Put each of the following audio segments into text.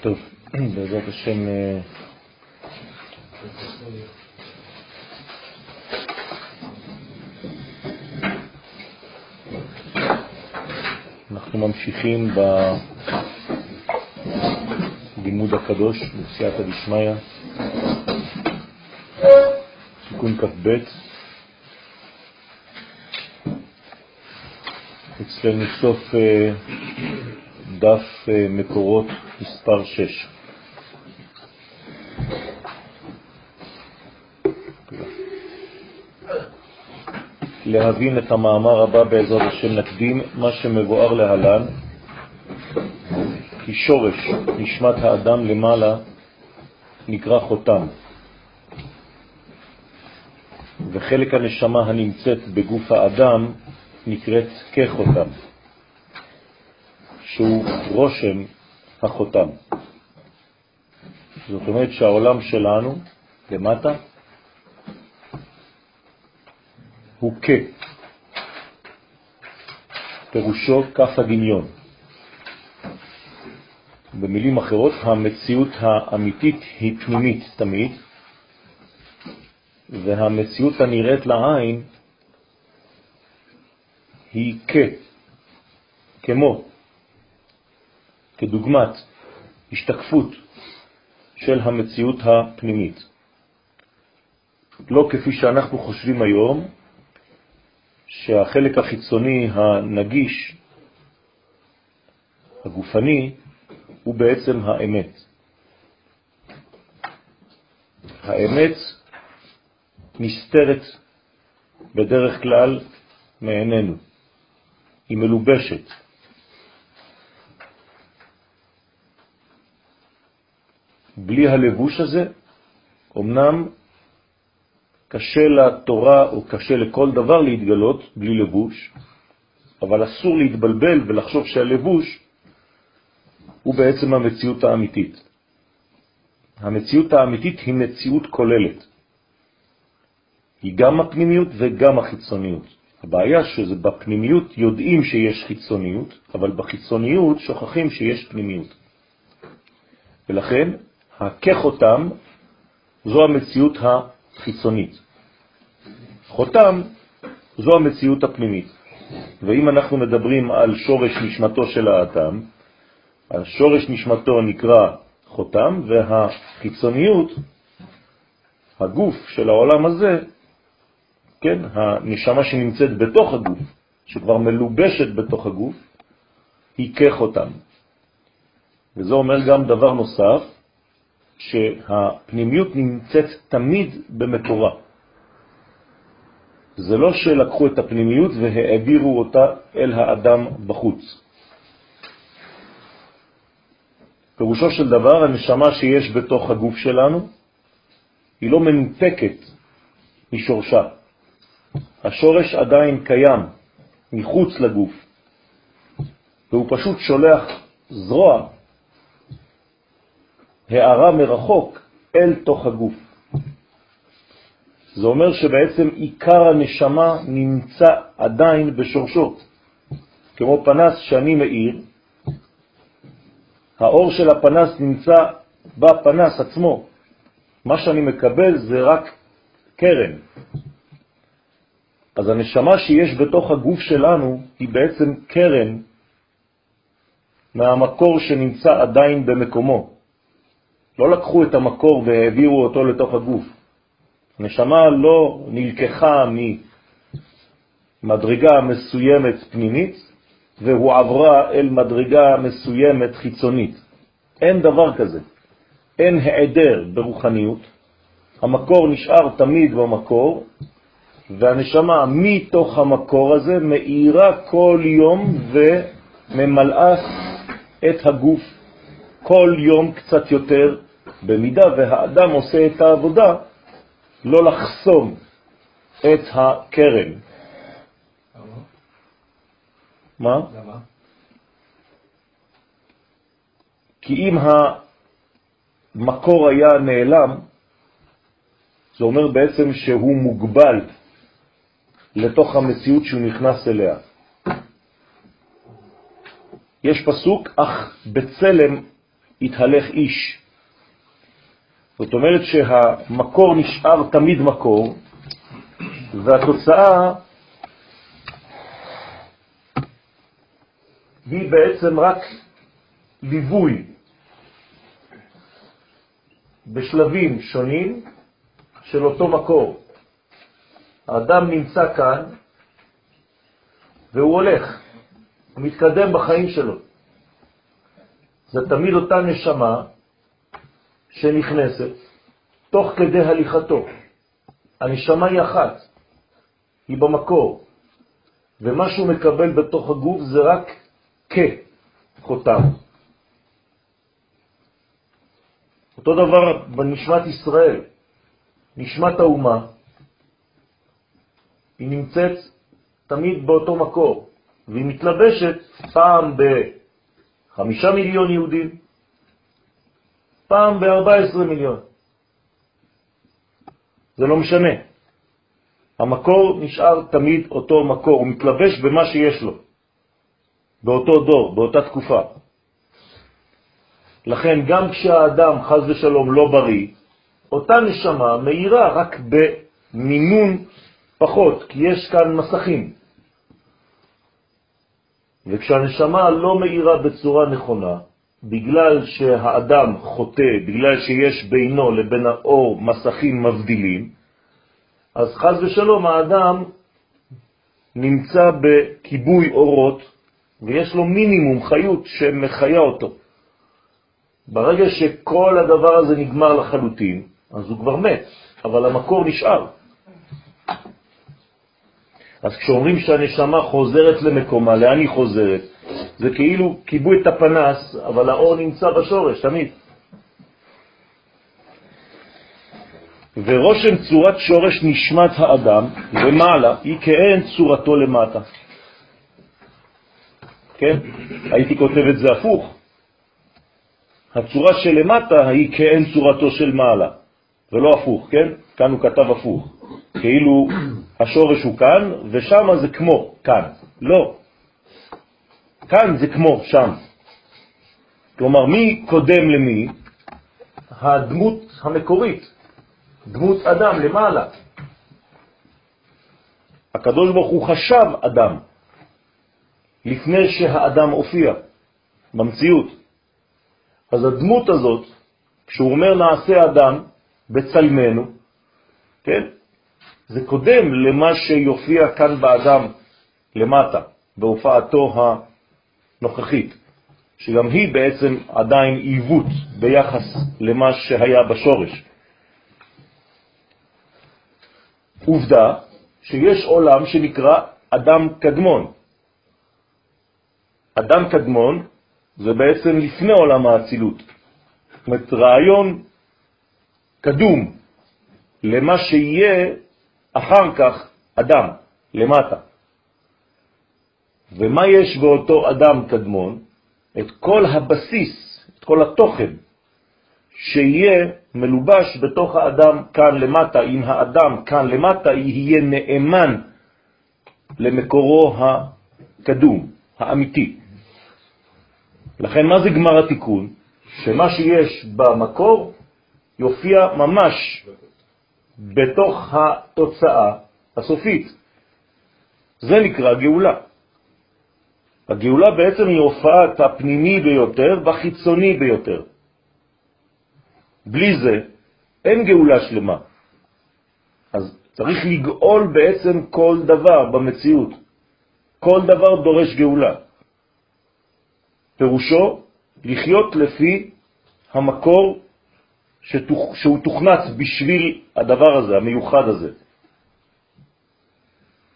טוב, בעזרת השם אה, אנחנו ממשיכים בלימוד הקדוש, בסייעתא דשמיא, תיקון כ"ב. אצלנו סוף אה, דף אה, מקורות מספר 6. להבין את המאמר הבא בעזרת השם נקדים מה שמבואר להלן כי שורש נשמת האדם למעלה נקרא חותם וחלק הנשמה הנמצאת בגוף האדם נקראת כחותם שהוא רושם החותם. זאת אומרת שהעולם שלנו למטה הוא כ. פירושו כף הדמיון. במילים אחרות, המציאות האמיתית היא פנימית תמיד, והמציאות הנראית לעין היא כ, כמו, כדוגמת השתקפות של המציאות הפנימית. לא כפי שאנחנו חושבים היום, שהחלק החיצוני הנגיש, הגופני, הוא בעצם האמת. האמת נסתרת בדרך כלל מעינינו, היא מלובשת. בלי הלבוש הזה, אמנם קשה לתורה או קשה לכל דבר להתגלות בלי לבוש, אבל אסור להתבלבל ולחשוב שהלבוש הוא בעצם המציאות האמיתית. המציאות האמיתית היא מציאות כוללת. היא גם הפנימיות וגם החיצוניות. הבעיה שזה בפנימיות יודעים שיש חיצוניות, אבל בחיצוניות שוכחים שיש פנימיות. ולכן, הכחותם זו המציאות חיצונית. חותם זו המציאות הפנימית. ואם אנחנו מדברים על שורש נשמתו של האדם, השורש נשמתו נקרא חותם, והחיצוניות, הגוף של העולם הזה, כן, הנשמה שנמצאת בתוך הגוף, שכבר מלובשת בתוך הגוף, היא כחותם. וזה אומר גם דבר נוסף, שהפנימיות נמצאת תמיד במקורה. זה לא שלקחו את הפנימיות והעבירו אותה אל האדם בחוץ. פירושו של דבר, הנשמה שיש בתוך הגוף שלנו היא לא מנותקת משורשה. השורש עדיין קיים מחוץ לגוף, והוא פשוט שולח זרוע הערה מרחוק אל תוך הגוף. זה אומר שבעצם עיקר הנשמה נמצא עדיין בשורשו. כמו פנס שאני מאיר, האור של הפנס נמצא בפנס עצמו. מה שאני מקבל זה רק קרן. אז הנשמה שיש בתוך הגוף שלנו היא בעצם קרן מהמקור שנמצא עדיין במקומו. לא לקחו את המקור והעבירו אותו לתוך הגוף. הנשמה לא נלקחה ממדרגה מסוימת פנימית והוא עברה אל מדרגה מסוימת חיצונית. אין דבר כזה. אין העדר ברוחניות. המקור נשאר תמיד במקור, והנשמה מתוך המקור הזה מאירה כל יום וממלאה את הגוף כל יום קצת יותר, במידה והאדם עושה את העבודה לא לחסום את הקרן. מה? למה? כי אם המקור היה נעלם, זה אומר בעצם שהוא מוגבל לתוך המציאות שהוא נכנס אליה. יש פסוק, אך בצלם התהלך איש. זאת אומרת שהמקור נשאר תמיד מקור, והתוצאה היא בעצם רק ליווי בשלבים שונים של אותו מקור. האדם נמצא כאן והוא הולך, הוא מתקדם בחיים שלו. זה תמיד אותה נשמה שנכנסת תוך כדי הליכתו. הנשמה היא אחת, היא במקור, ומה שהוא מקבל בתוך הגוף זה רק כחותם. אותו דבר בנשמת ישראל, נשמת האומה, היא נמצאת תמיד באותו מקור, והיא מתלבשת פעם בחמישה מיליון יהודים, פעם ב-14 מיליון. זה לא משנה. המקור נשאר תמיד אותו מקור, הוא מתלבש במה שיש לו, באותו דור, באותה תקופה. לכן גם כשהאדם חז ושלום לא בריא, אותה נשמה מאירה רק במינון פחות, כי יש כאן מסכים. וכשהנשמה לא מאירה בצורה נכונה, בגלל שהאדם חוטא, בגלל שיש בינו לבין האור מסכים מבדילים, אז חז ושלום האדם נמצא בכיבוי אורות ויש לו מינימום חיות שמחיה אותו. ברגע שכל הדבר הזה נגמר לחלוטין, אז הוא כבר מת, אבל המקור נשאר. אז כשאומרים שהנשמה חוזרת למקומה, לאן היא חוזרת? זה כאילו קיבו את הפנס, אבל האור נמצא בשורש, תמיד. ורושם צורת שורש נשמת האדם למעלה היא כאין צורתו למטה. כן? הייתי כותב את זה הפוך. הצורה שלמטה היא כאין צורתו של מעלה, ולא הפוך, כן? כאן הוא כתב הפוך. כאילו השורש הוא כאן, ושם זה כמו כאן. לא. כאן זה כמו שם. כלומר, מי קודם למי? הדמות המקורית, דמות אדם למעלה. הקדוש ברוך הוא חשב אדם לפני שהאדם הופיע במציאות. אז הדמות הזאת, כשהוא אומר נעשה אדם בצלמנו, כן? זה קודם למה שיופיע כאן באדם למטה, בהופעתו הנוכחית, שגם היא בעצם עדיין עיוות ביחס למה שהיה בשורש. עובדה שיש עולם שנקרא אדם קדמון. אדם קדמון זה בעצם לפני עולם האצילות. זאת אומרת, רעיון קדום למה שיהיה אחר כך אדם, למטה. ומה יש באותו אדם קדמון? את כל הבסיס, את כל התוכן, שיהיה מלובש בתוך האדם כאן למטה. אם האדם כאן למטה יהיה נאמן למקורו הקדום, האמיתי. לכן מה זה גמר התיקון? שמה שיש במקור יופיע ממש בתוך התוצאה הסופית. זה נקרא גאולה. הגאולה בעצם היא הופעת הפנימי ביותר והחיצוני ביותר. בלי זה אין גאולה שלמה. אז צריך לגאול בעצם כל דבר במציאות. כל דבר דורש גאולה. פירושו לחיות לפי המקור שתוכ... שהוא תוכנץ בשביל הדבר הזה, המיוחד הזה.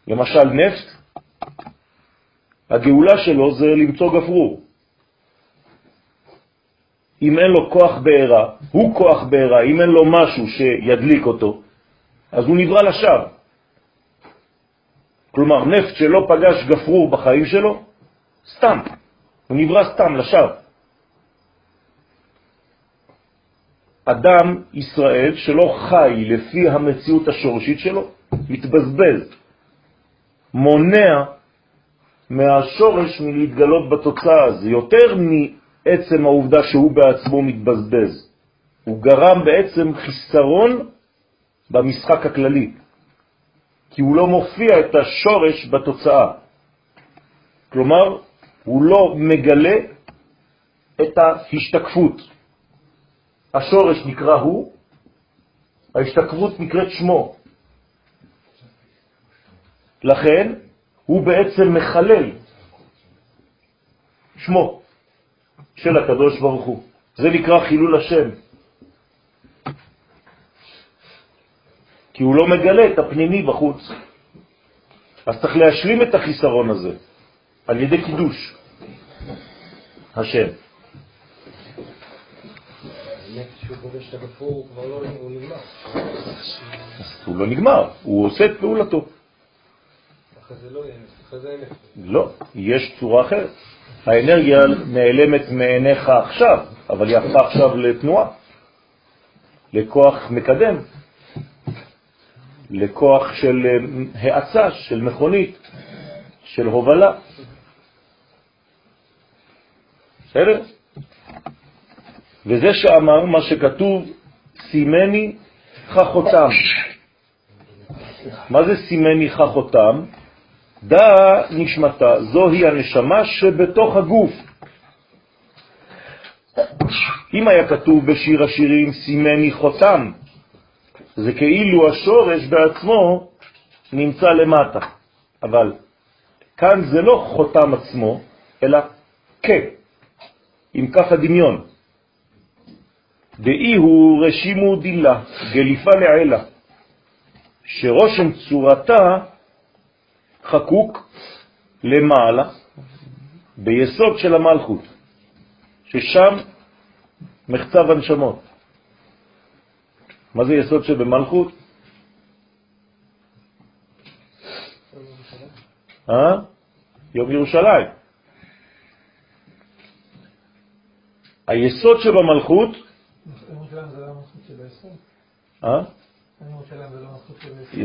למשל נפט, הגאולה שלו זה למצוא גפרור. אם אין לו כוח בעירה, הוא כוח בעירה, אם אין לו משהו שידליק אותו, אז הוא נברא לשווא. כלומר, נפט שלא פגש גפרור בחיים שלו, סתם, הוא נברא סתם לשווא. אדם ישראל שלא חי לפי המציאות השורשית שלו, מתבזבז, מונע מהשורש מלהתגלות בתוצאה, זה יותר מעצם העובדה שהוא בעצמו מתבזבז. הוא גרם בעצם חיסרון במשחק הכללי, כי הוא לא מופיע את השורש בתוצאה. כלומר, הוא לא מגלה את ההשתקפות. השורש נקרא הוא, ההשתקפות נקראת שמו. לכן הוא בעצם מחלל שמו של הקדוש ברוך הוא. זה נקרא חילול השם. כי הוא לא מגלה את הפנימי בחוץ. אז צריך להשלים את החיסרון הזה על ידי קידוש השם. הוא לא נגמר, הוא עושה את פעולתו. לא, לא, יש צורה אחרת. האנרגיה נעלמת מעיניך עכשיו, אבל היא הפכה עכשיו לתנועה, לכוח מקדם, לכוח של האצה, אה, של מכונית, של הובלה. בסדר? וזה שאמר מה שכתוב, סימני חכותם. מה זה סימני חכותם? דא נשמתה, זוהי הנשמה שבתוך הגוף. אם היה כתוב בשיר השירים סימני חותם, זה כאילו השורש בעצמו נמצא למטה. אבל כאן זה לא חותם עצמו, אלא כ, עם כף הדמיון. דאי הוא רשימו דילה, גליפה לעילה, שרושם צורתה חקוק למעלה, ביסוד של המלכות, ששם מחצב הנשמות. מה זה יסוד שבמלכות? אה? יום ירושלים. היסוד שבמלכות...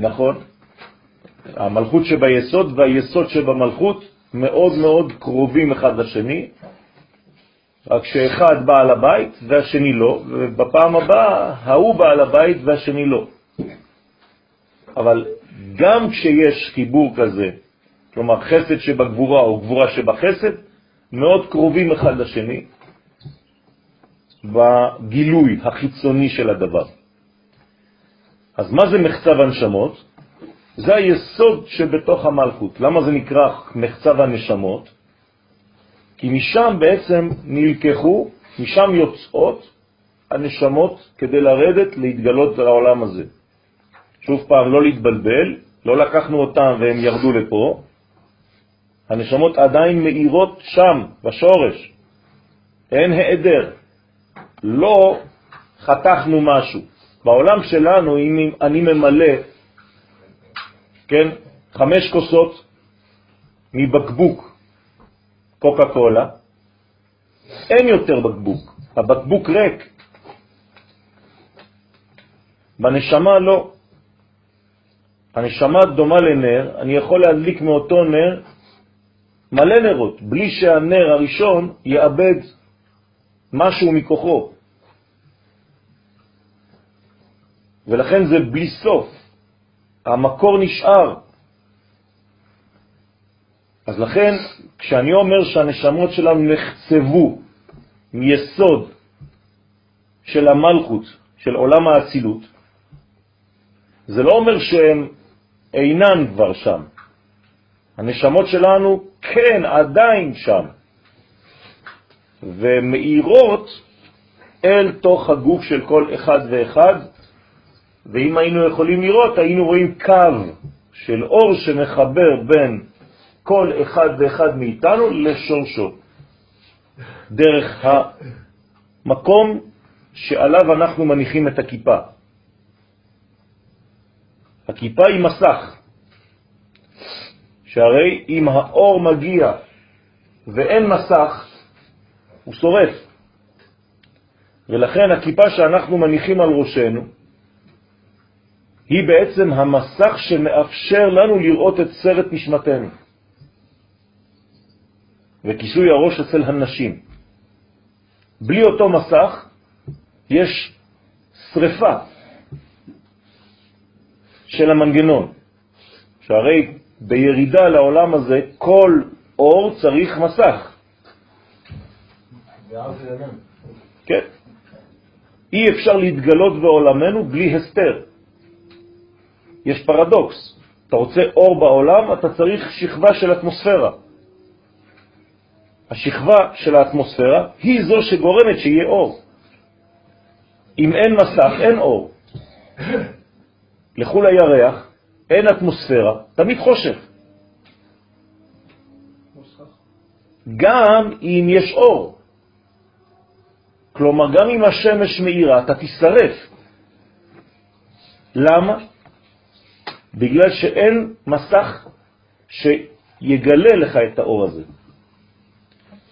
נכון. המלכות שביסוד והיסוד שבמלכות מאוד מאוד קרובים אחד לשני, רק שאחד בעל הבית והשני לא, ובפעם הבאה ההוא בעל הבית והשני לא. אבל גם כשיש חיבור כזה, כלומר חסד שבגבורה או גבורה שבחסד, מאוד קרובים אחד לשני בגילוי החיצוני של הדבר. אז מה זה מחצב הנשמות? זה היסוד שבתוך המלכות. למה זה נקרא מחצב הנשמות? כי משם בעצם נלקחו, משם יוצאות הנשמות כדי לרדת, להתגלות לעולם הזה. שוב פעם, לא להתבלבל, לא לקחנו אותם והם ירדו לפה, הנשמות עדיין מאירות שם, בשורש. אין העדר. לא חתכנו משהו. בעולם שלנו, אם אני ממלא כן, חמש כוסות מבקבוק קוקה קולה, אין יותר בקבוק, הבקבוק ריק. בנשמה לא. הנשמה דומה לנר, אני יכול להדליק מאותו נר מלא נרות, בלי שהנר הראשון יאבד משהו מכוחו. ולכן זה בלי סוף. המקור נשאר. אז לכן, כשאני אומר שהנשמות שלנו נחצבו מיסוד של המלכות, של עולם האצילות, זה לא אומר שהן אינן כבר שם. הנשמות שלנו כן עדיין שם, ומאירות אל תוך הגוף של כל אחד ואחד, ואם היינו יכולים לראות, היינו רואים קו של אור שמחבר בין כל אחד ואחד מאיתנו לשורשו, דרך המקום שעליו אנחנו מניחים את הכיפה. הכיפה היא מסך, שהרי אם האור מגיע ואין מסך, הוא שורף. ולכן הכיפה שאנחנו מניחים על ראשנו, היא בעצם המסך שמאפשר לנו לראות את סרט נשמתנו. וכיסוי הראש אצל הנשים. בלי אותו מסך יש שריפה של המנגנון, שהרי בירידה לעולם הזה כל אור צריך מסך. כן. אי אפשר להתגלות בעולמנו בלי הסתר. יש פרדוקס. אתה רוצה אור בעולם, אתה צריך שכבה של אטמוספירה. השכבה של האטמוספירה היא זו שגורמת שיהיה אור. אם אין מסך, אין אור. לכו לירח, אין אטמוספירה, תמיד חושך. גם אם יש אור. כלומר, גם אם השמש מאירה, אתה תשרף. למה? בגלל שאין מסך שיגלה לך את האור הזה.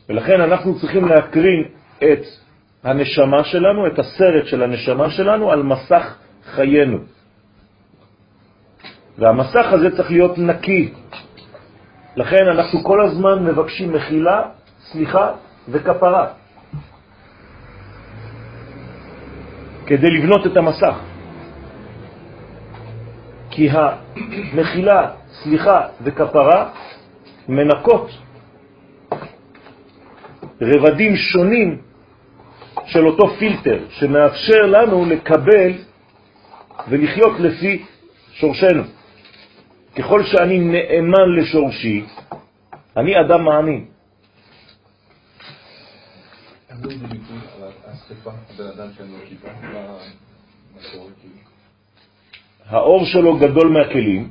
ולכן אנחנו צריכים להקרין את הנשמה שלנו, את הסרט של הנשמה שלנו, על מסך חיינו. והמסך הזה צריך להיות נקי. לכן אנחנו כל הזמן מבקשים מחילה, סליחה וכפרה. כדי לבנות את המסך. כי המחילה, סליחה וכפרה מנקות רבדים שונים של אותו פילטר שמאפשר לנו לקבל ולחיות לפי שורשנו. ככל שאני נאמן לשורשי, אני אדם מאמין. האור שלו גדול מהכלים,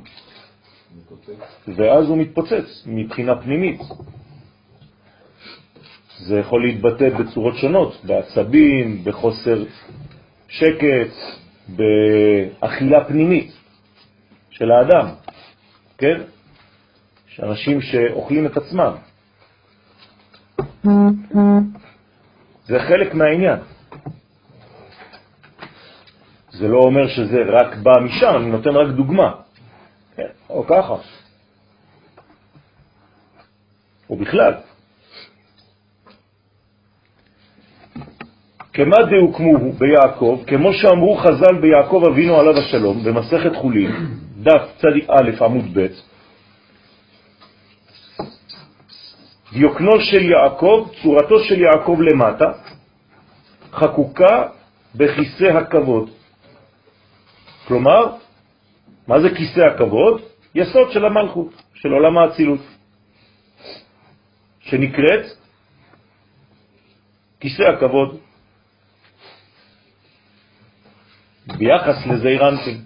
ואז הוא מתפוצץ מבחינה פנימית. זה יכול להתבטא בצורות שונות, בעצבים, בחוסר שקט, באכילה פנימית של האדם, כן? יש אנשים שאוכלים את עצמם. זה חלק מהעניין. זה לא אומר שזה רק בא משם, אני נותן רק דוגמה. כן, או ככה. או בכלל. כמה דהוקמו ביעקב, כמו שאמרו חז"ל ביעקב אבינו עליו השלום, במסכת חולין, דף צדיק א' עמוד ב', דיוקנו של יעקב, צורתו של יעקב למטה, חקוקה בכיסא הכבוד. כלומר, מה זה כיסא הכבוד? יסוד של המלכות, של עולם האצילות, שנקראת כיסא הכבוד. ביחס לזעירנטים,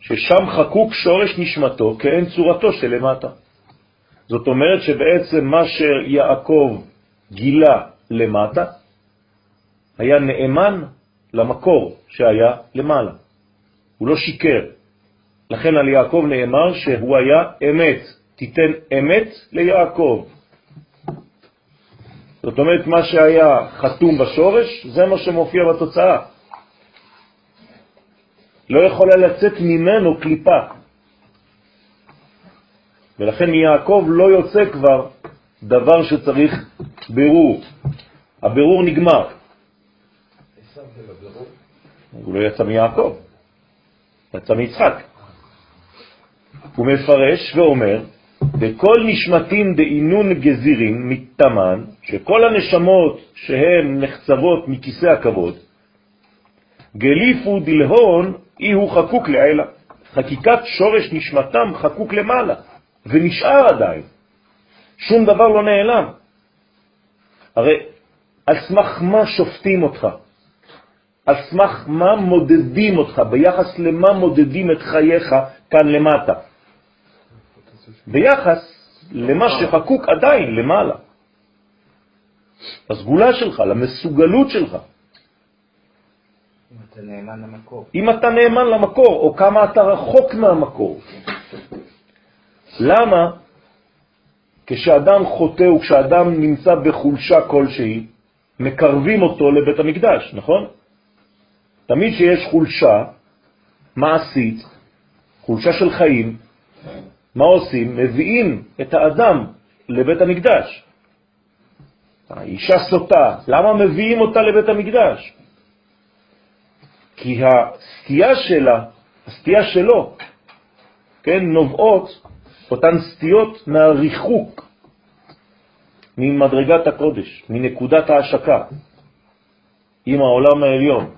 ששם חקוק שורש נשמתו כאין צורתו של למטה. זאת אומרת שבעצם מה שיעקב גילה למטה היה נאמן למקור שהיה למעלה. הוא לא שיקר. לכן על יעקב נאמר שהוא היה אמת. תיתן אמת ליעקב. זאת אומרת, מה שהיה חתום בשורש, זה מה שמופיע בתוצאה. לא יכולה לצאת ממנו קליפה. ולכן מיעקב לא יוצא כבר דבר שצריך בירור. הבירור נגמר. הוא לא יצא מיעקב, יצא מיצחק. הוא מפרש ואומר, בכל נשמתים דאינון גזירים מתמן, שכל הנשמות שהן נחצבות מכיסא הכבוד, גליפו דלהון אי הוא חקוק לעילה. חקיקת שורש נשמתם חקוק למעלה, ונשאר עדיין. שום דבר לא נעלם. הרי על סמך מה שופטים אותך? על סמך מה מודדים אותך? ביחס למה מודדים את חייך כאן למטה? ביחס למה שחקוק עדיין למעלה. הסגולה שלך, למסוגלות שלך. אם אתה נאמן למקור. אם אתה נאמן למקור, או כמה אתה רחוק מהמקור. למה כשאדם חוטא וכשאדם נמצא בחולשה כלשהי, מקרבים אותו לבית המקדש, נכון? תמיד שיש חולשה מעשית, חולשה של חיים, מה עושים? מביאים את האדם לבית המקדש. האישה סוטה, למה מביאים אותה לבית המקדש? כי הסטייה שלה, הסטייה שלו, כן, נובעות אותן סטיות מהריחוק ממדרגת הקודש, מנקודת ההשקה, עם העולם העליון.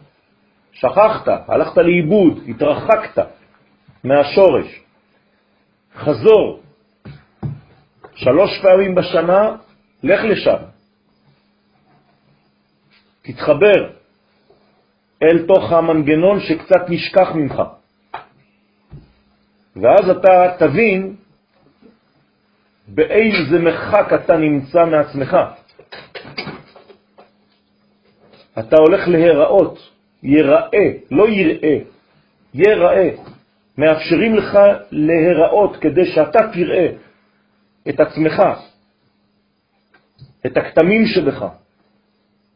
שכחת, הלכת לאיבוד, התרחקת מהשורש. חזור, שלוש פעמים בשנה, לך לשם. תתחבר אל תוך המנגנון שקצת נשכח ממך. ואז אתה תבין באיזה מרחק אתה נמצא מעצמך. אתה הולך להיראות, יראה, לא יראה, יראה. מאפשרים לך להיראות כדי שאתה תראה את עצמך, את הכתמים שבך.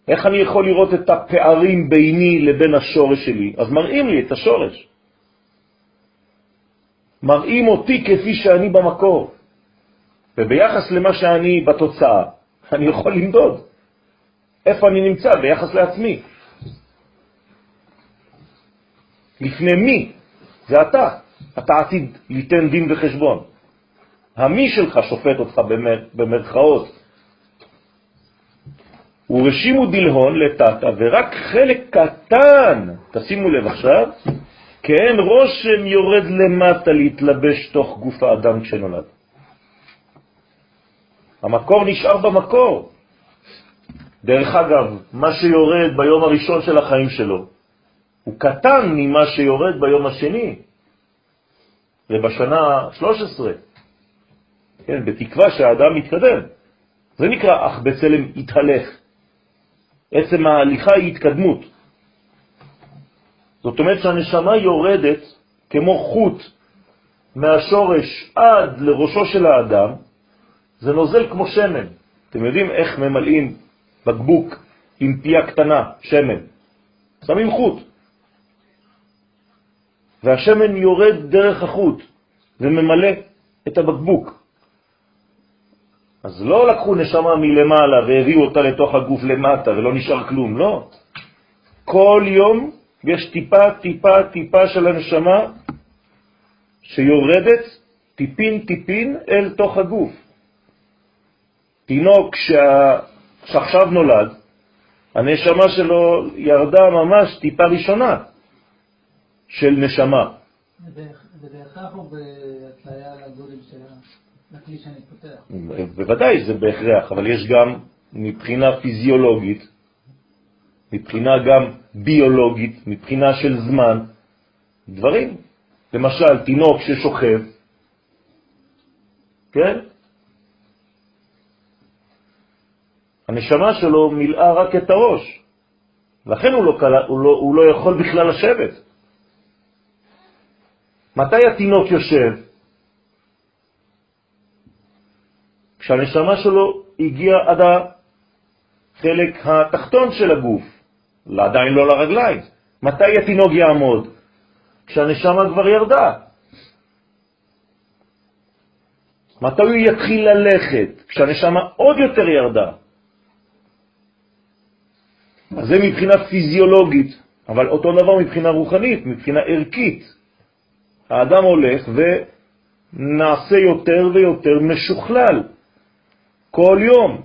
איך אני יכול לראות את הפערים ביני לבין השורש שלי? אז מראים לי את השורש. מראים אותי כפי שאני במקור. וביחס למה שאני בתוצאה, אני יכול למדוד איפה אני נמצא ביחס לעצמי. לפני מי? זה אתה. אתה עתיד ליתן דין וחשבון. המי שלך שופט אותך במרכאות. ורשימו דלהון לטאטה, ורק חלק קטן, תשימו לב עכשיו, כן רושם יורד למטה להתלבש תוך גוף האדם כשנולד. המקור נשאר במקור. דרך אגב, מה שיורד ביום הראשון של החיים שלו הוא קטן ממה שיורד ביום השני ובשנה 13, כן, בתקווה שהאדם מתקדם. זה נקרא אך בצלם התהלך. עצם ההליכה היא התקדמות. זאת אומרת שהנשמה יורדת כמו חוט מהשורש עד לראשו של האדם, זה נוזל כמו שמן. אתם יודעים איך ממלאים בקבוק עם פיה קטנה, שמן? שמים חוט. והשמן יורד דרך החוט וממלא את הבקבוק. אז לא לקחו נשמה מלמעלה והביאו אותה לתוך הגוף למטה ולא נשאר כלום, לא. כל יום יש טיפה, טיפה, טיפה של הנשמה שיורדת טיפין טיפין אל תוך הגוף. תינוק שה... שעכשיו נולד, הנשמה שלו ירדה ממש טיפה ראשונה של נשמה. זה בהכרח או בהתליה לגודל של הכלי שאני פותח? בוודאי זה בהכרח, אבל יש גם מבחינה פיזיולוגית, מבחינה גם ביולוגית, מבחינה של זמן, דברים. למשל, תינוק ששוכב, כן? הנשמה שלו מילאה רק את הראש, לכן הוא לא, הוא לא, הוא לא יכול בכלל לשבת. מתי התינוק יושב? כשהנשמה שלו הגיעה עד החלק התחתון של הגוף, עדיין לא לרגליים. מתי התינוק יעמוד? כשהנשמה כבר ירדה. מתי הוא יתחיל ללכת? כשהנשמה עוד יותר ירדה. אז זה מבחינה פיזיולוגית, אבל אותו דבר מבחינה רוחנית, מבחינה ערכית. האדם הולך ונעשה יותר ויותר משוכלל כל יום.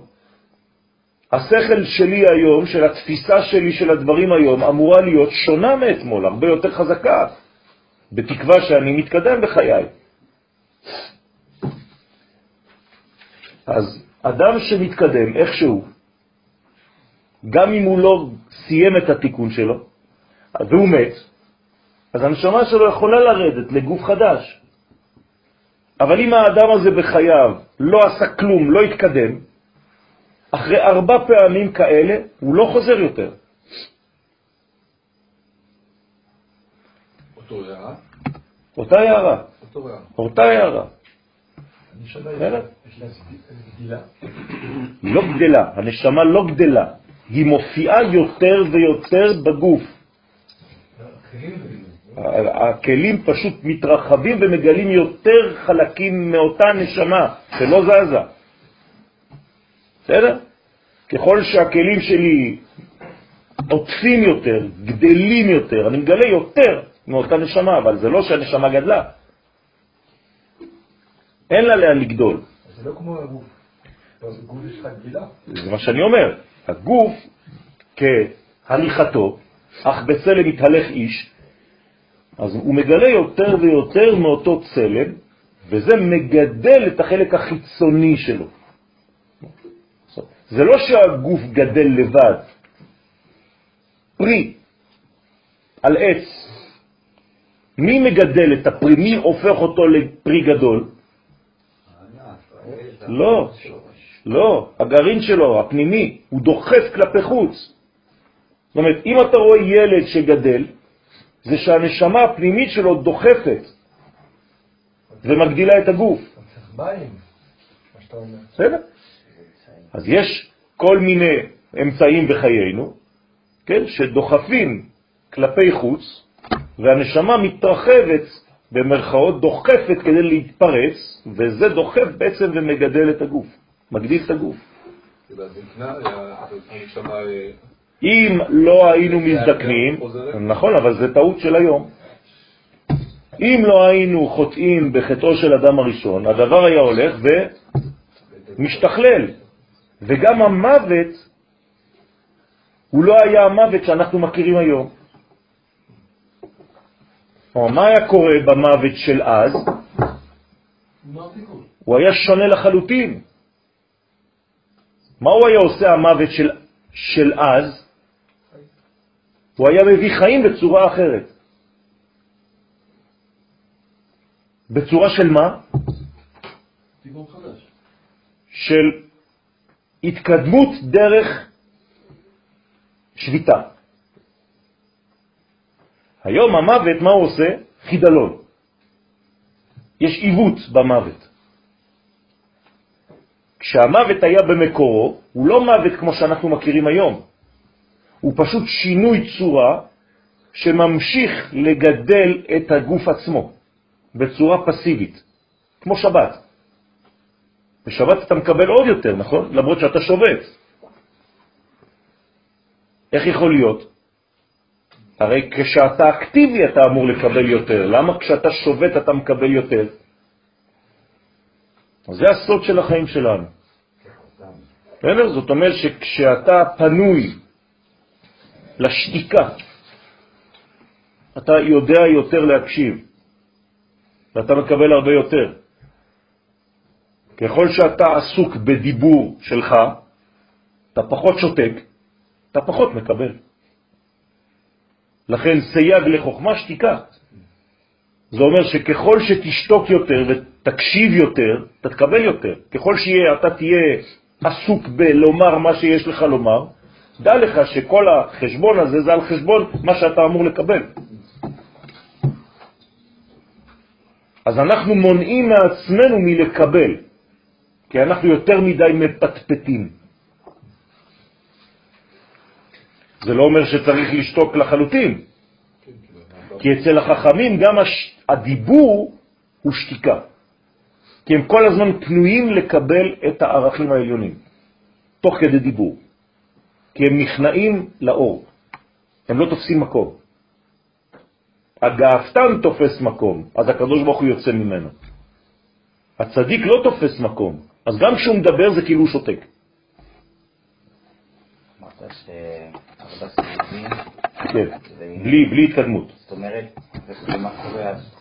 השכל שלי היום, של התפיסה שלי של הדברים היום, אמורה להיות שונה מאתמול, הרבה יותר חזקה, בתקווה שאני מתקדם בחיי. אז אדם שמתקדם איכשהו, גם אם הוא לא סיים את התיקון שלו, והוא מת, אז הנשמה שלו יכולה לרדת לגוף חדש. אבל אם האדם הזה בחייו לא עשה כלום, לא התקדם, אחרי ארבע פעמים כאלה הוא לא חוזר יותר. אותו הערה? אותה הערה. אותה הערה. היא לא גדלה, הנשמה לא גדלה, היא מופיעה יותר ויותר בגוף. הכלים פשוט מתרחבים ומגלים יותר חלקים מאותה נשמה שלא זזה. בסדר? ככל שהכלים שלי עוטפים יותר, גדלים יותר, אני מגלה יותר מאותה נשמה, אבל זה לא שהנשמה גדלה. אין לה לאן לגדול. זה לא כמו הגוף. בגוף יש לך גדילה. זה מה שאני אומר. הגוף, כהליכתו, אך בצלם מתהלך איש, אז הוא מגלה יותר ויותר מאותו צלם, וזה מגדל את החלק החיצוני שלו. זה לא שהגוף גדל לבד. פרי על עץ, מי מגדל את הפרי? מי הופך אותו לפרי גדול? לא, לא, הגרעין שלו, הפנימי, הוא דוחף כלפי חוץ. זאת אומרת, אם אתה רואה ילד שגדל, זה שהנשמה הפנימית שלו דוחפת ומגדילה את הגוף. בסדר? אז יש כל מיני אמצעים בחיינו, כן, שדוחפים כלפי חוץ, והנשמה מתרחבת, במרכאות, דוחפת כדי להתפרץ, וזה דוחף בעצם ומגדל את הגוף, מגדיל את הגוף. אם לא היינו מזדקנים, נכון, אבל זה טעות של היום. אם לא היינו חוטאים בחטאו של אדם הראשון, הדבר היה הולך ומשתכלל. וגם המוות הוא לא היה המוות שאנחנו מכירים היום. או מה היה קורה במוות של אז? הוא היה שונה לחלוטין. מה הוא היה עושה המוות של, של אז? הוא היה מביא חיים בצורה אחרת. בצורה של מה? של התקדמות דרך שביתה. היום המוות, מה הוא עושה? חידלון. יש עיוות במוות. כשהמוות היה במקורו, הוא לא מוות כמו שאנחנו מכירים היום. הוא פשוט שינוי צורה שממשיך לגדל את הגוף עצמו בצורה פסיבית, כמו שבת. בשבת אתה מקבל עוד יותר, נכון? למרות שאתה שובת. איך יכול להיות? הרי כשאתה אקטיבי אתה אמור לקבל יותר. למה כשאתה שובת אתה מקבל יותר? זה הסוד של החיים שלנו. בסדר? זאת אומרת שכשאתה פנוי לשתיקה, אתה יודע יותר להקשיב, ואתה מקבל הרבה יותר. ככל שאתה עסוק בדיבור שלך, אתה פחות שותק, אתה פחות מקבל. לכן סייג לחוכמה שתיקה. זה אומר שככל שתשתוק יותר ותקשיב יותר, אתה תקבל יותר. ככל שאתה תהיה עסוק בלומר מה שיש לך לומר, דע לך שכל החשבון הזה זה על חשבון מה שאתה אמור לקבל. אז אנחנו מונעים מעצמנו מלקבל, כי אנחנו יותר מדי מפטפטים. זה לא אומר שצריך לשתוק לחלוטין, כי אצל החכמים גם הדיבור הוא שתיקה, כי הם כל הזמן פנויים לקבל את הערכים העליונים, תוך כדי דיבור, כי הם נכנעים לאור, הם לא תופסים מקום. הגאפתן תופס מקום, אז הקדוש ברוך הוא יוצא ממנו. הצדיק לא תופס מקום, אז גם כשהוא מדבר זה כאילו הוא שותק. אמרת שעבודה סיבובים... כן, בלי, בלי התקדמות. זאת אומרת, ומה קורה אז?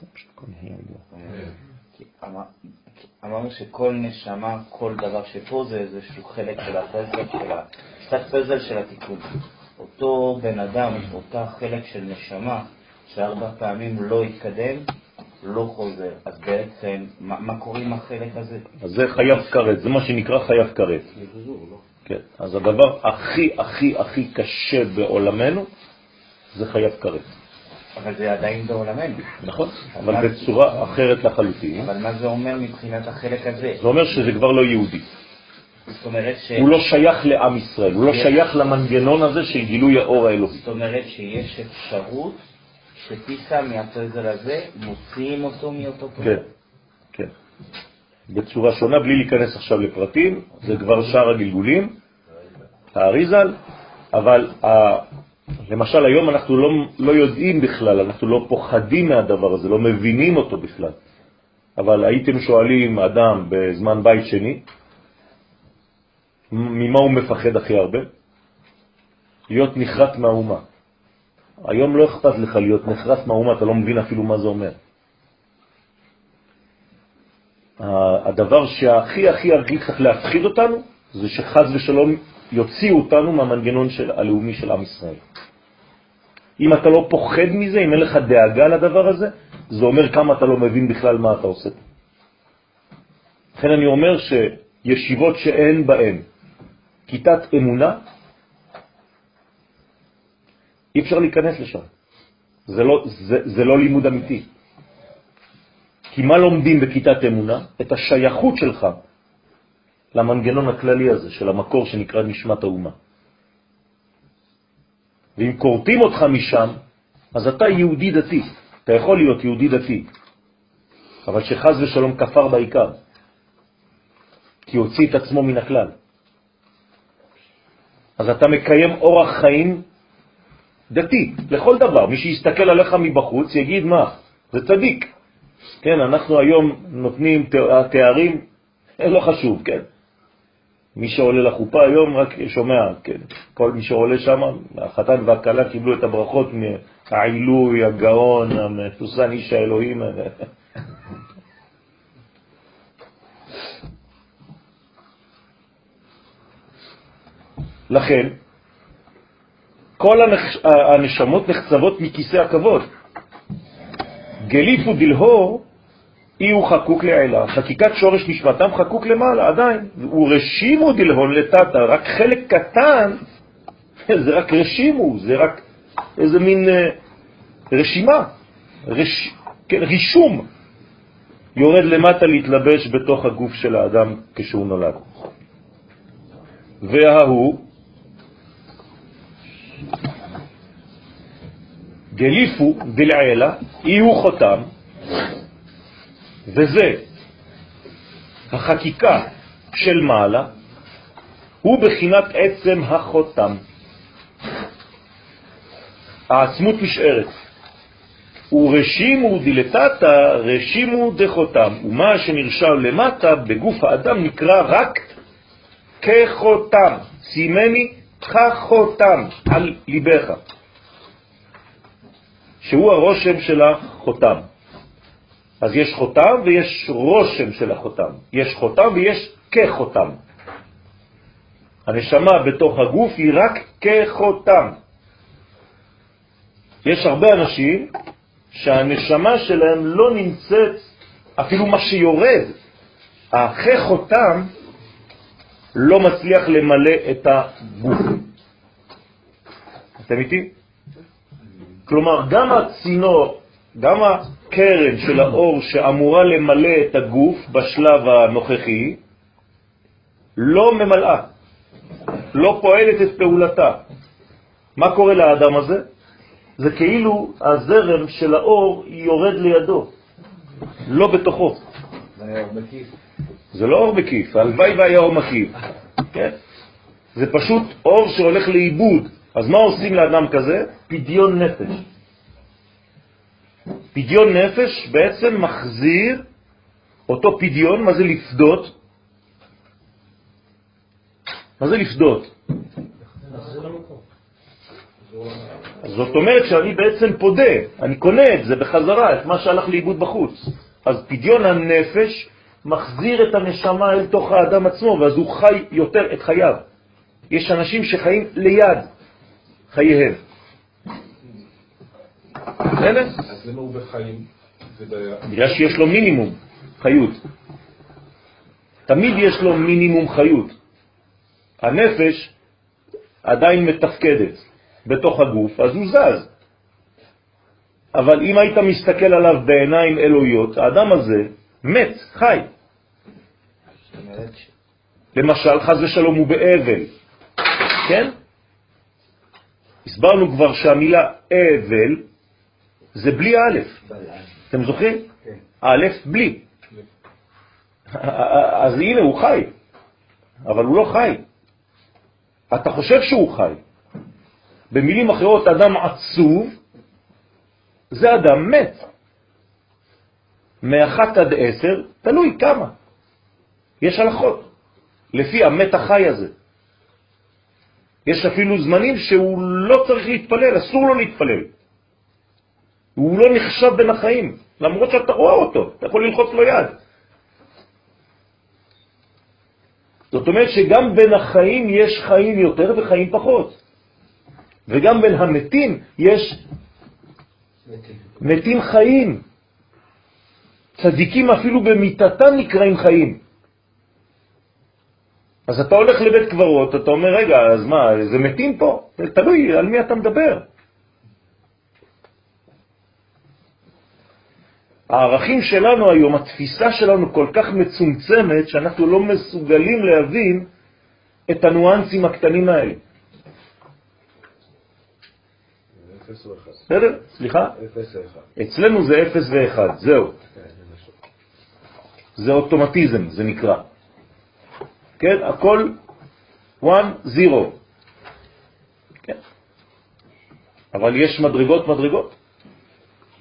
אמרנו שכל נשמה, כל דבר שפה זה איזשהו חלק של הפזל של ה... קצת פזל של התיקון. אותו בן אדם, אותה חלק של נשמה, שארבע פעמים לא התקדם, לא חוזר. אז בעצם, מה, מה קורה עם החלק הזה? אז זה חייב כרת, זה מה שנקרא חייב כרת. כן, אז הדבר הכי הכי הכי קשה בעולמנו זה חייב כרת. אבל זה עדיין בעולמנו. נכון, אבל. בצורה אחרת לחלוטין. אבל מה זה אומר מבחינת החלק הזה? זה אומר שזה כבר לא יהודי. זאת אומרת ש... הוא לא שייך לעם ישראל, הוא לא שייך למנגנון הזה של גילוי האור האלוהי. זאת אומרת שיש אפשרות שטיסה מהפזל הזה, מוציאים אותו מאותו פזל. כן, כן. בצורה שונה, בלי להיכנס עכשיו לפרטים, זה כבר שאר הגלגולים, האריזל, אבל. למשל היום אנחנו לא, לא יודעים בכלל, אנחנו לא פוחדים מהדבר הזה, לא מבינים אותו בכלל. אבל הייתם שואלים אדם בזמן בית שני, ממה הוא מפחד הכי הרבה? להיות נחרט מהאומה. היום לא אכפת לך להיות נחרט מהאומה, אתה לא מבין אפילו מה זה אומר. הדבר שהכי הכי הכי צריך להפחיד אותנו, זה שחז ושלום יוציאו אותנו מהמנגנון של, הלאומי של עם ישראל. אם אתה לא פוחד מזה, אם אין לך דאגה לדבר הזה, זה אומר כמה אתה לא מבין בכלל מה אתה עושה. לכן אני אומר שישיבות שאין בהן כיתת אמונה, אי אפשר להיכנס לשם. זה לא, זה, זה לא לימוד אמיתי. כי מה לומדים בכיתת אמונה? את השייכות שלך למנגנון הכללי הזה של המקור שנקרא נשמת האומה. ואם קורטים אותך משם, אז אתה יהודי דתי. אתה יכול להיות יהודי דתי, אבל שחז ושלום כפר בעיקר, כי הוציא את עצמו מן הכלל. אז אתה מקיים אורח חיים דתי, לכל דבר. מי שיסתכל עליך מבחוץ יגיד מה, זה צדיק. כן, אנחנו היום נותנים תארים, לא חשוב, כן. מי שעולה לחופה היום רק שומע, כן. כל מי שעולה שם, החתן והכלה קיבלו את הברכות מהעילוי, הגאון, המתוסן, איש האלוהים. לכן, כל הנשמות נחצבות מכיסא הכבוד. גליפו דלהור אי הוא חקוק לעילה, חקיקת שורש נשמתם חקוק למעלה, עדיין. הוא רשימו דלהון לטאטה, רק חלק קטן, זה רק רשימו, זה רק איזה מין אה, רשימה, רש, כן, רישום, יורד למטה להתלבש בתוך הגוף של האדם כשהוא נולד. וההוא גליפו דלעילה, יהיו חותם, וזה החקיקה של מעלה, הוא בחינת עצם החותם. העצמות נשארת. ורשימו דילתתא רשימו דחותם, ומה שנרשם למטה בגוף האדם נקרא רק כחותם, סימני כחותם על ליבך, שהוא הרושם של החותם. אז יש חותם ויש רושם של החותם. יש חותם ויש כחותם. הנשמה בתוך הגוף היא רק כחותם. יש הרבה אנשים שהנשמה שלהם לא נמצאת, אפילו מה שיורד, החותם לא מצליח למלא את הגוף. אתם איתי? כלומר, גם הצינור, גם הקרן של האור שאמורה למלא את הגוף בשלב הנוכחי, לא ממלאה, לא פועלת את פעולתה. מה קורה לאדם הזה? זה כאילו הזרם של האור יורד לידו, לא בתוכו. זה לא אור מקיף, הלוואי והיה אור מקיף. כן? זה פשוט אור שהולך לאיבוד. אז מה עושים לאדם כזה? פדיון נפש. פדיון נפש בעצם מחזיר אותו פדיון, מה זה לפדות? מה זה לפדות? זאת אומרת שאני בעצם פודה, אני קונה את זה בחזרה, את מה שהלך לאיבוד בחוץ. אז פדיון הנפש מחזיר את הנשמה אל תוך האדם עצמו, ואז הוא חי יותר את חייו. יש אנשים שחיים ליד חייהם. בסדר? אז למה הוא בחיים? בגלל שיש לו מינימום חיות. תמיד יש לו מינימום חיות. הנפש עדיין מתפקדת בתוך הגוף, אז הוא זז. אבל אם היית מסתכל עליו בעיניים אלוהיות, האדם הזה מת, חי. למשל, חז ושלום הוא באבל, כן? הסברנו כבר שהמילה אבל זה בלי א', אתם זוכרים? א', בלי. אז הנה, הוא חי, אבל הוא לא חי. אתה חושב שהוא חי. במילים אחרות, אדם עצוב זה אדם מת. מאחת עד עשר, תלוי כמה. יש הלכות, לפי המת החי הזה. יש אפילו זמנים שהוא לא צריך להתפלל, אסור לו להתפלל. הוא לא נחשב בין החיים, למרות שאתה רואה אותו, אתה יכול ללחוץ לו יד. זאת אומרת שגם בין החיים יש חיים יותר וחיים פחות. וגם בין המתים יש מתים חיים. צדיקים אפילו במיטתם נקראים חיים. אז אתה הולך לבית קברות, אתה אומר, רגע, אז מה, זה מתים פה? תלוי על מי אתה מדבר. הערכים שלנו היום, התפיסה שלנו כל כך מצומצמת, שאנחנו לא מסוגלים להבין את הניואנסים הקטנים האלה. בסדר? סליחה? אצלנו זה 0 ו-1, זהו. זה אוטומטיזם, זה נקרא. כן? הכל 1, 0. כן. אבל יש מדרגות מדרגות.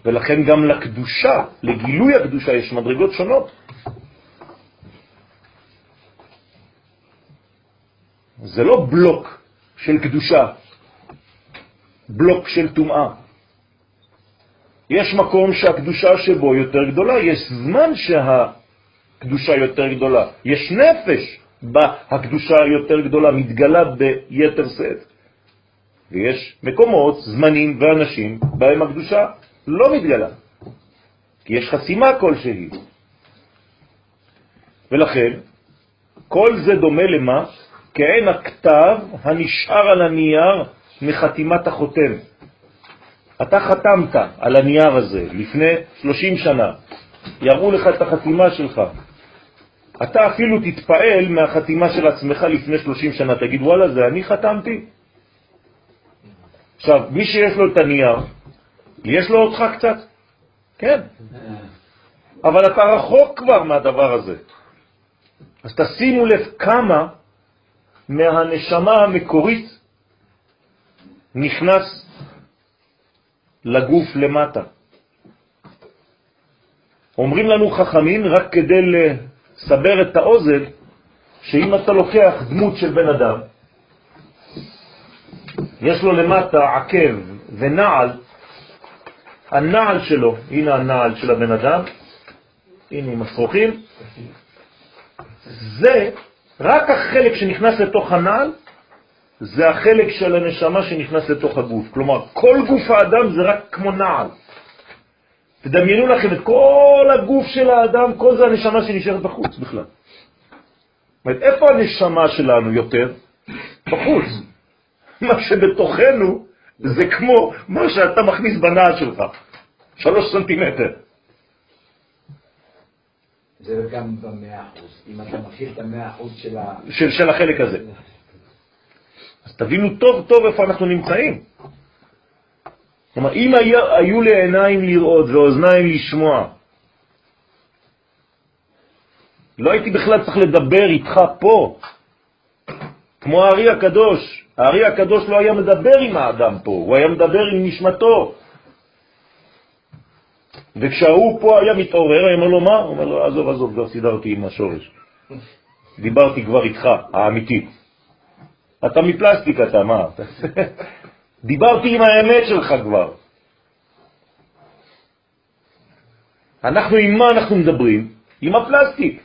ולכן גם לקדושה, לגילוי הקדושה, יש מדרגות שונות. זה לא בלוק של קדושה, בלוק של טומאה. יש מקום שהקדושה שבו יותר גדולה, יש זמן שהקדושה יותר גדולה, יש נפש בה הקדושה יותר גדולה, מתגלה ביתר שאת. ויש מקומות, זמנים ואנשים בהם הקדושה לא מתגלה, כי יש חסימה כלשהי. ולכן, כל זה דומה למה? כעין הכתב הנשאר על הנייר מחתימת החותם. אתה חתמת על הנייר הזה לפני 30 שנה, יראו לך את החתימה שלך. אתה אפילו תתפעל מהחתימה של עצמך לפני 30 שנה, תגיד, וואלה, זה אני חתמתי? עכשיו, מי שיש לו את הנייר, יש לו אותך קצת? כן. אבל אתה רחוק כבר מהדבר הזה. אז תשימו לב כמה מהנשמה המקורית נכנס לגוף למטה. אומרים לנו חכמים, רק כדי לסבר את האוזן, שאם אתה לוקח דמות של בן אדם, יש לו למטה עקב ונעל, הנעל שלו, הנה הנעל של הבן אדם, הנה עם השרוכים, זה רק החלק שנכנס לתוך הנעל, זה החלק של הנשמה שנכנס לתוך הגוף. כלומר, כל גוף האדם זה רק כמו נעל. תדמיינו לכם את כל הגוף של האדם, כל זה הנשמה שנשארת בחוץ בכלל. זאת אומרת, איפה הנשמה שלנו יותר? בחוץ. מה שבתוכנו זה כמו מה שאתה מכניס בנעל שלך, שלוש סנטימטר. זה גם במאה אחוז, אם אתה מכיר את המאה אחוז של ה... של, של החלק הזה. אז תבינו טוב טוב איפה אנחנו נמצאים. כלומר, אם היה, היו לי עיניים לראות ואוזניים לשמוע, לא הייתי בכלל צריך לדבר איתך פה, כמו הארי הקדוש. הארי הקדוש לא היה מדבר עם האדם פה, הוא היה מדבר עם נשמתו. וכשהוא פה היה מתעורר, היה אומר לו מה? הוא אומר לו, עזוב, עזוב, כבר סידרתי עם השורש. דיברתי כבר איתך, האמיתי. אתה מפלסטיק אתה, מה? דיברתי עם האמת שלך כבר. אנחנו עם מה אנחנו מדברים? עם הפלסטיק.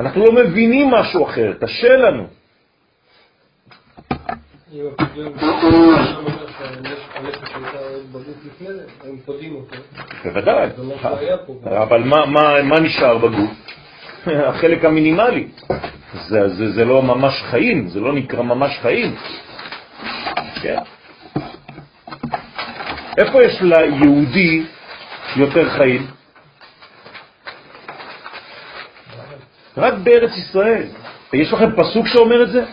אנחנו לא מבינים משהו אחר, קשה לנו. בוודאי, אבל מה נשאר בגוף? החלק המינימלי. זה לא ממש חיים, זה לא נקרא ממש חיים. כן? איפה יש ליהודי יותר חיים? רק בארץ ישראל. יש לכם פסוק שאומר את זה?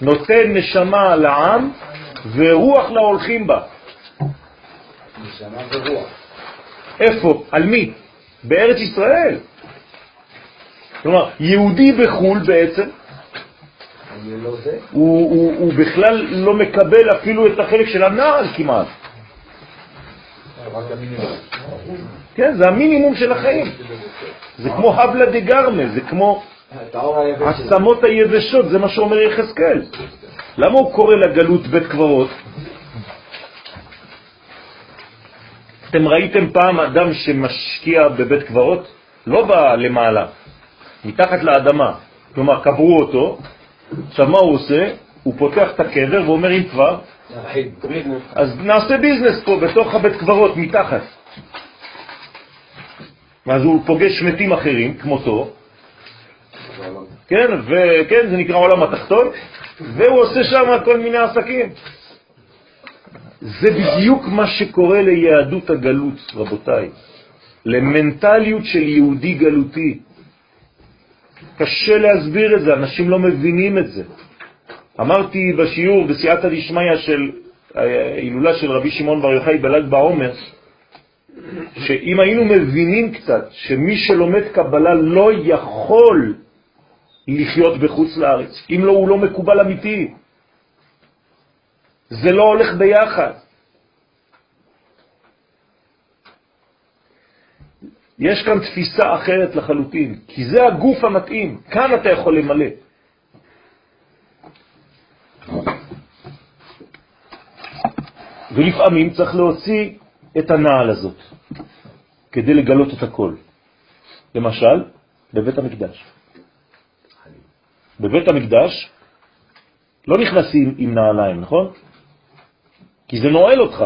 נותן נשמה לעם ורוח להולכים בה. נשמה ורוח. איפה? על מי? בארץ ישראל. כלומר, יהודי בחו"ל בעצם, לא. הוא, הוא, הוא בכלל לא מקבל אפילו את החלק של הנעל כמעט. כן, זה המינימום של החיים. זה כמו הבלה דה גרמה, זה כמו. עצמות היבשות, זה מה שאומר יחזקאל. למה הוא קורא לגלות בית קברות? אתם ראיתם פעם אדם שמשקיע בבית קברות? לא בא למעלה, מתחת לאדמה. כלומר, קברו אותו, עכשיו מה הוא עושה? הוא פותח את הקבר ואומר אם כבר. אז נעשה ביזנס פה בתוך הבית קברות, מתחת. ואז הוא פוגש מתים אחרים, כמותו, כן, וכן, זה נקרא עולם התחתון, והוא עושה שם כל מיני עסקים. זה בדיוק מה שקורה ליהדות הגלות, רבותיי. למנטליות של יהודי גלותי. קשה להסביר את זה, אנשים לא מבינים את זה. אמרתי בשיעור בסייעתא דשמיא של ההילולה של רבי שמעון בר יוחאי בל"ג בעומר, שאם היינו מבינים קצת שמי שלומד קבלה לא יכול לחיות בחוץ לארץ, אם לא הוא לא מקובל אמיתי. זה לא הולך ביחד. יש כאן תפיסה אחרת לחלוטין, כי זה הגוף המתאים, כאן אתה יכול למלא. ולפעמים צריך להוציא את הנעל הזאת כדי לגלות את הכל. למשל, בבית המקדש. בבית המקדש לא נכנסים עם נעליים, נכון? כי זה נועל אותך.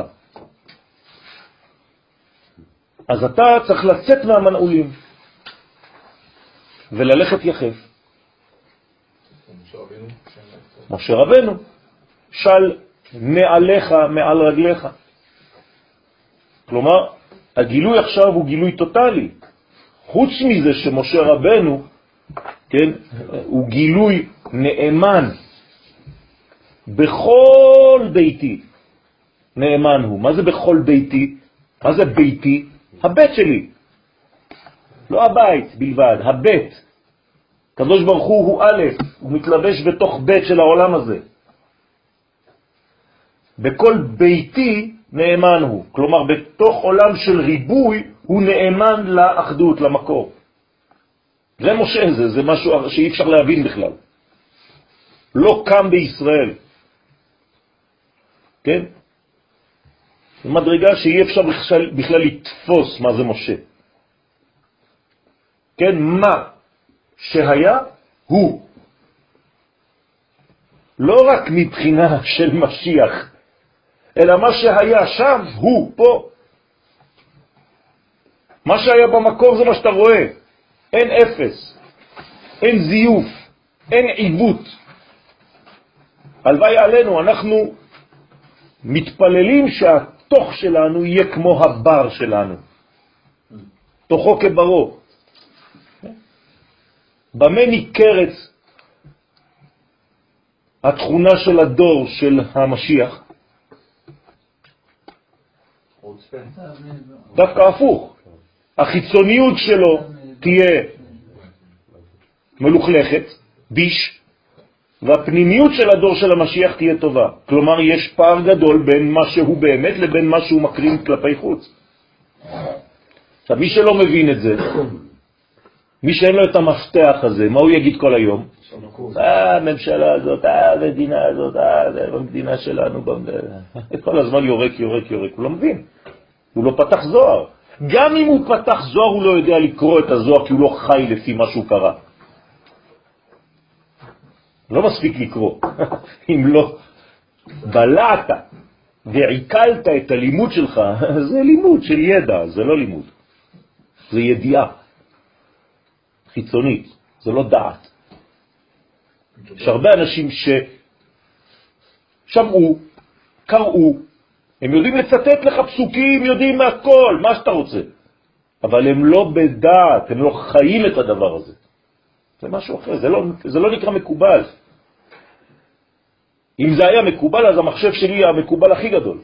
אז אתה צריך לצאת מהמנעולים וללכת יחף. משה רבנו, של נעליך מעל רגליך. כלומר, הגילוי עכשיו הוא גילוי טוטלי. חוץ מזה שמשה רבנו, כן, הוא גילוי נאמן בכל ביתי. נאמן הוא. מה זה בכל ביתי? מה זה ביתי? הבית שלי. לא הבית בלבד, הבית. קדוש ברוך הוא הוא א', הוא מתלבש בתוך בית של העולם הזה. בכל ביתי נאמן הוא. כלומר, בתוך עולם של ריבוי הוא נאמן לאחדות, למקור. זה משה, זה, זה משהו שאי אפשר להבין בכלל. לא קם בישראל. כן? מדרגה שאי אפשר בכלל, בכלל לתפוס מה זה משה. כן, מה שהיה הוא. לא רק מבחינה של משיח, אלא מה שהיה שם הוא פה. מה שהיה במקור זה מה שאתה רואה. אין אפס, אין זיוף, אין עיוות. הלוואי עלינו, אנחנו מתפללים שהתוך שלנו יהיה כמו הבר שלנו, תוכו כברו. במה ניכרת התכונה של הדור של המשיח? דווקא הפוך. החיצוניות שלו תהיה מלוכלכת, ביש, והפנימיות של הדור של המשיח תהיה טובה. כלומר, יש פער גדול בין מה שהוא באמת לבין מה שהוא מקרין כלפי חוץ. עכשיו, מי שלא מבין את זה, מי שאין לו את המפתח הזה, מה הוא יגיד כל היום? אה, הממשלה הזאת, אה, המדינה הזאת, אה, במדינה שלנו, כל הזמן יורק, יורק, יורק, הוא לא מבין. הוא לא פתח זוהר. גם אם הוא פתח זוהר, הוא לא יודע לקרוא את הזוהר, כי הוא לא חי לפי מה שהוא קרא. לא מספיק לקרוא. אם לא בלעת ועיקלת את הלימוד שלך, זה לימוד של ידע, זה לא לימוד. זה ידיעה חיצונית, זה לא דעת. יש הרבה אנשים ששמעו, קראו, הם יודעים לצטט לך פסוקים, יודעים מהכל, מה שאתה רוצה. אבל הם לא בדעת, הם לא חיים את הדבר הזה. זה משהו אחר, זה לא, זה לא נקרא מקובל. אם זה היה מקובל, אז המחשב שלי היה המקובל הכי גדול.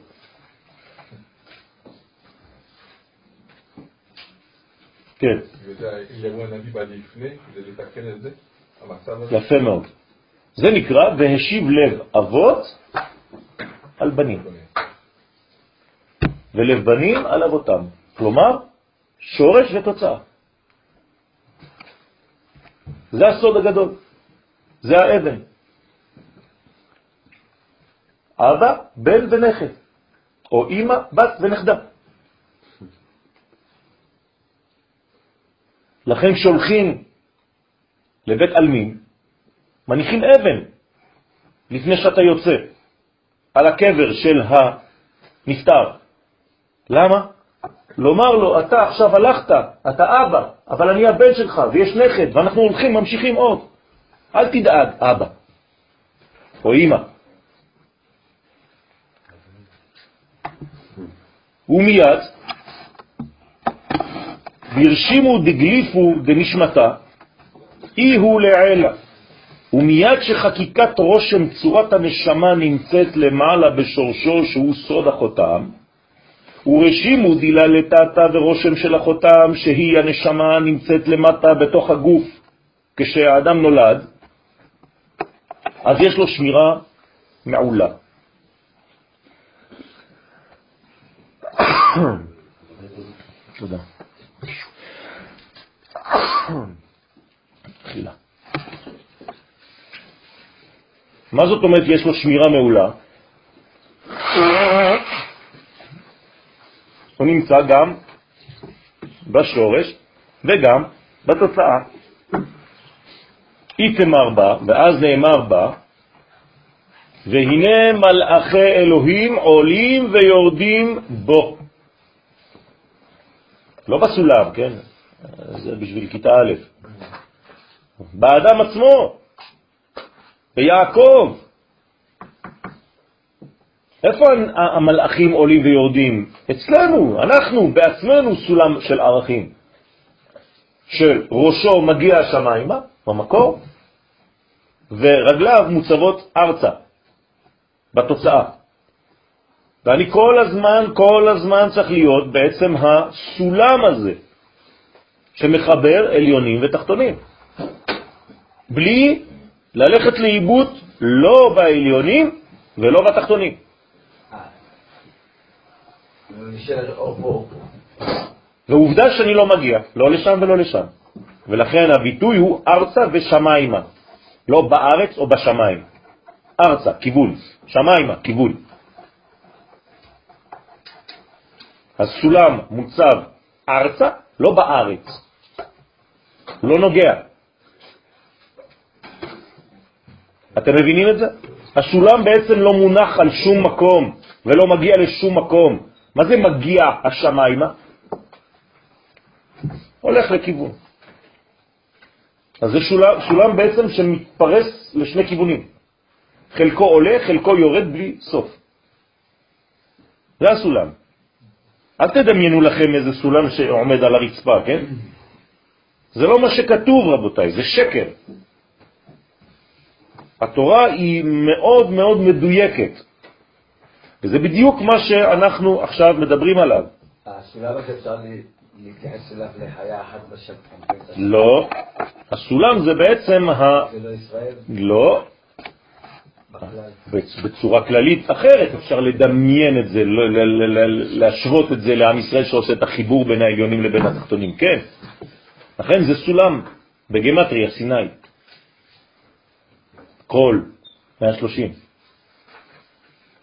כן. יפה מאוד. זה נקרא והשיב לב אבות על בנים. ולב בנים על אבותם. כלומר, שורש ותוצאה. זה הסוד הגדול, זה האבן. אבא, בן ונכד, או אמא, בת ונכדה. לכן שולחים לבית אלמין, מניחים אבן לפני שאתה יוצא על הקבר של הנפטר. למה? לומר לו, אתה עכשיו הלכת, אתה אבא, אבל אני הבן שלך, ויש נכד, ואנחנו הולכים, ממשיכים עוד. אל תדאג, אבא, או אמא. ומיד, והרשימו דגליפו דנשמתה, אי הוא לעילה. ומיד שחקיקת רושם צורת הנשמה נמצאת למעלה בשורשו שהוא סוד החותם, ורשימו דילה לטאטה ורושם של החותם שהיא הנשמה נמצאת למטה בתוך הגוף כשהאדם נולד, אז יש לו שמירה מעולה. תודה. תחילה. מה זאת אומרת יש לו שמירה מעולה? הוא נמצא גם בשורש וגם בתוצאה. איתמר בה, ואז נאמר בה, והנה מלאכי אלוהים עולים ויורדים בו. לא בסולם, כן? זה בשביל כיתה א', באדם עצמו, ביעקב. איפה המלאכים עולים ויורדים? אצלנו, אנחנו בעצמנו סולם של ערכים, של ראשו מגיע השמיימה, במקור, ורגליו מוצבות ארצה, בתוצאה. ואני כל הזמן, כל הזמן צריך להיות בעצם הסולם הזה, שמחבר עליונים ותחתונים. בלי ללכת לאיבוד לא בעליונים ולא בתחתונים. ועובדה שאני לא מגיע, לא לשם ולא לשם. ולכן הביטוי הוא ארצה ושמיימה, לא בארץ או בשמיים. ארצה, כיוון, שמיימה, כיוון. הסולם מוצב ארצה, לא בארץ. לא נוגע. אתם מבינים את זה? הסולם בעצם לא מונח על שום מקום ולא מגיע לשום מקום. מה זה מגיע השמיימה? הולך לכיוון. אז זה שולם, שולם בעצם שמתפרס לשני כיוונים. חלקו עולה, חלקו יורד בלי סוף. זה הסולם. אל תדמיינו לכם איזה סולם שעומד על הרצפה, כן? זה לא מה שכתוב, רבותיי, זה שקר. התורה היא מאוד מאוד מדויקת, וזה בדיוק מה שאנחנו עכשיו מדברים עליו. הסולם הזה אפשר להתייחס אליו לחיה אחת בשם. לא, הסולם זה בעצם ה... זה לא ישראל? לא. בצורה כללית אחרת אפשר לדמיין את זה, להשוות את זה לעם ישראל שעושה את החיבור בין העליונים לבין התחתונים, כן. לכן זה סולם בגמטריה, סיני. קול, 130.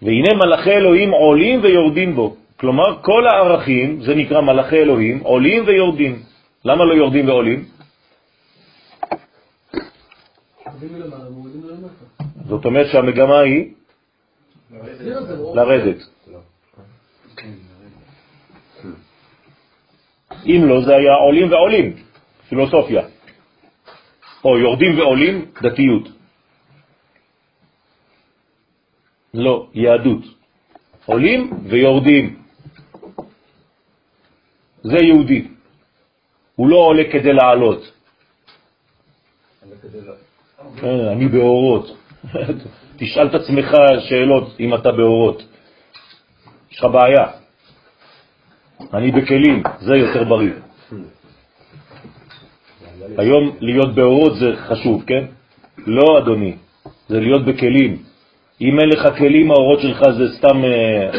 והנה מלאכי אלוהים עולים ויורדים בו. כלומר, כל הערכים, זה נקרא מלאכי אלוהים, עולים ויורדים. למה לא יורדים ועולים? זאת אומרת שהמגמה היא לרדת. אם לא, זה היה עולים ועולים, פילוסופיה. או יורדים ועולים, דתיות. לא, יהדות. עולים ויורדים. זה יהודי. הוא לא עולה כדי לעלות. כן, אני באורות. תשאל את עצמך שאלות אם אתה באורות. יש לך בעיה. אני בכלים, זה יותר בריא. היום להיות באורות זה חשוב, כן? לא, אדוני, זה להיות בכלים. אם אין לך כלים, האורות שלך זה סתם אה,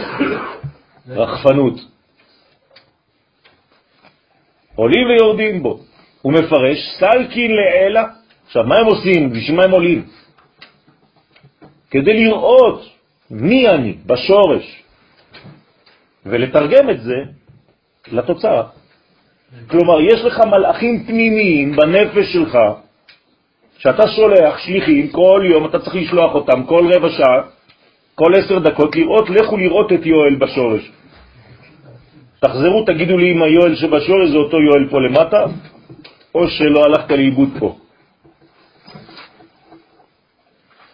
רחפנות. עולים ויורדים בו. הוא מפרש, סלקין לעילה. עכשיו, מה הם עושים? בשביל מה הם עולים? כדי לראות מי אני בשורש, ולתרגם את זה לתוצאה. כלומר, יש לך מלאכים פנימיים בנפש שלך, שאתה שולח שליחים, כל יום אתה צריך לשלוח אותם, כל רבע שעה, כל עשר דקות, לראות, לכו לראות את יואל בשורש. תחזרו, תגידו לי אם היואל שבשורש זה אותו יואל פה למטה, או שלא הלכת לאיבוד פה.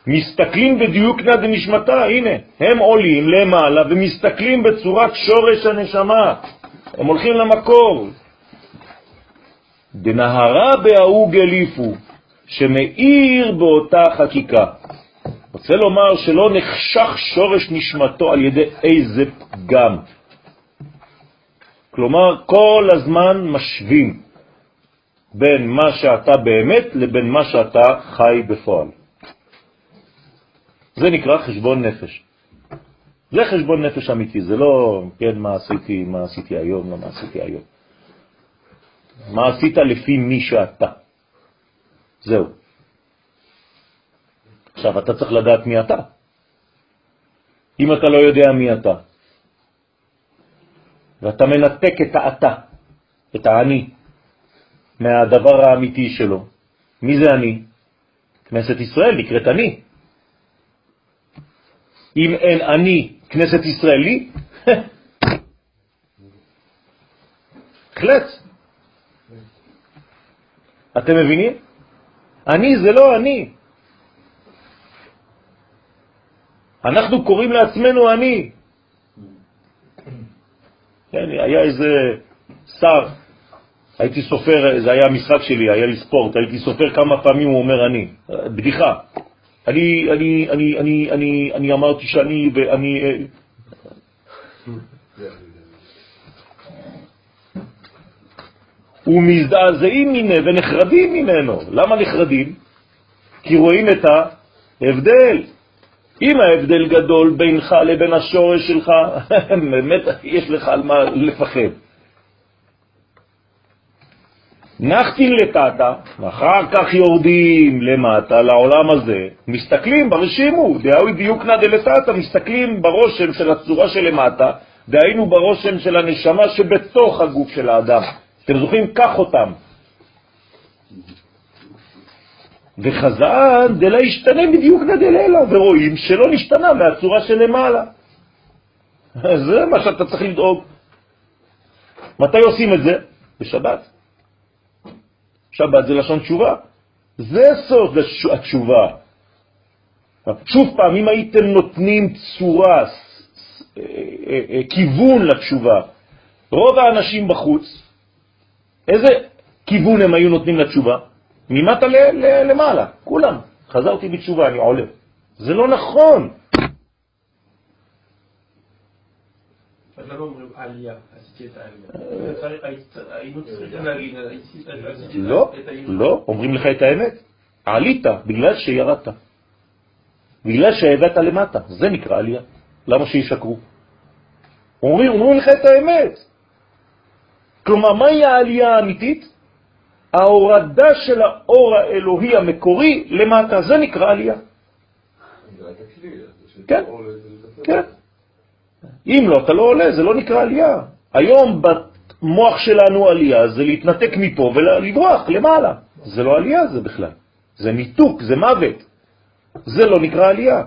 מסתכלים בדיוקנא דנשמתה, הנה, הם עולים למעלה ומסתכלים בצורת שורש הנשמה. הם הולכים למקור. דנהרה בהוא גליפו, שמאיר באותה חקיקה. רוצה לומר שלא נחשך שורש נשמתו על ידי איזה פגם. כלומר, כל הזמן משווים בין מה שאתה באמת לבין מה שאתה חי בפועל. זה נקרא חשבון נפש. זה חשבון נפש אמיתי, זה לא, כן, מה עשיתי, מה עשיתי היום, לא מה עשיתי היום. מה עשית לפי מי שאתה. זהו. עכשיו, אתה צריך לדעת מי אתה. אם אתה לא יודע מי אתה, ואתה מנתק את האתה, את האני, מהדבר האמיתי שלו, מי זה אני? כנסת ישראל נקראת אני. אם אין אני כנסת ישראלי, חלט. אתם מבינים? אני זה לא אני. אנחנו קוראים לעצמנו אני. כן, היה איזה שר, הייתי סופר, זה היה המשחק שלי, היה לי ספורט, הייתי סופר כמה פעמים הוא אומר אני. בדיחה. אני, אני, אני, אני, אני, אני אמרתי שאני, ואני... אה, ומזדעזעים ממנו ונחרדים ממנו. למה נחרדים? כי רואים את ההבדל. אם ההבדל גדול בינך לבין השורש שלך, באמת יש לך על מה לפחד. נחתין לטאטה, ואחר כך יורדים למטה לעולם הזה, מסתכלים ברשימו, דהאוי דיוקנא דלטאטה, מסתכלים ברושם של הצורה שלמטה, דהיינו ברושם של הנשמה שבתוך הגוף של האדם. אתם זוכרים? קח אותם. וחזן דלה ישתנה בדיוק נדללה, ורואים שלא נשתנה מהצורה שלמעלה. זה מה שאתה צריך לדאוג. מתי עושים את זה? בשבת. שבת זה לשון תשובה. זה סוד התשובה. שוב פעם, אם הייתם נותנים צורה, אה, אה, אה, כיוון לתשובה, רוב האנשים בחוץ, איזה כיוון הם היו נותנים לתשובה? ממטה למעלה, כולם. חזרתי בתשובה, אני עולה. זה לא נכון. לא, לא, אומרים לך את האמת. עלית בגלל שירדת. בגלל שהבאת למטה. זה נקרא עלייה. למה שישקרו? אומרים, אומרים לך את האמת. כלומר, מהי העלייה האמיתית? ההורדה של האור האלוהי המקורי למטה, זה נקרא עלייה. כן, כן. אם לא, אתה לא עולה, זה לא נקרא עלייה. היום במוח שלנו עלייה זה להתנתק מפה ולברוח למעלה. זה לא עלייה זה בכלל, זה ניתוק, זה מוות. זה לא נקרא עלייה.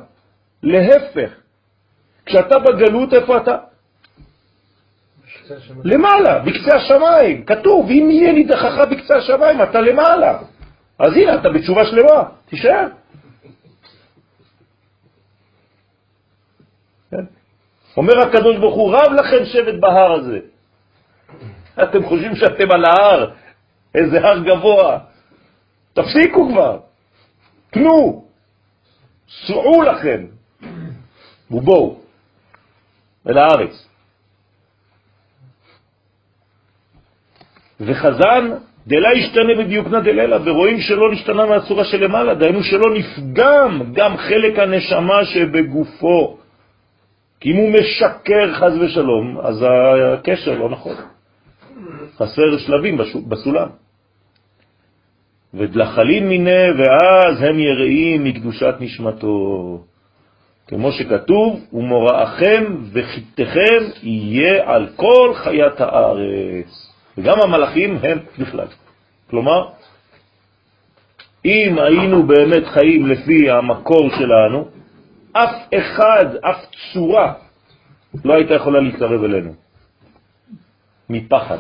להפך, כשאתה בגלות, איפה אתה? למעלה, בקצה השמיים. כתוב, אם יהיה נידחך בקצה השמיים, אתה למעלה. אז הנה, אתה בתשובה שלמה, תישאר. כן? אומר הקדוש ברוך הוא, רב לכם שבט בהר הזה. אתם חושבים שאתם על ההר, איזה הר גבוה. תפסיקו כבר, תנו, סעו לכם, ובואו אל הארץ. וחזן דלה ישתנה בדיוקנה דלילה, ורואים שלא נשתנה מהצורה שלמעלה, דהיינו שלא נפגם גם חלק הנשמה שבגופו. כי אם הוא משקר חז ושלום, אז הקשר לא נכון. חסר שלבים בסולם. ודלחלים מיני, ואז הם יראים מקדושת נשמתו. כמו שכתוב, ומוראכם וחיתכם יהיה על כל חיית הארץ. וגם המלאכים הם בכלל. כלומר, אם היינו באמת חיים לפי המקור שלנו, אף אחד, אף צורה, לא הייתה יכולה להתקרב אלינו, מפחד.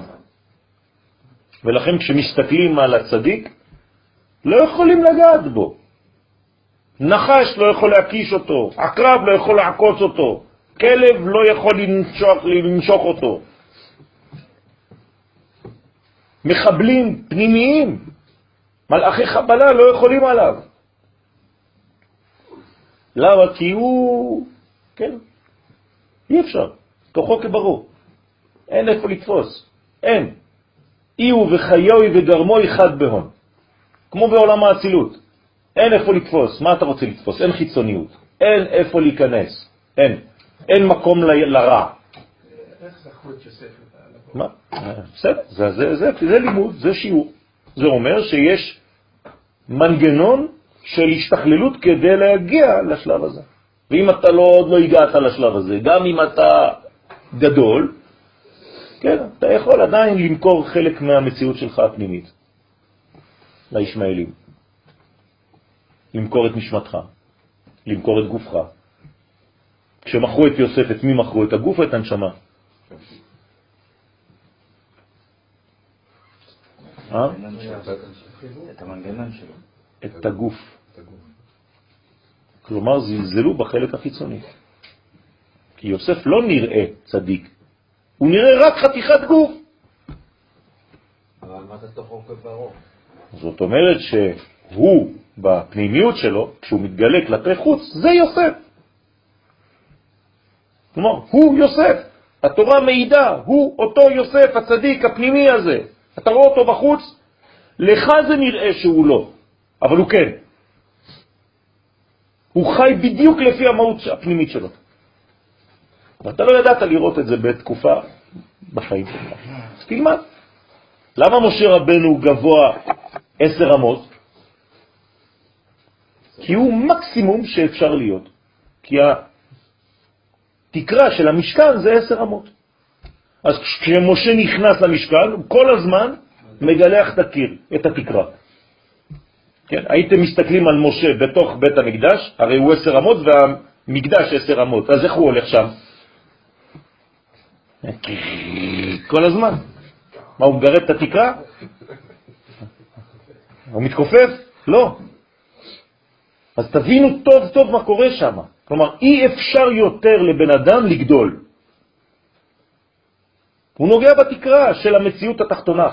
ולכן כשמסתכלים על הצדיק, לא יכולים לגעת בו. נחש לא יכול להקיש אותו, עקרב לא יכול לעקוץ אותו, כלב לא יכול למשוך, למשוך אותו. מחבלים פנימיים, מלאכי חבלה לא יכולים עליו. למה? כי הוא, כן, אי אפשר, תוכו כברור. אין איפה לתפוס, אין. אי הוא וחיוי וגרמו אחד בהון, כמו בעולם האצילות. אין איפה לתפוס, מה אתה רוצה לתפוס? אין חיצוניות, אין איפה להיכנס, אין. אין מקום ל... לרע. איך זכו את יוסף? מה? בסדר, זה, זה, זה, זה לימוד, זה שיעור. זה אומר שיש מנגנון של השתכללות כדי להגיע לשלב הזה. ואם אתה לא, עוד לא הגעת לשלב הזה, גם אם אתה גדול, כן, אתה יכול עדיין למכור חלק מהמציאות שלך הפנימית לישמעאלים. למכור את נשמתך, למכור את גופך. כשמכרו את יוסף, את מי מכרו? את הגוף או את הנשמה? אה? את המנגנון שלו. את הגוף. כלומר, זלזלו בחלק החיצוני. כי יוסף לא נראה צדיק, הוא נראה רק חתיכת גוף. אבל מה זה תוכו כברור? זאת אומרת שהוא, בפנימיות שלו, כשהוא מתגלה כלפי חוץ, זה יוסף. כלומר, הוא יוסף. התורה מעידה, הוא אותו יוסף הצדיק הפנימי הזה. אתה רואה אותו בחוץ, לך זה נראה שהוא לא, אבל הוא כן. הוא חי בדיוק לפי המהות הפנימית שלו. ואתה לא ידעת לראות את זה בתקופה בחיים שלך. אז תלמד. למה משה רבנו גבוה עשר אמות? כי הוא מקסימום שאפשר להיות. כי התקרה של המשכן זה עשר אמות. אז כשמשה נכנס למשכן, הוא כל הזמן מגלח את הקיר, את התקרה. כן? הייתם מסתכלים על משה בתוך בית המקדש, הרי הוא עשר אמות והמקדש עשר אמות, אז איך הוא הולך שם? כל הזמן. מה, הוא מגרד את התקרה? הוא מתכופף? לא. אז תבינו טוב טוב מה קורה שם. כלומר, אי אפשר יותר לבן אדם לגדול. הוא נוגע בתקרה של המציאות התחתונה.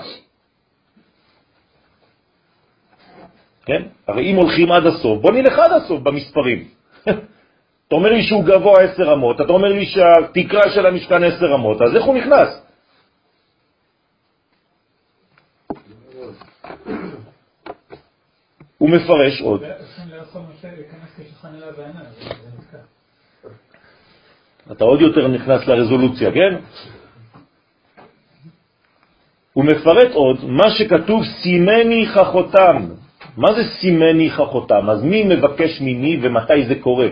כן? הרי אם הולכים עד הסוף, בוא נלך עד הסוף במספרים. אתה אומר לי שהוא גבוה עשר אמות, אתה אומר לי שהתקרה של המשכן עשר אמות, אז איך הוא נכנס? הוא מפרש עוד. אתה עוד יותר נכנס לרזולוציה, כן? הוא מפרט עוד מה שכתוב סימני חכותם. מה זה סימני חכותם? אז מי מבקש ממי ומתי זה קורה?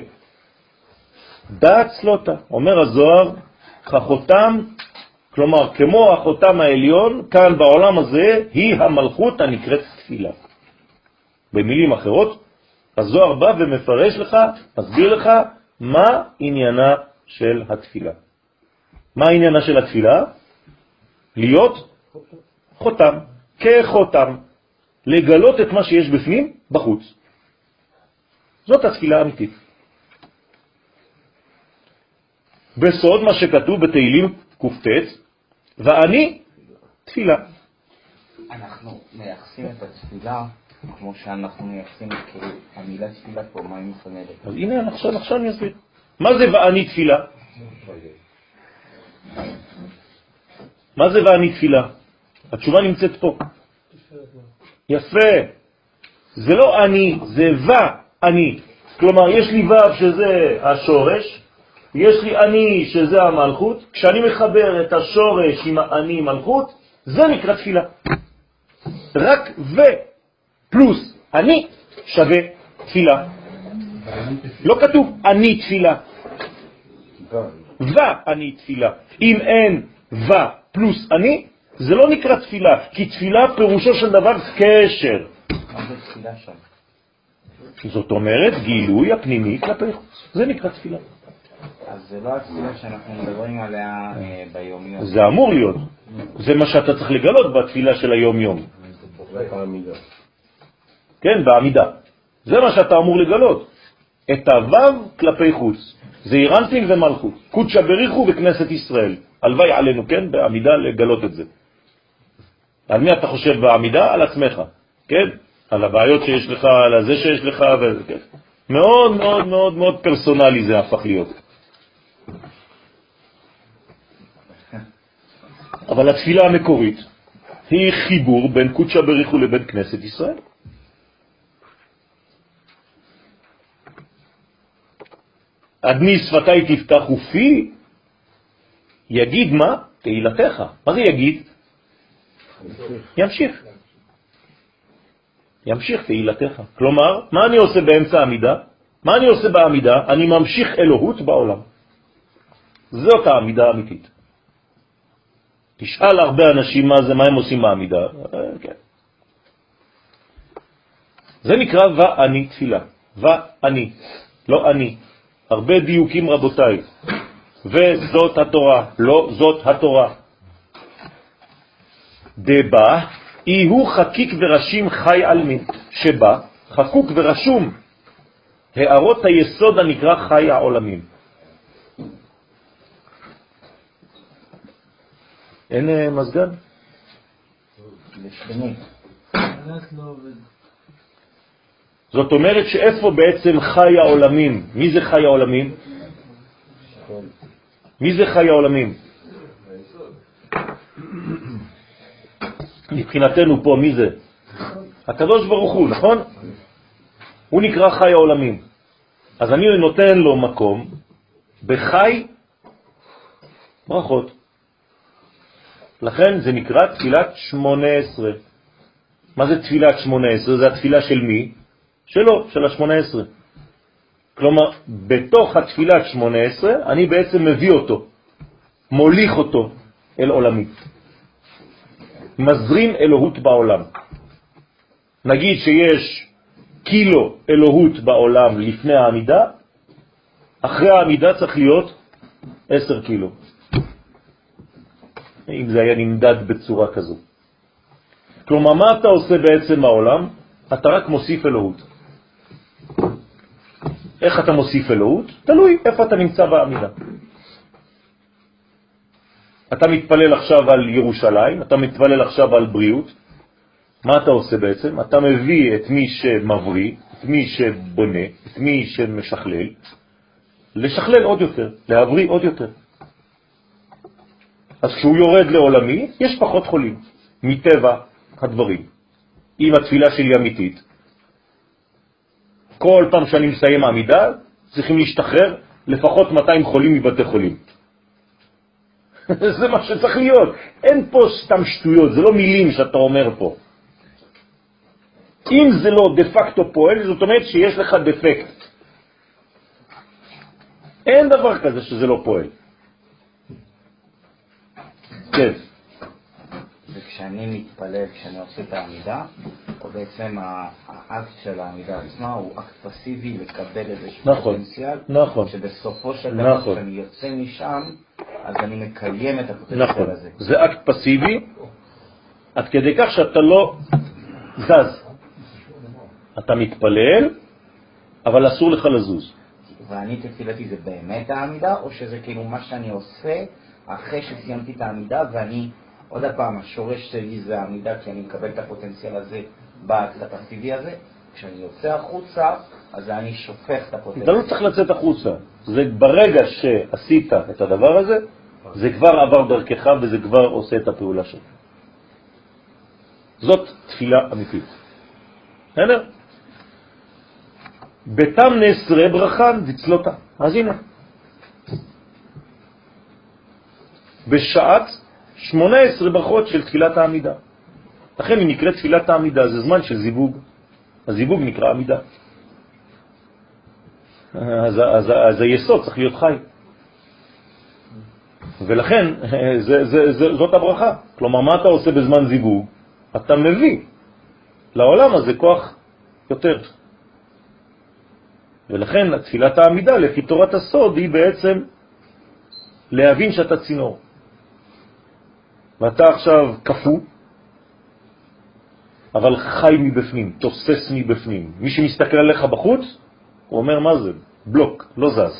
דעת סלוטה, אומר הזוהר, חכותם, כלומר, כמו החותם העליון, כאן בעולם הזה, היא המלכות הנקראת תפילה. במילים אחרות, הזוהר בא ומפרש לך, מסביר לך, מה עניינה של התפילה. מה עניינה של התפילה? להיות חותם, כחותם, לגלות את מה שיש בפנים בחוץ. זאת התפילה האמיתית. בסוד מה שכתוב בתהילים קט, ואני תפילה. אנחנו מייחסים את התפילה כמו שאנחנו מייחסים, כאילו, המילה תפילה פה, מה היא מסמלת? אז הנה, עכשיו, עכשיו אני אסביר. מה זה ואני תפילה? מה זה ואני תפילה? התשובה נמצאת פה. יפה. זה לא אני, זה ואני. כלומר, יש לי ו' שזה השורש, יש לי אני שזה המלכות, כשאני מחבר את השורש עם האני מלכות, זה נקרא תפילה. רק ו פלוס אני שווה תפילה. לא כתוב אני תפילה. ו אני תפילה. אם אין ו פלוס אני, זה לא נקרא תפילה, כי תפילה פירושו של דבר קשר. מה זה תפילה שם? זאת אומרת, גילוי הפנימי כלפי חוץ. זה נקרא תפילה. אז זה לא התפילה שאנחנו מדברים עליה אה, ביום-יום. זה אמור להיות. זה מה שאתה צריך לגלות בתפילה של היום-יום. כן, בעמידה. זה מה שאתה אמור לגלות. את הוו כלפי חוץ. זה אירנטין ומלכות. קודשא בריחו וכנסת ישראל. הלוואי עלינו, כן, בעמידה לגלות את זה. על מי אתה חושב בעמידה? על עצמך, כן? על הבעיות שיש לך, על הזה שיש לך, וזה, כן. מאוד מאוד מאוד מאוד פרסונלי זה הפך להיות. אבל התפילה המקורית היא חיבור בין קודשא בריחו לבין כנסת ישראל. אדני שפתי תפתח ופי יגיד מה? תהילתך. מה זה יגיד? ימשיך. ימשיך תהילתך. כלומר, מה אני עושה באמצע העמידה? מה אני עושה בעמידה? אני ממשיך אלוהות בעולם. זאת העמידה האמיתית. תשאל הרבה אנשים מה זה, מה הם עושים בעמידה. כן. זה נקרא ואני תפילה. ואני, לא אני. הרבה דיוקים רבותיי. וזאת התורה, לא זאת התורה. דבה, אי הוא חקיק ורשים חי עלמין, שבה חקוק ורשום הערות היסוד הנקרא חי העולמים. אין אה, מזגן? לשכני. חל"ת לא עובד. זאת אומרת שאיפה בעצם חי העולמים? מי זה חי העולמים? מי זה חי העולמים? מבחינתנו פה, מי זה? הקדוש ברוך הוא, נכון? הוא נקרא חי העולמים. אז אני נותן לו מקום בחי ברכות. לכן זה נקרא תפילת שמונה עשרה. מה זה תפילת שמונה עשרה? זה התפילה של מי? שלו, של השמונה עשרה. כלומר, בתוך התפילת שמונה עשרה אני בעצם מביא אותו, מוליך אותו אל עולמי. מזרים אלוהות בעולם. נגיד שיש קילו אלוהות בעולם לפני העמידה, אחרי העמידה צריך להיות עשר קילו. אם זה היה נמדד בצורה כזו. כלומר, מה אתה עושה בעצם בעולם? אתה רק מוסיף אלוהות. איך אתה מוסיף אלוהות? תלוי איפה אתה נמצא בעמידה. אתה מתפלל עכשיו על ירושלים, אתה מתפלל עכשיו על בריאות, מה אתה עושה בעצם? אתה מביא את מי שמבריא, את מי שבונה, את מי שמשכלל, לשכלל עוד יותר, להבריא עוד יותר. אז כשהוא יורד לעולמי, יש פחות חולים, מטבע הדברים. אם התפילה שלי אמיתית, כל פעם שאני מסיים עמידה, צריכים להשתחרר לפחות 200 חולים מבתי חולים. זה מה שצריך להיות. אין פה סתם שטויות, זה לא מילים שאתה אומר פה. אם זה לא דה פקטו פועל, זאת אומרת שיש לך דפקט. אין דבר כזה שזה לא פועל. כן. וכשאני מתפלל, כשאני עושה את העמידה, או בעצם האקט של העמידה עצמה הוא אקט פסיבי לקבל איזשהו נכון, פוטנציאל, נכון. שבסופו של דבר, נכון. כשאני יוצא משם, אז אני מקיים את הפוטנציאל נכון. הזה. זה אקט פסיבי, עד כדי כך שאתה לא זז. אתה מתפלל, אבל אסור לך לזוז. ואני תפילתי זה באמת העמידה, או שזה כאילו מה שאני עושה אחרי שסיימתי את העמידה, ואני, עוד פעם, השורש שלי זה העמידה, כי אני מקבל את הפוטנציאל הזה באקט הפסיבי הזה. כשאני יוצא החוצה, אז אני שופך את הפוטנציאל. אתה לא צריך לצאת החוצה. זה ברגע שעשית את הדבר הזה, זה כבר עבר דרכך וזה כבר עושה את הפעולה שלך. זאת תפילה אמיתית. בסדר? בתם נסרה ברכן דצלותה. אז הנה. בשעת 18 ברכות של תפילת העמידה. לכן היא נקראת תפילת העמידה, זה זמן של זיווג. הזיווג נקרא עמידה. אז, אז, אז היסוד צריך להיות חי. ולכן זה, זה, זה, זאת הברכה. כלומר, מה אתה עושה בזמן זיווג? אתה מביא לעולם הזה כוח יותר. ולכן תפילת העמידה, לפי תורת הסוד, היא בעצם להבין שאתה צינור. ואתה עכשיו כפו, אבל חי מבפנים, תוסס מבפנים. מי שמסתכל עליך בחוץ, הוא אומר, מה זה? בלוק, לא זז.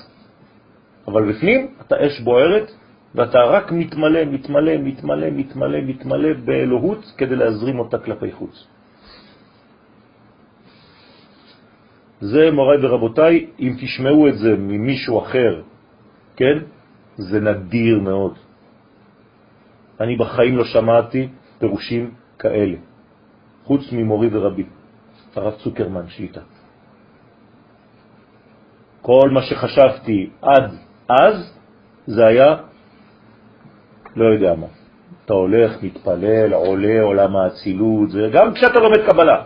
אבל בפנים אתה אש בוערת, ואתה רק מתמלא, מתמלא, מתמלא, מתמלא, מתמלא באלוהות כדי להזרים אותה כלפי חוץ. זה, מוריי ורבותיי, אם תשמעו את זה ממישהו אחר, כן? זה נדיר מאוד. אני בחיים לא שמעתי פירושים כאלה, חוץ ממורי ורבי, הרב צוקרמן שליטה. כל מה שחשבתי עד אז, זה היה לא יודע מה. אתה הולך, מתפלל, עולה עולם האצילות, זה גם כשאתה לומד קבלה.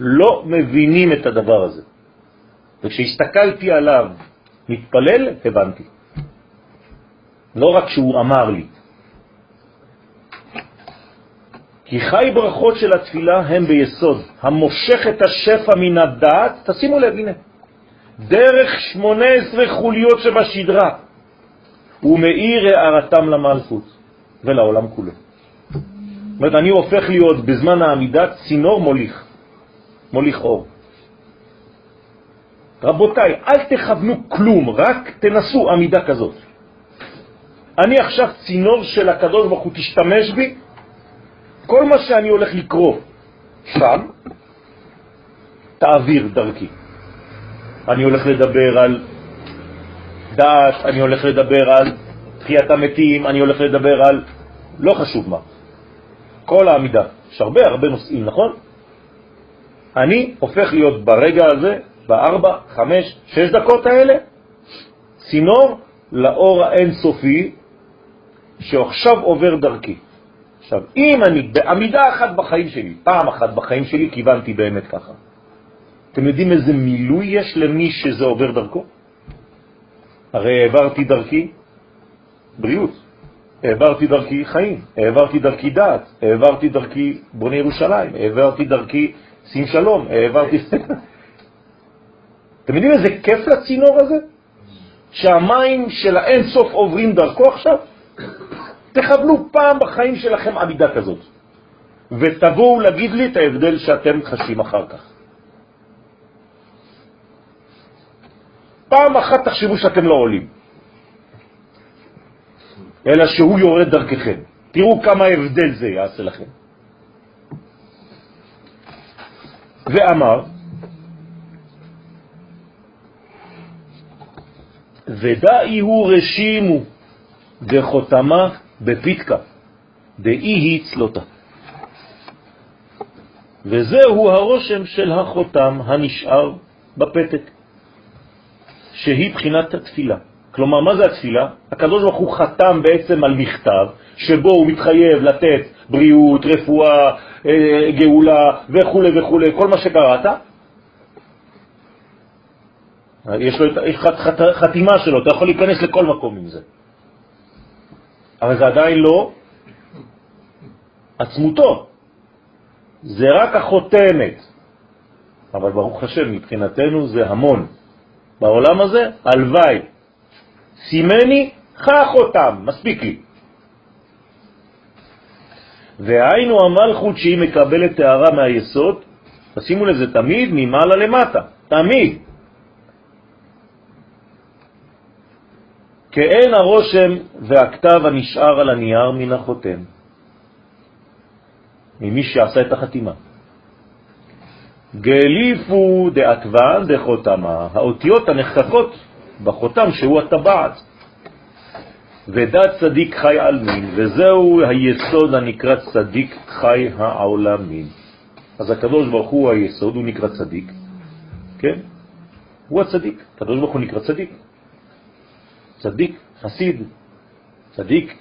לא מבינים את הדבר הזה. וכשהסתכלתי עליו מתפלל, הבנתי. לא רק שהוא אמר לי. כי חי ברכות של התפילה הם ביסוד, המושך את השפע מן הדעת, תשימו לב, הנה, דרך 18 חוליות שבשדרה, הוא מאיר הערתם למלכות ולעולם כולו. זאת אומרת, אני הופך להיות בזמן העמידה צינור מוליך, מוליך אור. רבותיי, אל תכוונו כלום, רק תנסו עמידה כזאת. אני עכשיו צינור של הקדוש ברוך הוא, תשתמש בי, כל מה שאני הולך לקרוא שם, תעביר דרכי. אני הולך לדבר על דעת, אני הולך לדבר על תחיית המתים, אני הולך לדבר על לא חשוב מה. כל העמידה. יש הרבה הרבה נושאים, נכון? אני הופך להיות ברגע הזה, בארבע, חמש, שש דקות האלה, צינור לאור האינסופי שעכשיו עובר דרכי. עכשיו, אם אני בעמידה אחת בחיים שלי, פעם אחת בחיים שלי, כיוונתי באמת ככה. אתם יודעים איזה מילוי יש למי שזה עובר דרכו? הרי העברתי דרכי בריאות, העברתי דרכי חיים, העברתי דרכי דעת, העברתי דרכי בוני ירושלים, העברתי דרכי שים שלום, העברתי... אתם יודעים איזה כיף לצינור הזה? שהמים של האין סוף עוברים דרכו עכשיו? תכוונו פעם בחיים שלכם עמידה כזאת, ותבואו להגיד לי את ההבדל שאתם חשים אחר כך. פעם אחת תחשבו שאתם לא עולים, אלא שהוא יורד דרככם. תראו כמה הבדל זה יעשה לכם. ואמר, ודאי הוא רשימו דחותמה בפיתקה, דאי היא צלותה. וזהו הרושם של החותם הנשאר בפתק. שהיא בחינת התפילה. כלומר, מה זה התפילה? הקדוש ברוך הוא חתם בעצם על מכתב שבו הוא מתחייב לתת בריאות, רפואה, אה, גאולה וכו' וכו', כל מה שקראת. יש לו יש חת, חתימה שלו, אתה יכול להיכנס לכל מקום עם זה. אבל זה עדיין לא עצמותו, זה רק החותמת. אבל ברוך השם, מבחינתנו זה המון. בעולם הזה, הלוואי. סימני, חך אותם, מספיק לי. והיינו המלכות שהיא מקבלת תארה מהיסוד, תשימו לזה תמיד ממעלה למטה, תמיד. כאין הרושם והכתב הנשאר על הנייר מן החותם, ממי שעשה את החתימה. גליפו דעקבן דחותמה, האותיות הנחקקות בחותם שהוא הטבעת. ודעת צדיק חי על מין, וזהו היסוד הנקרא צדיק חי העולמים. אז הקדוש ברוך הוא היסוד, הוא נקרא צדיק, כן? הוא הצדיק, הקדוש ברוך הוא נקרא צדיק. צדיק, חסיד, צדיק,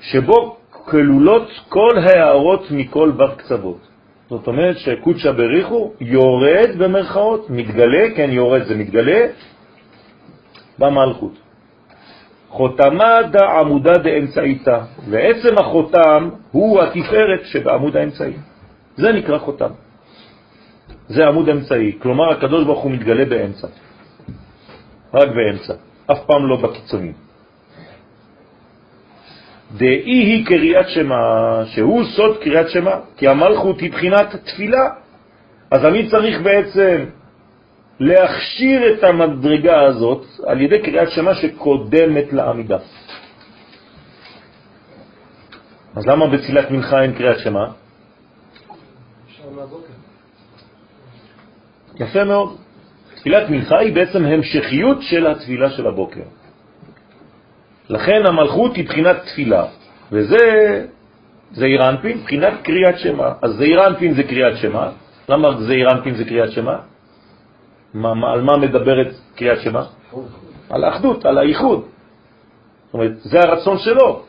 שבו כלולות כל הערות מכל ור קצוות. זאת אומרת שקודשא בריחו יורד במרכאות, מתגלה, כן יורד זה מתגלה, במלכות. חותמה דה עמודה דאמצעיתה, ועצם החותם הוא התפארת שבעמוד האמצעי. זה נקרא חותם. זה עמוד אמצעי, כלומר הקדוש ברוך הוא מתגלה באמצע. רק באמצע, אף פעם לא בקיצונים. דאי היא קריאת שמה, שהוא סוד קריאת שמה, כי המלכות היא בחינת תפילה. אז אני צריך בעצם להכשיר את המדרגה הזאת על ידי קריאת שמה שקודמת לעמידה. אז למה בתפילת מנחה אין קריאת שמה? יפה מאוד. תפילת מנחה היא בעצם המשכיות של התפילה של הבוקר. לכן המלכות היא בחינת תפילה, וזה זעיר אנפין, בחינת קריאת שמה. אז זעיר אנפין זה קריאת שמה. למה זעיר אנפין זה קריאת שמה? מה, מה, על מה מדברת קריאת שמה? על האחדות, על האיחוד. זאת אומרת, זה הרצון שלו.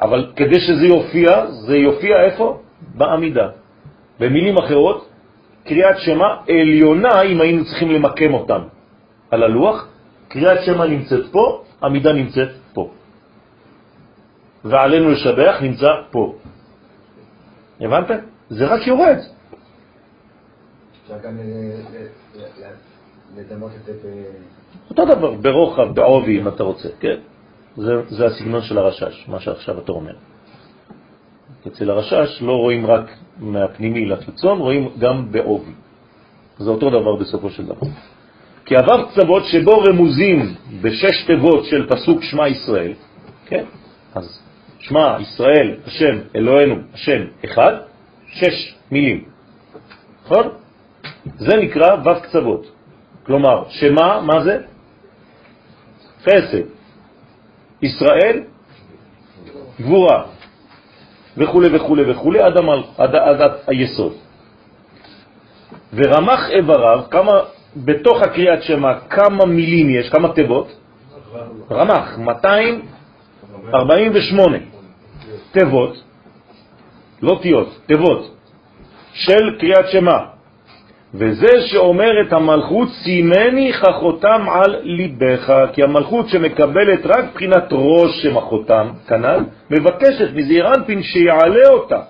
אבל כדי שזה יופיע, זה יופיע איפה? בעמידה. במילים אחרות, קריאת שמה עליונה, אם היינו צריכים למקם אותם על הלוח, קריאת שמה נמצאת פה, עמידה נמצאת פה. ועלינו לשבח נמצא פה. הבנתם? זה רק יורד. אפשר גם לדמות את זה ב... אותו דבר, ברוחב, בעובי, אם אתה רוצה, כן? זה, זה הסגנון של הרשש, מה שעכשיו אתה אומר. אצל הרשש לא רואים רק מהפנימי לחיצון, רואים גם בעובי. זה אותו דבר בסופו של דבר. כי עבר קצוות שבו רמוזים בשש תיבות של פסוק שמע ישראל, כן? אז שמע ישראל, השם, אלוהינו, השם, אחד, שש מילים, נכון? זה נקרא ו' קצוות. כלומר, שמה, מה זה? חסד. ישראל, גבורה, וכו' וכו' וכו', עד, המל, עד, עד, עד היסוד. ורמח איבריו, כמה, בתוך הקריאת שמה, כמה מילים יש, כמה תיבות? רמח, 248 תיבות, לא תיות, תיבות, של קריאת שמה. וזה שאומר את המלכות, סימני חכותם על ליבך, כי המלכות שמקבלת רק בחינת ראש החותם, כנ"ל, מבקשת מזעיר אנפין שיעלה אותה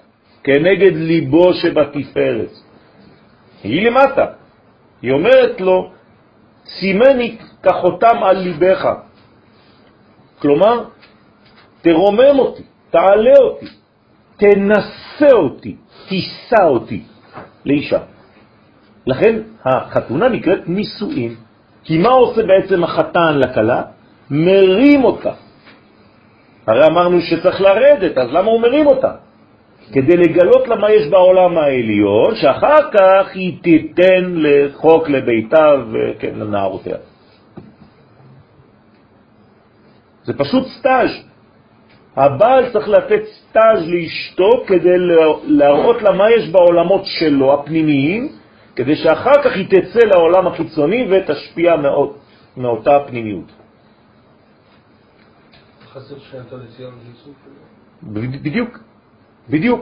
כנגד ליבו שבתפארת. היא למטה. היא אומרת לו, סימני כחותם על ליבך. כלומר, תרומם אותי, תעלה אותי, תנסה אותי, תישא אותי לאישה. לכן החתונה נקראת נישואין. כי מה עושה בעצם החתן לכלה? מרים אותה. הרי אמרנו שצריך לרדת, אז למה הוא מרים אותה? כדי לגלות לה מה יש בעולם העליון, שאחר כך היא תיתן לחוק לביתה וכן, לנערותיה. זה פשוט סטאז'. הבעל צריך לתת סטאז' לאשתו כדי להראות לה מה יש בעולמות שלו, הפנימיים, כדי שאחר כך היא תצא לעולם החיצוני ותשפיע מאוד מאותה פנימיות. בדיוק, בדיוק.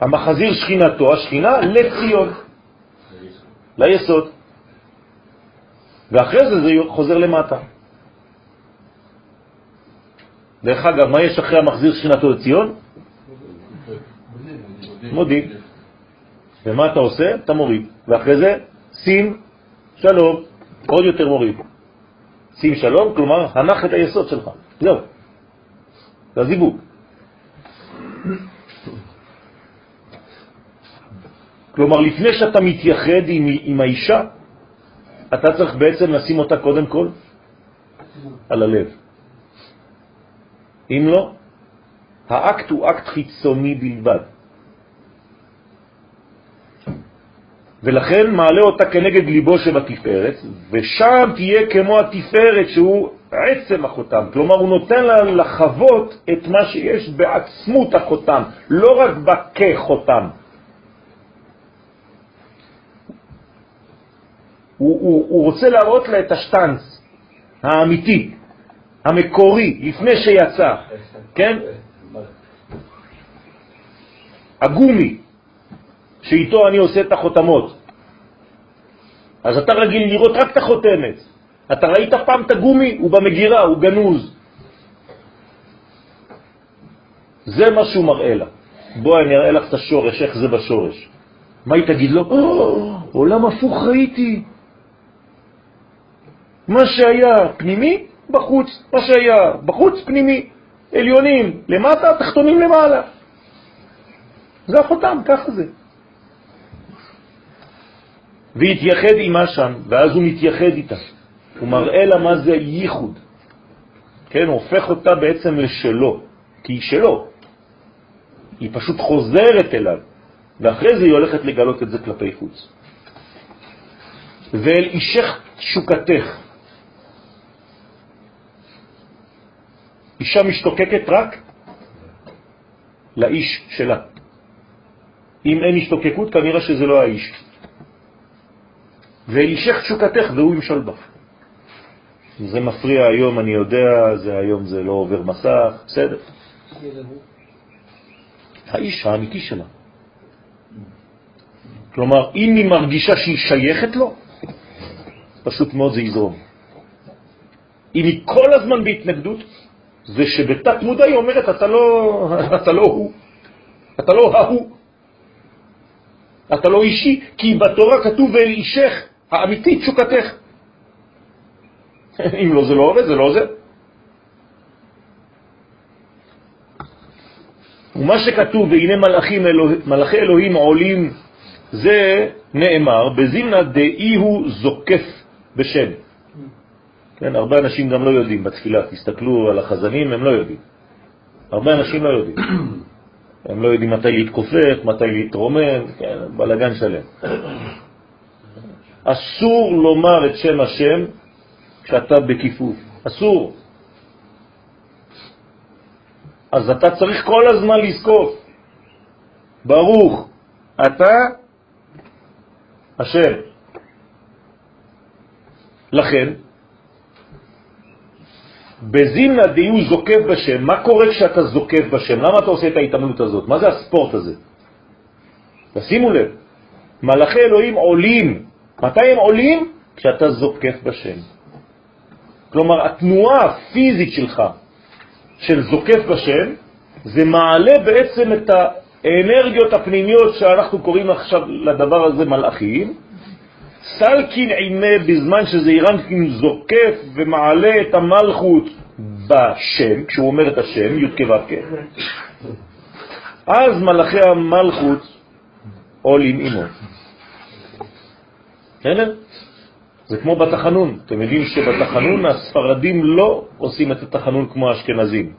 המחזיר שכינתו, השכינה, לציון, ליסוד. ואחרי זה זה חוזר למטה. דרך אגב, מה יש אחרי המחזיר שכינתו לציון? מודיד. ומה אתה עושה? אתה מוריד. ואחרי זה, שים שלום, עוד יותר מוריד. שים שלום, כלומר, הנח את היסוד שלך. זהו. זה הזיווג. כלומר, לפני שאתה מתייחד עם, עם האישה, אתה צריך בעצם לשים אותה קודם כל על הלב. אם לא, האקט הוא אקט חיצוני בלבד. ולכן מעלה אותה כנגד ליבו שבתפארת, ושם תהיה כמו התפארת שהוא עצם החותם, כלומר הוא נותן לה לחוות את מה שיש בעצמות החותם, לא רק בכחותם. הוא, הוא, הוא רוצה להראות לה את השטנץ האמיתי, המקורי, לפני שיצא, כן? הגומי, שאיתו אני עושה את החותמות. אז אתה רגיל לראות רק את החותמת. אתה ראית פעם את הגומי? הוא במגירה, הוא גנוז. זה מה שהוא מראה לה. בואי אני אראה לך את השורש, איך זה בשורש. מה היא תגיד לו? עולם הפוך ראיתי. מה שהיה פנימי, בחוץ. מה שהיה בחוץ, פנימי. עליונים למטה, תחתונים למעלה. זה החותם, ככה זה. והתייחד עימה שם, ואז הוא מתייחד איתה. הוא מראה לה מה זה ייחוד. כן, הוא הופך אותה בעצם לשלו, כי היא שלו. היא פשוט חוזרת אליו, ואחרי זה היא הולכת לגלות את זה כלפי חוץ. ואל אישך תשוקתך. אישה משתוקקת רק לאיש שלה. אם אין השתוקקות, כנראה שזה לא האיש. ואישך תשוקתך והוא ימשול בך. זה מפריע היום, אני יודע, זה היום זה לא עובר מסך, בסדר. האיש האמיתי שלה. כלומר, אם היא מרגישה שהיא שייכת לו, פשוט מאוד זה יזרום. אם היא כל הזמן בהתנגדות, זה שבתת מודע היא אומרת, אתה לא, אתה לא הוא, אתה לא ההוא, אתה לא אישי, כי בתורה כתוב ואל אישך האמיתי תשוקתך. אם לא זה לא עובד, זה לא עוזר. ומה שכתוב, והנה מלאכים אלוה, מלאכי אלוהים עולים, זה נאמר, בזימנה דאי הוא זוקף בשם. כן, הרבה אנשים גם לא יודעים בתפילה, תסתכלו על החזנים, הם לא יודעים. הרבה אנשים לא יודעים. הם לא יודעים מתי להתכופף, מתי להתרומם, כן, בלגן שלם. אסור לומר את שם השם כשאתה בכיפוף. אסור. אז אתה צריך כל הזמן לזכור. ברוך אתה השם. לכן, בזימנה דיו זוקף בשם, מה קורה כשאתה זוקף בשם? למה אתה עושה את ההתעמלות הזאת? מה זה הספורט הזה? תשימו לב, מלאכי אלוהים עולים. מתי הם עולים? כשאתה זוקף בשם. כלומר, התנועה הפיזית שלך, של זוקף בשם, זה מעלה בעצם את האנרגיות הפנימיות שאנחנו קוראים עכשיו לדבר הזה מלאכים. סלקין עימה בזמן שזה אירנקין זוקף ומעלה את המלכות בשם, כשהוא אומר את השם, י' כו' אז מלאכי המלכות עולים עמו. בסדר? זה כמו בתחנון. אתם יודעים שבתחנון הספרדים לא עושים את התחנון כמו האשכנזים,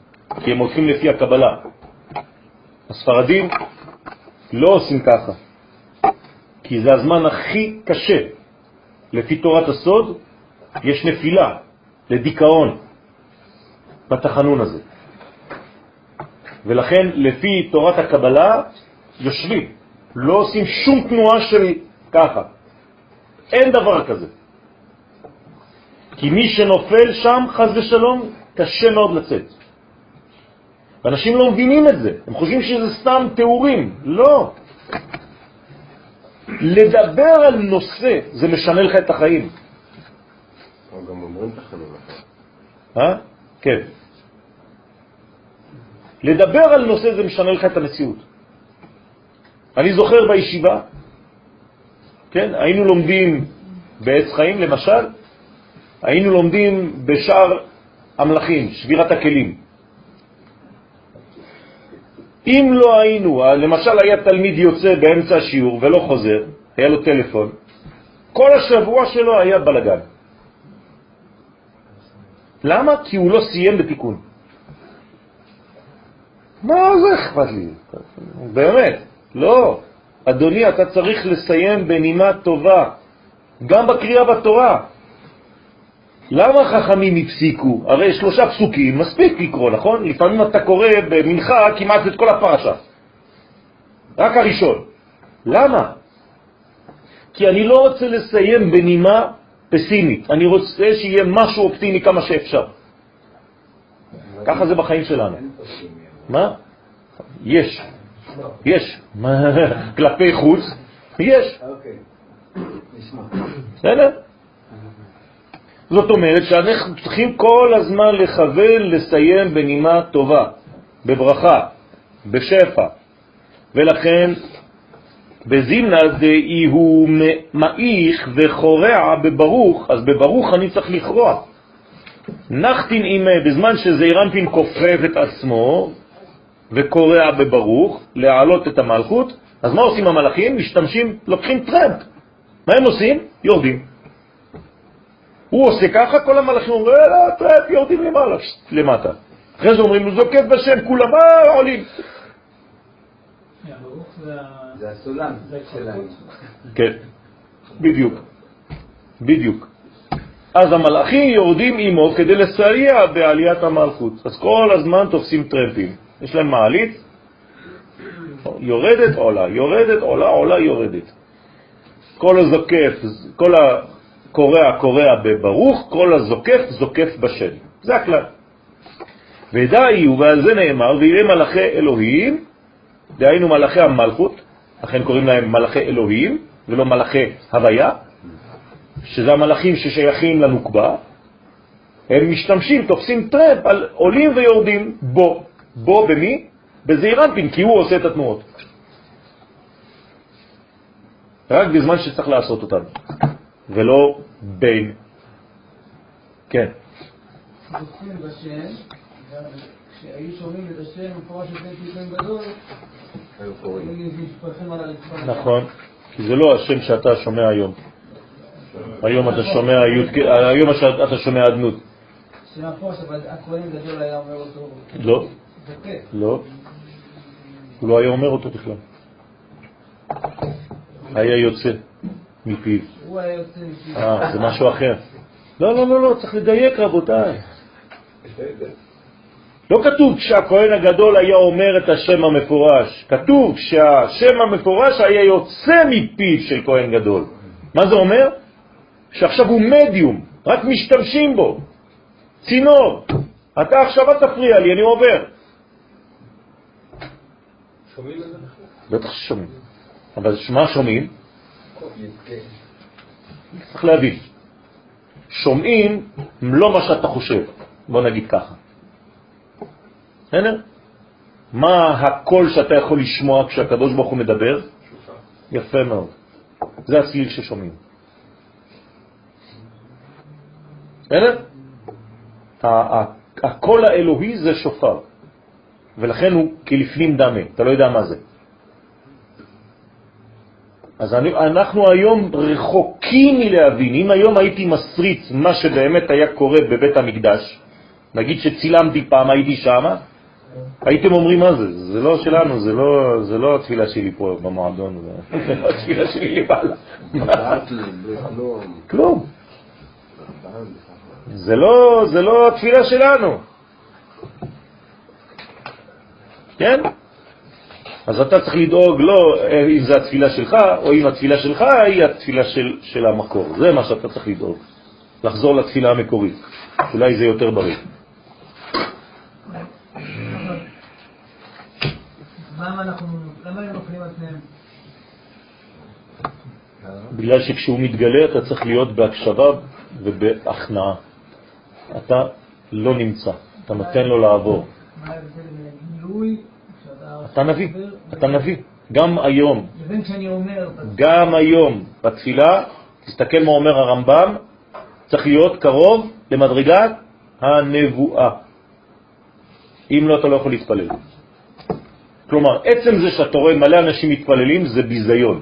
כי הם הולכים לפי הקבלה. הספרדים לא עושים ככה, כי זה הזמן הכי קשה. לפי תורת הסוד יש נפילה לדיכאון בתחנון הזה. ולכן לפי תורת הקבלה יושבים, לא עושים שום תנועה של ככה. אין דבר כזה. כי מי שנופל שם, חז ושלום, קשה מאוד לצאת. ואנשים לא מבינים את זה, הם חושבים שזה סתם תיאורים. לא. לדבר על נושא, זה משנה לך את החיים. גם אומרים תחנון אה? כן. לדבר על נושא זה משנה לך את המציאות. אני זוכר בישיבה, כן, היינו לומדים בעץ חיים, למשל, היינו לומדים בשאר המלאכים, שבירת הכלים. אם לא היינו, למשל היה תלמיד יוצא באמצע השיעור ולא חוזר, היה לו טלפון, כל השבוע שלו היה בלגן. למה? כי הוא לא סיים בתיקון. מה זה אכפת לי? באמת, לא. אדוני, אתה צריך לסיים בנימה טובה, גם בקריאה בתורה. למה חכמים הפסיקו? הרי שלושה פסוקים מספיק לקרוא, נכון? לפעמים אתה קורא במנחה כמעט את כל הפרשה. רק הראשון. למה? כי אני לא רוצה לסיים בנימה פסימית, אני רוצה שיהיה משהו אופטימי כמה שאפשר. ככה זה בחיים שלנו. מה? יש. יש. כלפי חוץ, יש. בסדר? זאת אומרת שאנחנו צריכים כל הזמן לכוון לסיים בנימה טובה, בברכה, בשפע. ולכן בזימנה דאי הוא מאיך וחורע בברוך, אז בברוך אני צריך לכרוע. נחתין אימה, בזמן שזעירנפין כופף את עצמו וקורע בברוך, להעלות את המלכות, אז מה עושים המלאכים? משתמשים, לוקחים טרמפ. מה הם עושים? יורדים. הוא עושה ככה, כל המלאכים אומרים, לא, טרמפ, יורדים למעלה, למטה. אחרי זה אומרים, זוקף בשם, כולם, אה, עולים. זה הסולם שלהם. כן, בדיוק, בדיוק. אז המלאכים יורדים עמו כדי לסייע בעליית המלכות. אז כל הזמן תופסים טרמפים. יש להם מעלית, יורדת, עולה, יורדת, עולה, עולה, יורדת. כל הזוקף, כל הקורע, קורע בברוך, כל הזוקף, זוקף בשם. זה הכלל. ודאי, ועל זה נאמר, ויראה מלאכי אלוהים, דהיינו מלאכי המלכות, לכן קוראים להם מלאכי אלוהים, ולא מלאכי הוויה, שזה המלאכים ששייכים לנוקבה, הם משתמשים, תופסים טרמפ על עולים ויורדים בו. בו במי? בזעירנפין, כי הוא עושה את התנועות. רק בזמן שצריך לעשות אותן, ולא בין. כן. זוכרים בשם, כשהיו שומעים את השם מפורש לפני פיתון גדול, היו מתפרחים על הרצפה. נכון, כי זה לא השם שאתה שומע היום. היום אתה שומע י' היום אתה שומע אדנות. שם מפורש, אבל הכהן גדול היה אומר אותו. לא. לא. הוא לא היה אומר אותו בכלל. היה יוצא מפיו. הוא היה יוצא מפיו. אה, זה משהו אחר. לא, לא, לא, לא, צריך לדייק רבותיי. לא כתוב כשהכהן הגדול היה אומר את השם המפורש, כתוב שהשם המפורש היה יוצא מפיו של כהן גדול. מה זה אומר? שעכשיו הוא מדיום, רק משתמשים בו, צינור. אתה עכשיו אל תפריע לי, אני עובר. שומעים את זה? בטח ששומעים. אבל מה שומעים? צריך להבין. שומעים לא מה שאתה חושב, בוא נגיד ככה. בסדר? מה הקול שאתה יכול לשמוע כשהקדוש ברוך הוא מדבר? יפה מאוד. זה הצליל ששומעים. בסדר? הקול האלוהי זה שופר, ולכן הוא כלפנים דמה, אתה לא יודע מה זה. אז אני, אנחנו היום רחוקים מלהבין, אם היום הייתי מסריץ מה שבאמת היה קורה בבית המקדש, נגיד שצילמתי פעם, הייתי שם, הייתם אומרים מה זה, זה לא שלנו, זה לא, זה לא התפילה שלי פה במועדון, זה זה לא התפילה שלי למעלה. כלום. זה לא, זה לא התפילה שלנו. כן? אז אתה צריך לדאוג לא אם זה התפילה שלך, או אם התפילה שלך היא התפילה של, של המקור. זה מה שאתה צריך לדאוג. לחזור לתפילה המקורית. אולי זה יותר בריא. בגלל שכשהוא מתגלה אתה צריך להיות בהקשבה ובהכנעה. אתה לא נמצא, אתה נותן לו לעבור. מה ההבדל בין הגילוי, שאתה... אתה נביא, אתה נביא. גם היום, לבין כשאני אומר, גם היום בתפילה, תסתכל מה אומר הרמב"ם, צריך להיות קרוב למדרגת הנבואה. אם לא, אתה לא יכול להתפלל. כלומר, עצם זה שאתה רואה מלא אנשים מתפללים זה ביזיון.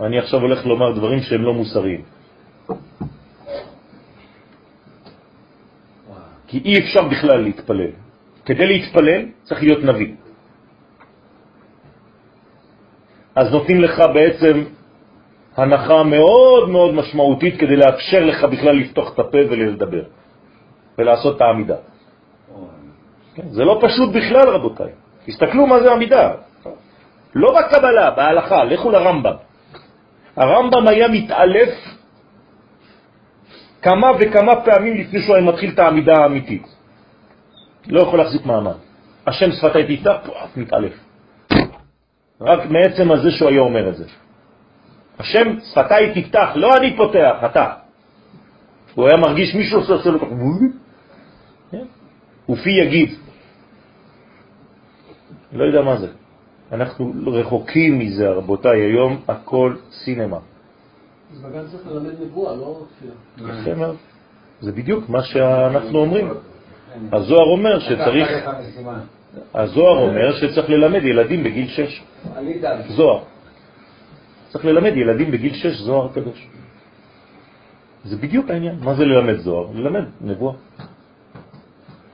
אני עכשיו הולך לומר דברים שהם לא מוסריים. כי אי אפשר בכלל להתפלל. כדי להתפלל צריך להיות נביא. אז נותנים לך בעצם הנחה מאוד מאוד משמעותית כדי לאפשר לך בכלל לפתוח את הפה ולדבר ולעשות את העמידה. כן? זה לא פשוט בכלל, רבותיי. תסתכלו מה זה עמידה. לא בקבלה, בהלכה, לכו לרמב"ם. הרמב"ם היה מתעלף כמה וכמה פעמים לפני שהוא היה מתחיל את העמידה האמיתית. לא יכול להחזיק מעמד. השם שפתי תפתח, פואף, מתעלף. רק מעצם הזה שהוא היה אומר את זה. השם שפתי תפתח, לא אני פותח, אתה. הוא היה מרגיש מישהו שעושה לו ככה, כן? ופי יגיד. לא יודע מה זה. אנחנו רחוקים מזה, רבותיי, היום הכל סינמה. אז בגן צריך ללמד נבואה, לא תפילה. יפה מאוד. זה בדיוק מה שאנחנו אומרים. הזוהר אומר שצריך, הזוהר אומר שצריך ללמד ילדים בגיל 6. זוהר. צריך ללמד ילדים בגיל 6 זוהר קדוש. זה בדיוק העניין. מה זה ללמד זוהר? ללמד נבואה.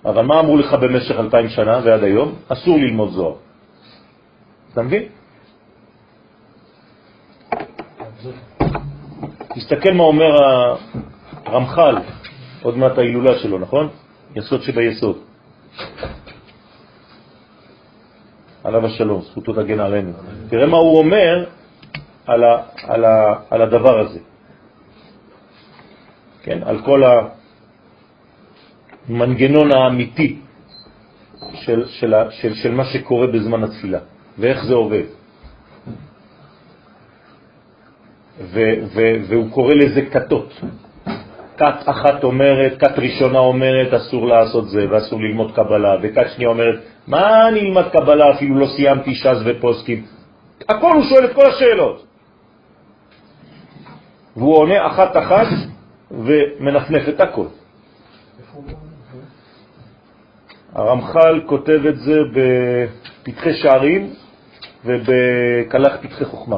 אבל מה אמרו לך במשך אלפיים שנה ועד היום? אסור ללמוד זוהר. אתה מבין? תסתכל מה אומר הרמח"ל, עוד מעט ההילולה שלו, נכון? יסוד שביסוד. עליו השלום, זכותו תגן עלינו. תראה מה הוא אומר על, ה, על, ה, על הדבר הזה. כן, על כל המנגנון האמיתי של, של, של, של מה שקורה בזמן התפילה. ואיך זה עובד. ו, ו, והוא קורא לזה כתות. כת אחת אומרת, כת ראשונה אומרת, אסור לעשות זה ואסור ללמוד קבלה, וכת שנייה אומרת, מה אני אלמד קבלה, אפילו לא סיימתי ש"ס ופוסקים. הכל הוא שואל את כל השאלות. והוא עונה אחת אחת ומנפנף את הכל. הרמח"ל כותב את זה בפתחי שערים ובקלח פתחי חוכמה.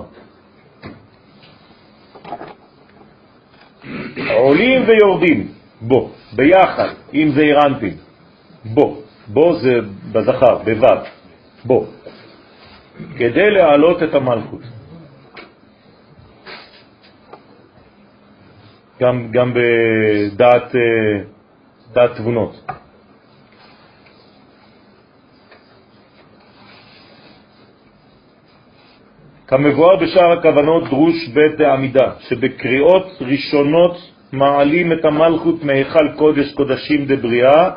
עולים ויורדים בו, ביחד, אם זה אירנטים, בו, בו זה בזכר, בו', בו, כדי להעלות את המלכות. גם, גם בדעת אה, דעת תבונות. כמבואר בשאר הכוונות דרוש בית העמידה, שבקריאות ראשונות מעלים את המלכות מהיכל קודש קודשים דבריאה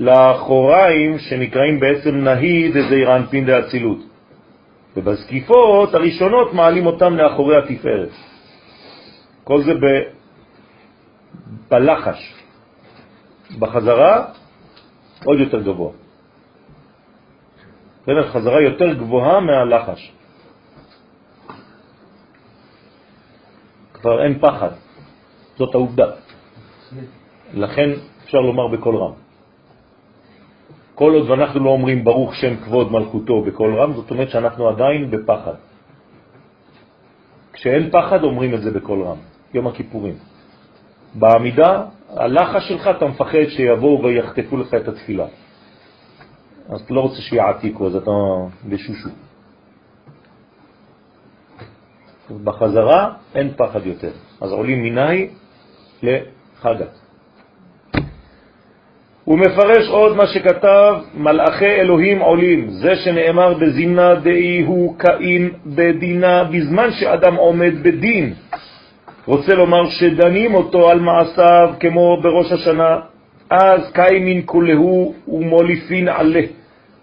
לאחוריים שנקראים בעצם נהי דזעיר אנפין דאצילות. ובזקיפות הראשונות מעלים אותם לאחורי התפארת. כל זה ב... בלחש. בחזרה עוד יותר גבוה. חזרה יותר גבוהה מהלחש. כבר אין פחד, זאת העובדה. לכן אפשר לומר בקול רם. כל עוד ואנחנו לא אומרים ברוך שם כבוד מלכותו בקול רם, זאת אומרת שאנחנו עדיין בפחד. כשאין פחד אומרים את זה בקול רם, יום הכיפורים. בעמידה, הלחש שלך אתה מפחד שיבואו ויחטפו לך את התפילה. אז אתה לא רוצה שיעתיקו, אז אתה בשושו. בחזרה אין פחד יותר. אז עולים מיני לחגה. הוא מפרש עוד מה שכתב, מלאכי אלוהים עולים, זה שנאמר בזימנה דאי הוא קאים בדינה בזמן שאדם עומד בדין. רוצה לומר שדנים אותו על מעשיו כמו בראש השנה, אז קיימין כולהו ומוליפין עלה,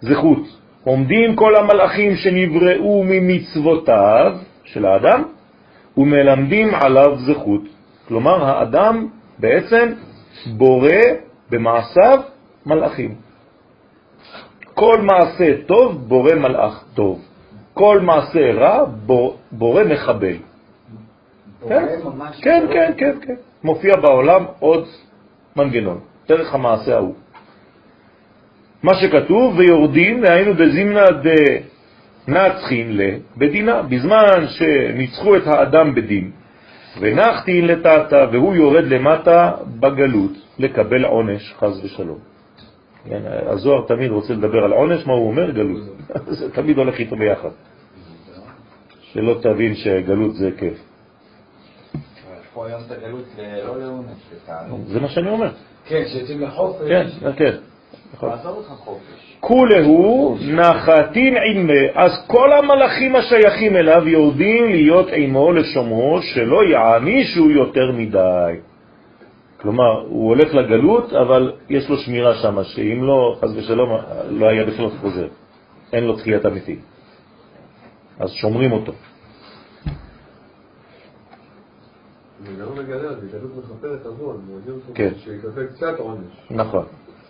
זכות. עומדים כל המלאכים שנבראו ממצוותיו, של האדם, ומלמדים עליו זכות. כלומר, האדם בעצם בורא במעשיו מלאכים. כל מעשה טוב בורא מלאך טוב, כל מעשה רע בורא מחבל. כן? כן, כן, כן, כן. מופיע בעולם עוד מנגנון, דרך המעשה ההוא. מה שכתוב, ויורדים, והיינו בזימנה נצחין לבדינה, בזמן שניצחו את האדם בדין, ונחתין לטאטה, והוא יורד למטה בגלות לקבל עונש, חז ושלום. כן, הזוהר תמיד רוצה לדבר על עונש, מה הוא אומר? גלות. זה תמיד הולך איתו ביחד. שלא תבין שגלות זה כיף. לא. זה מה שאני אומר. כן, שיוצאים לחופש. כן, כן. לעזוב אותך חופש. כולהו נחתין עימה, אז כל המלאכים השייכים אליו יודעים להיות עמו לשומרו, שלא יענישו יותר מדי. כלומר, הוא הולך לגלות, אבל יש לו שמירה שם, שאם לא, חס ושלום, לא היה בכלל חוזר. אין לו תחיית המתים. אז שומרים אותו. עוון, כן. נכון,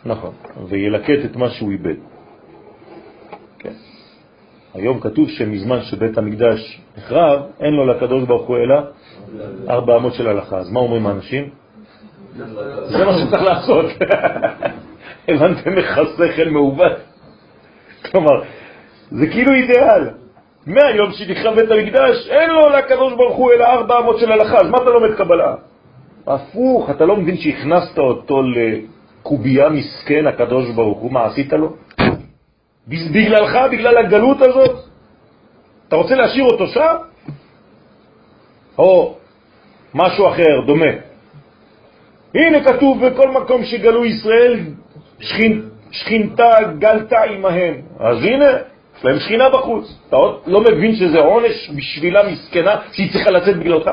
נכון, וילקט את מה שהוא איבד. כן. היום כתוב שמזמן שבית המקדש נחרב, אין לו לקדוש ברוך הוא אלא ארבע אמות של הלכה. אז מה אומרים האנשים? זה מה שצריך לעשות. הבנתם איך השכל מעוות? כלומר, זה כאילו אידיאל. מהיום שנחרב בית המקדש, אין לו לקדוש ברוך הוא אלא ארבע אמות של הלכה, אז מה אתה לומד קבלה? הפוך, אתה לא מבין שהכנסת אותו לקובייה מסכן, הקדוש ברוך הוא, מה עשית לו? בגללך, בגלל הגלות הזאת? אתה רוצה להשאיר אותו שם? או משהו אחר, דומה. הנה כתוב בכל מקום שגלו ישראל, שכין, שכינתה גלתה עמהם. אז הנה, יש להם שכינה בחוץ. אתה עוד לא מבין שזה עונש בשבילה מסכנה שהיא צריכה לצאת בגללך?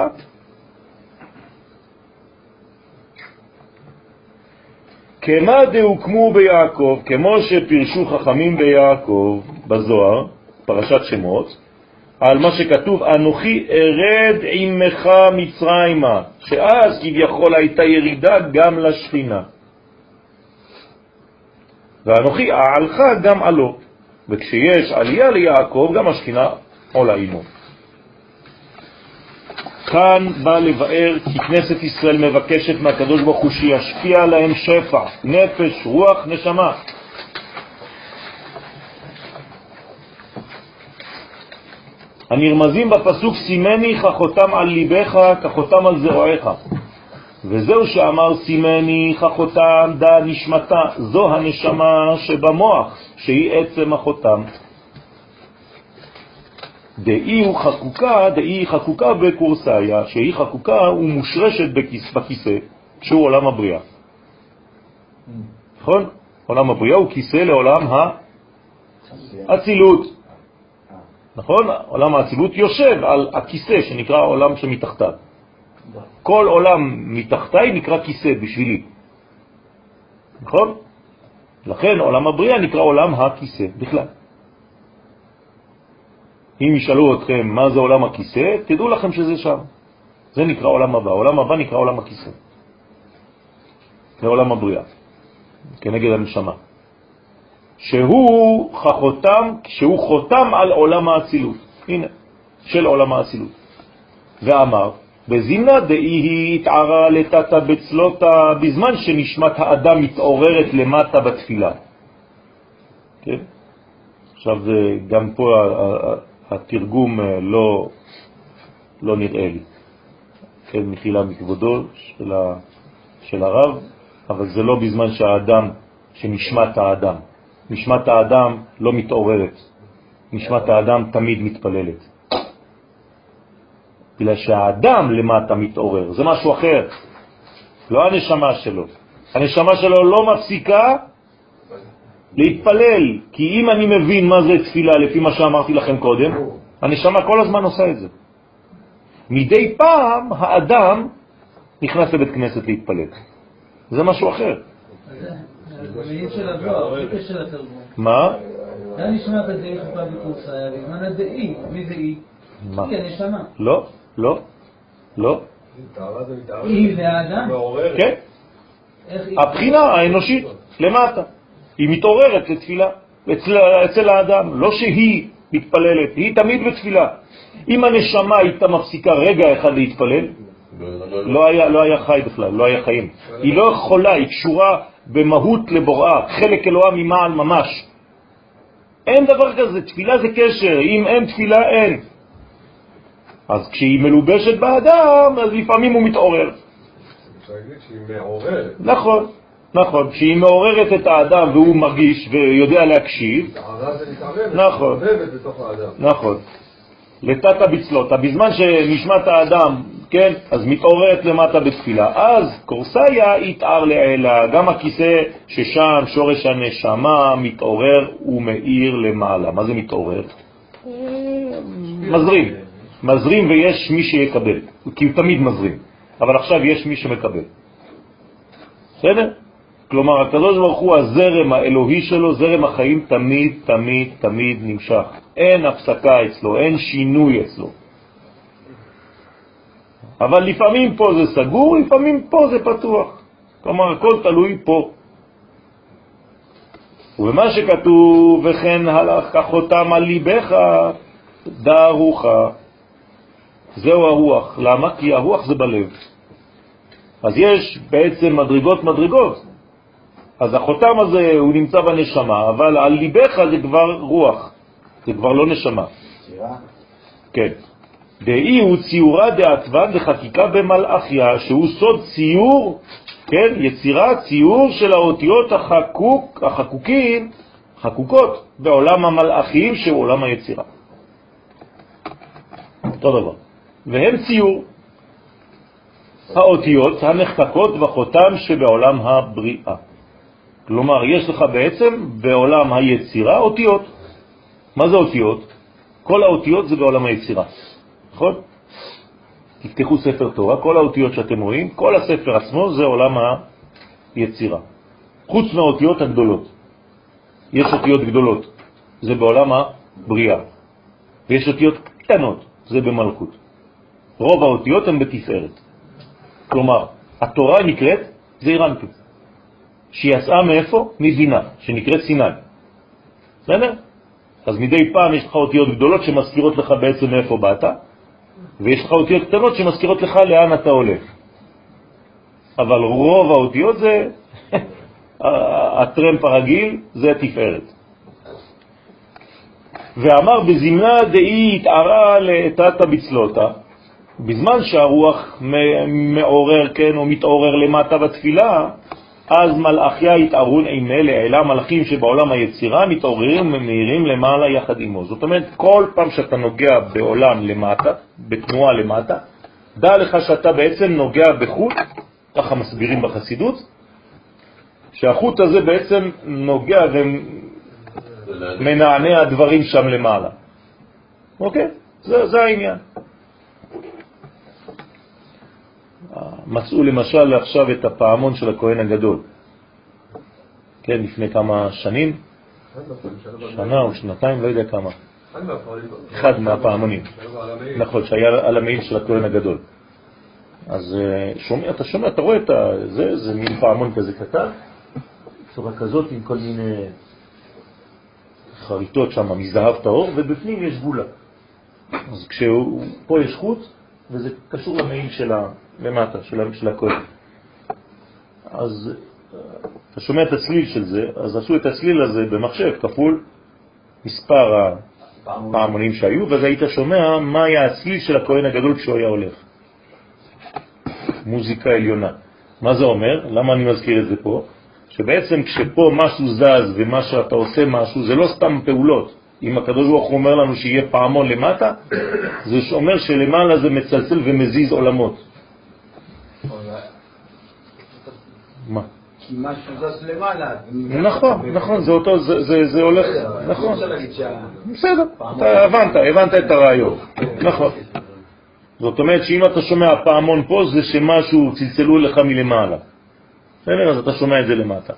כמה דהוקמו ביעקב, כמו שפרשו חכמים ביעקב בזוהר, פרשת שמות, על מה שכתוב, אנוכי ארד עמך מצרימה, שאז כביכול הייתה ירידה גם לשכינה. ואנוכי אעלך גם עלו, וכשיש עלייה ליעקב, גם השכינה עולה עמו. כאן בא לבאר כי כנסת ישראל מבקשת מהקדוש ברוך הוא שישפיע להם שפע, נפש, רוח, נשמה. הנרמזים בפסוק סימני כחותם על ליבך כחותם על זרועיך. וזהו שאמר סימני כחותם דה נשמתה, זו הנשמה שבמוח, שהיא עצם החותם. דאי הוא חקוקה, דאי היא חקוקה בקורסאיה, שהיא חקוקה ומושרשת בכיסא, שהוא עולם הבריאה. נכון? עולם הבריאה הוא כיסא לעולם האצילות. נכון? עולם האצילות יושב על הכיסא שנקרא עולם שמתחתיו. כל עולם מתחתיי נקרא כיסא בשבילי. נכון? לכן עולם הבריאה נקרא עולם הכיסא בכלל. אם ישאלו אתכם מה זה עולם הכיסא, תדעו לכם שזה שם. זה נקרא עולם הבא. עולם הבא נקרא עולם הכיסא. זה עולם הבריאה, כנגד הנשמה. שהוא חותם, שהוא חותם על עולם האצילות. הנה, של עולם האצילות. ואמר, בזימנה דאי היא התערה לטאטה בצלותה בזמן שנשמת האדם מתעוררת למטה בתפילה. כן? עכשיו, גם פה התרגום אה, לא, לא נראה לי. כן, מחילה מכבודו של, ה, של הרב, אבל זה לא בזמן שהאדם, שנשמת האדם. נשמת האדם לא מתעוררת, נשמת האדם תמיד מתפללת. בגלל שהאדם למטה מתעורר, זה משהו אחר, לא הנשמה שלו. הנשמה שלו לא מפסיקה להתפלל, כי אם אני מבין מה זה תפילה לפי מה שאמרתי לכם קודם, הנשמה כל הזמן עושה את זה. מדי פעם האדם נכנס לבית כנסת להתפלל. זה משהו אחר. מה? זה נשמע בדאי חופה בקורסה, בזמן הדאי, מי זה אי? מה? היא הנשמה. לא, לא, לא. היא זה האדם? כן. הבחינה האנושית למטה. היא מתעוררת לתפילה אצל, אצל האדם, לא שהיא מתפללת, היא תמיד בתפילה. אם הנשמה הייתה מפסיקה רגע אחד להתפלל, לא היה, לא היה חי בכלל, לא היה חיים. היא לא יכולה, היא קשורה במהות לבוראה, חלק אלוהה ממעל ממש. אין דבר כזה, תפילה זה קשר, אם אין תפילה אין. אז כשהיא מלובשת באדם, אז לפעמים הוא מתעורר. נכון, נכון. כשהיא מעוררת את האדם והוא מרגיש ויודע להקשיב. נכון. נכון. לתת בצלותה, בזמן שנשמת האדם, כן, אז מתעוררת למטה בתפילה, אז קורסאיה יתאר לעילה, גם הכיסא ששם שורש הנשמה מתעורר ומאיר למעלה. מה זה מתעורר? מזרים, מזרים ויש מי שיקבל, כי הוא תמיד מזרים, אבל עכשיו יש מי שמקבל. בסדר? כלומר, הקדוש ברוך הוא, הזרם האלוהי שלו, זרם החיים תמיד, תמיד, תמיד נמשך. אין הפסקה אצלו, אין שינוי אצלו. אבל לפעמים פה זה סגור, לפעמים פה זה פתוח. כלומר, הכל תלוי פה. ובמה שכתוב, וכן הלך כחותם על ליבך, דע רוחה. זהו הרוח. למה? כי הרוח זה בלב. אז יש בעצם מדרגות מדרגות. אז החותם הזה הוא נמצא בנשמה, אבל על ליבך זה כבר רוח, זה כבר לא נשמה. כן. דאי הוא ציורה דעתוון וחקיקה במלאכיה, שהוא סוד ציור, כן, יצירה, ציור של האותיות החקוק, החקוקים, חקוקות, בעולם המלאכיים שהוא עולם היצירה. אותו דבר. והם ציור. האותיות הנחקקות בחותם שבעולם הבריאה. כלומר, יש לך בעצם בעולם היצירה אותיות. מה זה אותיות? כל האותיות זה בעולם היצירה, נכון? תפתחו ספר תורה, כל האותיות שאתם רואים, כל הספר עצמו זה עולם היצירה. חוץ מהאותיות הגדולות. יש אותיות גדולות, זה בעולם הבריאה. ויש אותיות קטנות, זה במלכות. רוב האותיות הן בתפארת. כלומר, התורה נקראת זעירנטית. שיצאה מאיפה? מבינה, שנקראת סיני. בסדר? אז מדי פעם יש לך אותיות גדולות שמזכירות לך בעצם מאיפה באת, ויש לך אותיות קטנות שמזכירות לך לאן אתה הולך. אבל רוב האותיות זה הטרמפ הרגיל, זה התפארת. ואמר בזמנה דאי התערה לתת בצלותה, בזמן שהרוח מעורר, כן, או מתעורר למטה בתפילה, אז מלאכיה יתערון עימה לעילה, מלאכים שבעולם היצירה מתעוררים ומאירים למעלה יחד עמו. זאת אומרת, כל פעם שאתה נוגע בעולם למטה, בתנועה למטה, דע לך שאתה בעצם נוגע בחוט, ככה מסבירים בחסידות, שהחוט הזה בעצם נוגע ומנענע הדברים שם למעלה. אוקיי? זה, זה העניין. מצאו למשל עכשיו את הפעמון של הכהן הגדול. כן, לפני כמה שנים, שנה או שנתיים, לא יודע כמה. אחד מהפעמונים. נכון, שהיה על המעיל של הכהן הגדול. אז אה, שומע, אתה שומע, אתה רואה את זה, זה מין פעמון כזה קטן, צורה כזאת עם כל מיני חריטות שם מזהב טהור, ובפנים יש גבולה. אז כשפה יש חוץ, וזה קשור למעיל של למטה, של הכהן. אז אתה שומע את הצליל של זה, אז עשו את הצליל הזה במחשב כפול מספר הפעמונים שהיו, ואז היית שומע מה היה הצליל של הכהן הגדול כשהוא היה הולך. מוזיקה עליונה. מה זה אומר? למה אני מזכיר את זה פה? שבעצם כשפה משהו זז ומה שאתה עושה משהו, זה לא סתם פעולות. אם הקדוש ברוך הוא אומר לנו שיהיה פעמון למטה, זה אומר שלמעלה זה מצלצל ומזיז עולמות. מה? כי משהו זז למעלה. נכון, נכון, זה אותו, זה הולך, נכון. בסדר, אתה הבנת, הבנת את הרעיון. נכון. זאת אומרת שאם אתה שומע פעמון פה, זה שמשהו צלצלו לך מלמעלה. בסדר, אז אתה שומע את זה למטה.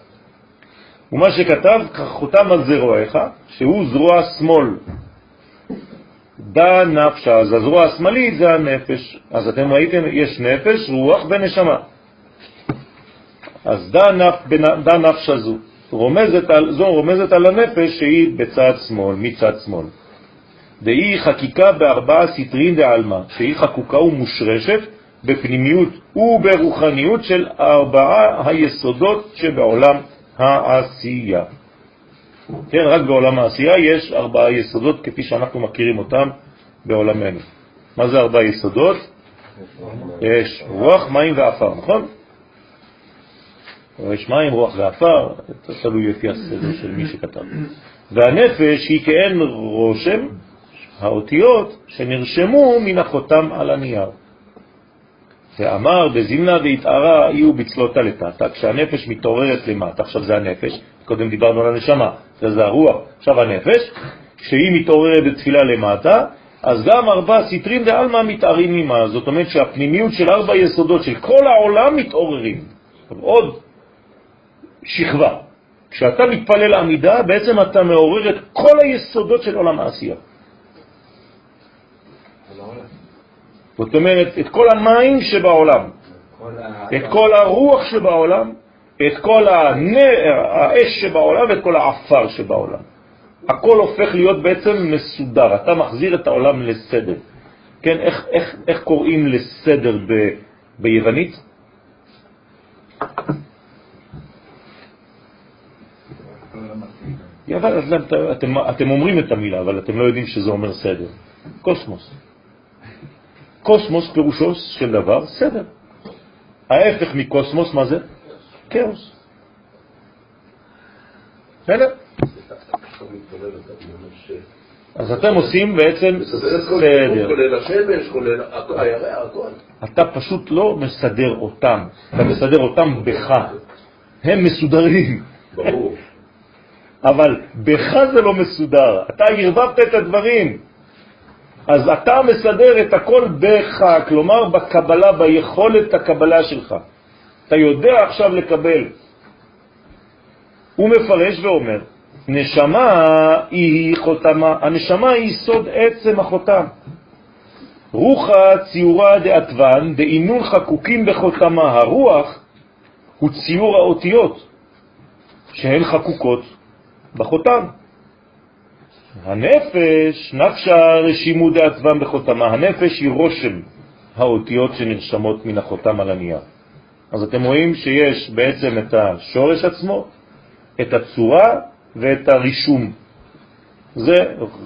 ומה שכתב, חותם על זרועך, שהוא זרוע שמאל. דא נפשה, אז הזרוע השמאלית זה הנפש. אז אתם ראיתם, יש נפש, רוח ונשמה. אז דא, נפ, דא נפשה זו, רומזת על, זו רומזת על הנפש שהיא בצד שמאל, מצד שמאל. דהי חקיקה בארבעה סטרין דעלמא, שהיא חקוקה ומושרשת בפנימיות וברוחניות של ארבעה היסודות שבעולם העשייה. כן, רק בעולם העשייה יש ארבעה יסודות כפי שאנחנו מכירים אותם בעולמנו. מה זה ארבעה יסודות? יש רוח, מים ואפר, נכון? יש מים, רוח ואפר, תלוי לפי הסדר של מי שכתב. והנפש היא כאין רושם האותיות שנרשמו מן החותם על הנייר. ואמר בזימנה והתערה יהיו בצלותה לטאטה, כשהנפש מתעוררת למטה, עכשיו זה הנפש, קודם דיברנו על הנשמה, זה, זה הרוח, עכשיו הנפש, כשהיא מתעוררת בתפילה למטה, אז גם ארבע סטרים דעלמא מתערים ממה, זאת אומרת שהפנימיות של ארבע יסודות של כל העולם מתעוררים. עוד שכבה. כשאתה מתפלל עמידה, בעצם אתה מעורר את כל היסודות של עולם העשייה. זאת אומרת, את כל המים שבעולם, את כל הרוח שבעולם, את כל האש שבעולם ואת כל האפר שבעולם. הכל הופך להיות בעצם מסודר, אתה מחזיר את העולם לסדר. כן, איך, איך, איך קוראים לסדר ב, ביוונית? אבל אתם, אתם אומרים את המילה, אבל אתם לא יודעים שזה אומר סדר. קוסמוס. קוסמוס פירושו של דבר סדר. ההפך מקוסמוס, מה זה? כאוס. בסדר? אז אתם עושים בעצם סדר. כולל השמש, כולל הירח, הכל. אתה פשוט לא מסדר אותם, אתה מסדר אותם בך. הם מסודרים. ברור. אבל בך זה לא מסודר, אתה הרבבת את הדברים. אז אתה מסדר את הכל בך, כלומר בקבלה, ביכולת הקבלה שלך. אתה יודע עכשיו לקבל. הוא מפרש ואומר, נשמה היא חותמה, הנשמה היא סוד עצם החותם. רוחה ציורה דעתוון דאינון חקוקים בחותמה. הרוח הוא ציור האותיות שהן חקוקות בחותם. הנפש, נפשה רשימו דעצבם בחותמה. הנפש היא רושם האותיות שנרשמות מן החותם על הנייר. אז אתם רואים שיש בעצם את השורש עצמו, את הצורה ואת הרישום. זה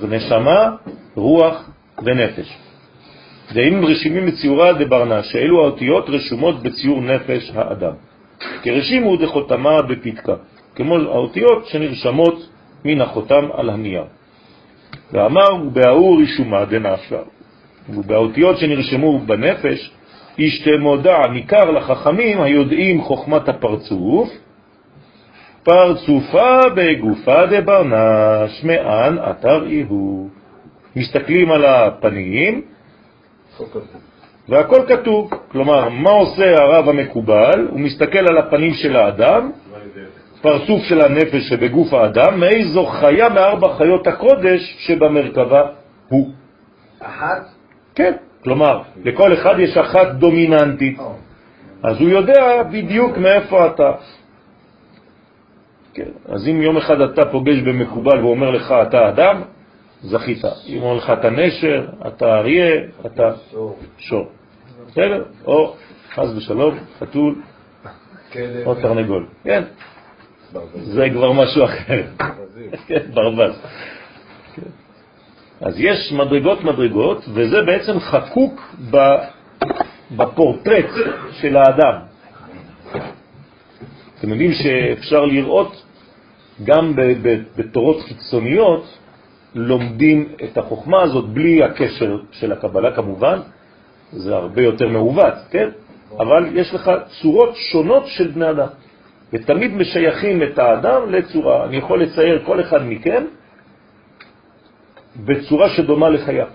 נשמה, רוח ונפש. דהים רשימים בציורה דברנה, שאלו האותיות רשומות בציור נפש האדם. כרשימו דחותמה בפתקה. כמו האותיות שנרשמות מן החותם על הנייר. ואמר, ובהאור רישומה דנפשה, ובאותיות שנרשמו בנפש, מודע ניכר לחכמים היודעים חוכמת הפרצוף, פרצופה בגופה דברנש, מאן אתר איהו. מסתכלים על הפנים, והכל כתוב. כלומר, מה עושה הרב המקובל? הוא מסתכל על הפנים של האדם, פרצוף של הנפש שבגוף האדם, מאיזו חיה מארבע חיות הקודש שבמרכבה הוא. אחת? כן, כלומר, לכל אחד יש אחת דומיננטית, אז הוא יודע בדיוק מאיפה אתה. כן, אז אם יום אחד אתה פוגש במקובל ואומר לך אתה אדם, זכית. אם אומר לך אתה נשר, אתה אריה, אתה שור. בסדר? או חס ושלום, חתול, או תרנגול. כן. זה כבר משהו אחר. כן, ברווז. אז יש מדרגות מדרגות, וזה בעצם חקוק בפורטרט של האדם. אתם יודעים שאפשר לראות גם בתורות חיצוניות, לומדים את החוכמה הזאת בלי הקשר של הקבלה כמובן, זה הרבה יותר מעוות, כן? אבל יש לך צורות שונות של בני אדם. ותמיד משייכים את האדם לצורה. אני יכול לצייר כל אחד מכם בצורה שדומה לחיה.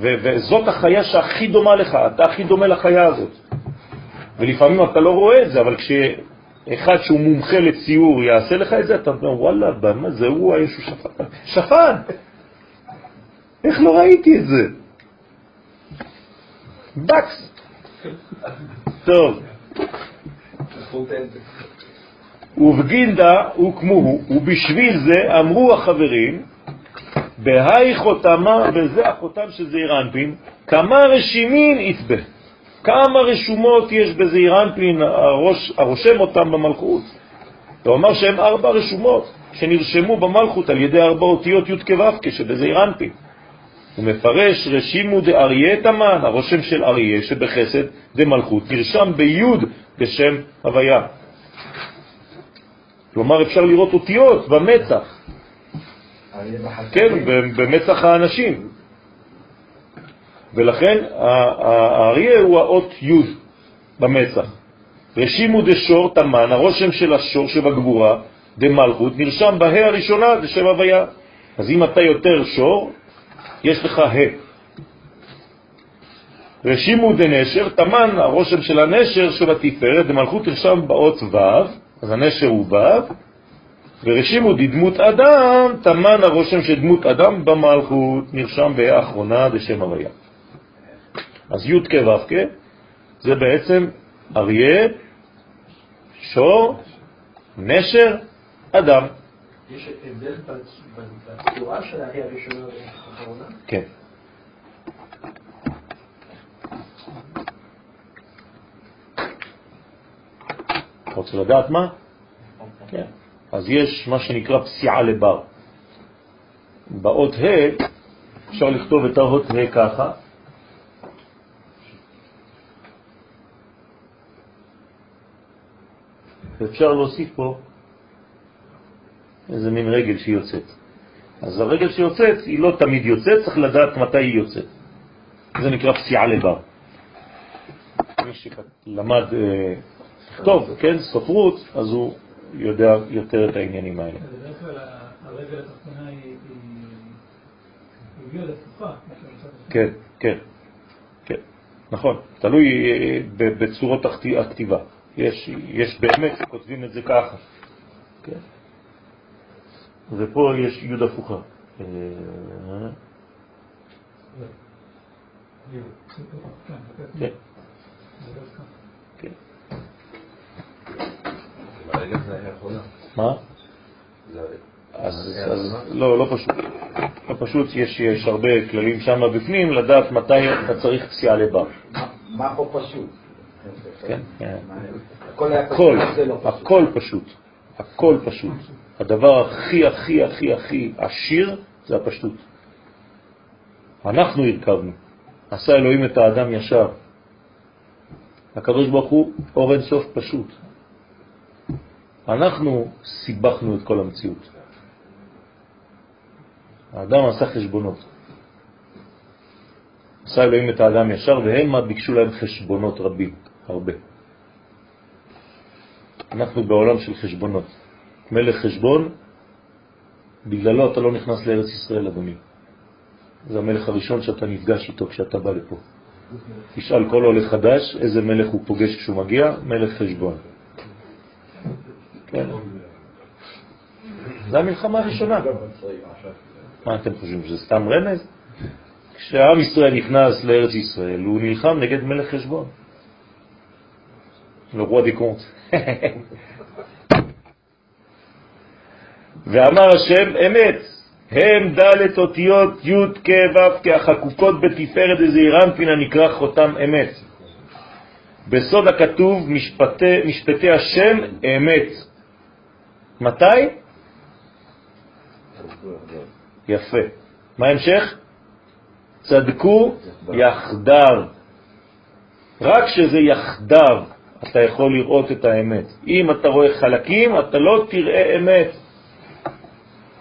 וזאת החיה שהכי דומה לך, אתה הכי דומה לחיה הזאת. ולפעמים אתה לא רואה את זה, אבל כשאחד שהוא מומחה לציור יעשה לך את זה, אתה אומר, וואלה, מה זה הוא הישו שפן? שפן! איך לא ראיתי את זה? בקס! טוב. ובגינדה הוא כמוהו, ובשביל זה אמרו החברים, בהי חותמה, וזה החותם של זעיר אנפין, כמה רשימין יתבה. כמה רשומות יש בזעיר אנפין, הראש, הרושם אותם במלכות. הוא אמר שהם ארבע רשומות שנרשמו במלכות על ידי ארבע אותיות י' כו' כשבזעיר אנפין. הוא מפרש רשימו דאריה תמן, הרושם של אריה שבחסד דמלכות, נרשם ביוד בשם הוויה. כלומר אפשר לראות אותיות במצח. כן, במצח האנשים. ולכן האריה הוא האות י' במצח. רשימו דשור תמן, הרושם של השור שבגבורה, דמלכות, נרשם בה' הראשונה, זה שם הוויה. אז אם אתה יותר שור, יש לך ה'. רשימו דנשר, תמן, הרושם של הנשר שבתפארת, דמלכות נרשם באות ו', אז הנשר הוא ו', ורשימו דדמות אדם, תמן הרושם של דמות אדם במלכות, נרשם בה' האחרונה דשם הוויה. אז י' כ' ו' כ', זה בעצם אריה, שור, נשר, אדם. יש הבדל בצורה של האריה הראשונה והאחרונה? כן. אתה רוצה לדעת מה? כן. אז יש מה שנקרא פסיעה לבר. באות ה' אפשר לכתוב את האות ה' ככה, ואפשר להוסיף פה איזה מין רגל שהיא יוצאת. אז הרגל שיוצאת היא לא תמיד יוצאת, צריך לדעת מתי היא יוצאת. זה נקרא פסיעה לבר. מי שלמד אה, לכתוב, כן, סופרות, אז הוא יודע יותר את העניינים האלה. בדרך כלל הרגל התחתונה היא יוד הפוכה. כן, כן, כן, נכון, תלוי אה, בצורות הכתיבה. יש, יש באמת שכותבים את זה ככה. כן? ופה יש י' הפוכה. אה, כן. מה? אז, לא, לא פשוט. לא פשוט, יש, הרבה כללים שם בפנים, לדעת מתי אתה צריך פסיעה לבר. מה פה פשוט? כן, כן. הכל היה הכל, לא פשוט. הכל פשוט. הדבר הכי הכי הכי הכי עשיר זה הפשטות. אנחנו הרכבנו. עשה אלוהים את האדם ישר. הקדוש ברוך הוא אור אין סוף פשוט. אנחנו סיבכנו את כל המציאות. האדם עשה חשבונות. עשה אלוהים את האדם ישר, והם מה ביקשו להם חשבונות רבים, הרבה. אנחנו בעולם של חשבונות. מלך חשבון, בגללו אתה לא נכנס לארץ ישראל, אדוני. זה המלך הראשון שאתה נפגש איתו כשאתה בא לפה. תשאל כל עולה חדש איזה מלך הוא פוגש כשהוא מגיע, מלך חשבון. כן. זה המלחמה הראשונה. מה אתם חושבים, שזה סתם רמז? כשעם ישראל נכנס לארץ ישראל, הוא נלחם נגד מלך חשבון. le roi des. ואמר השם אמת, הם דלת אותיות י' כ' ו' כהחקוקות בתפארת דזעירנפין הנקרא חותם אמת. בסוד הכתוב משפטי, משפטי השם אמת. מתי? יפה. מה ההמשך? צדקו יחדיו. רק שזה יחדיו אתה יכול לראות את האמת. אם אתה רואה חלקים, אתה לא תראה אמת.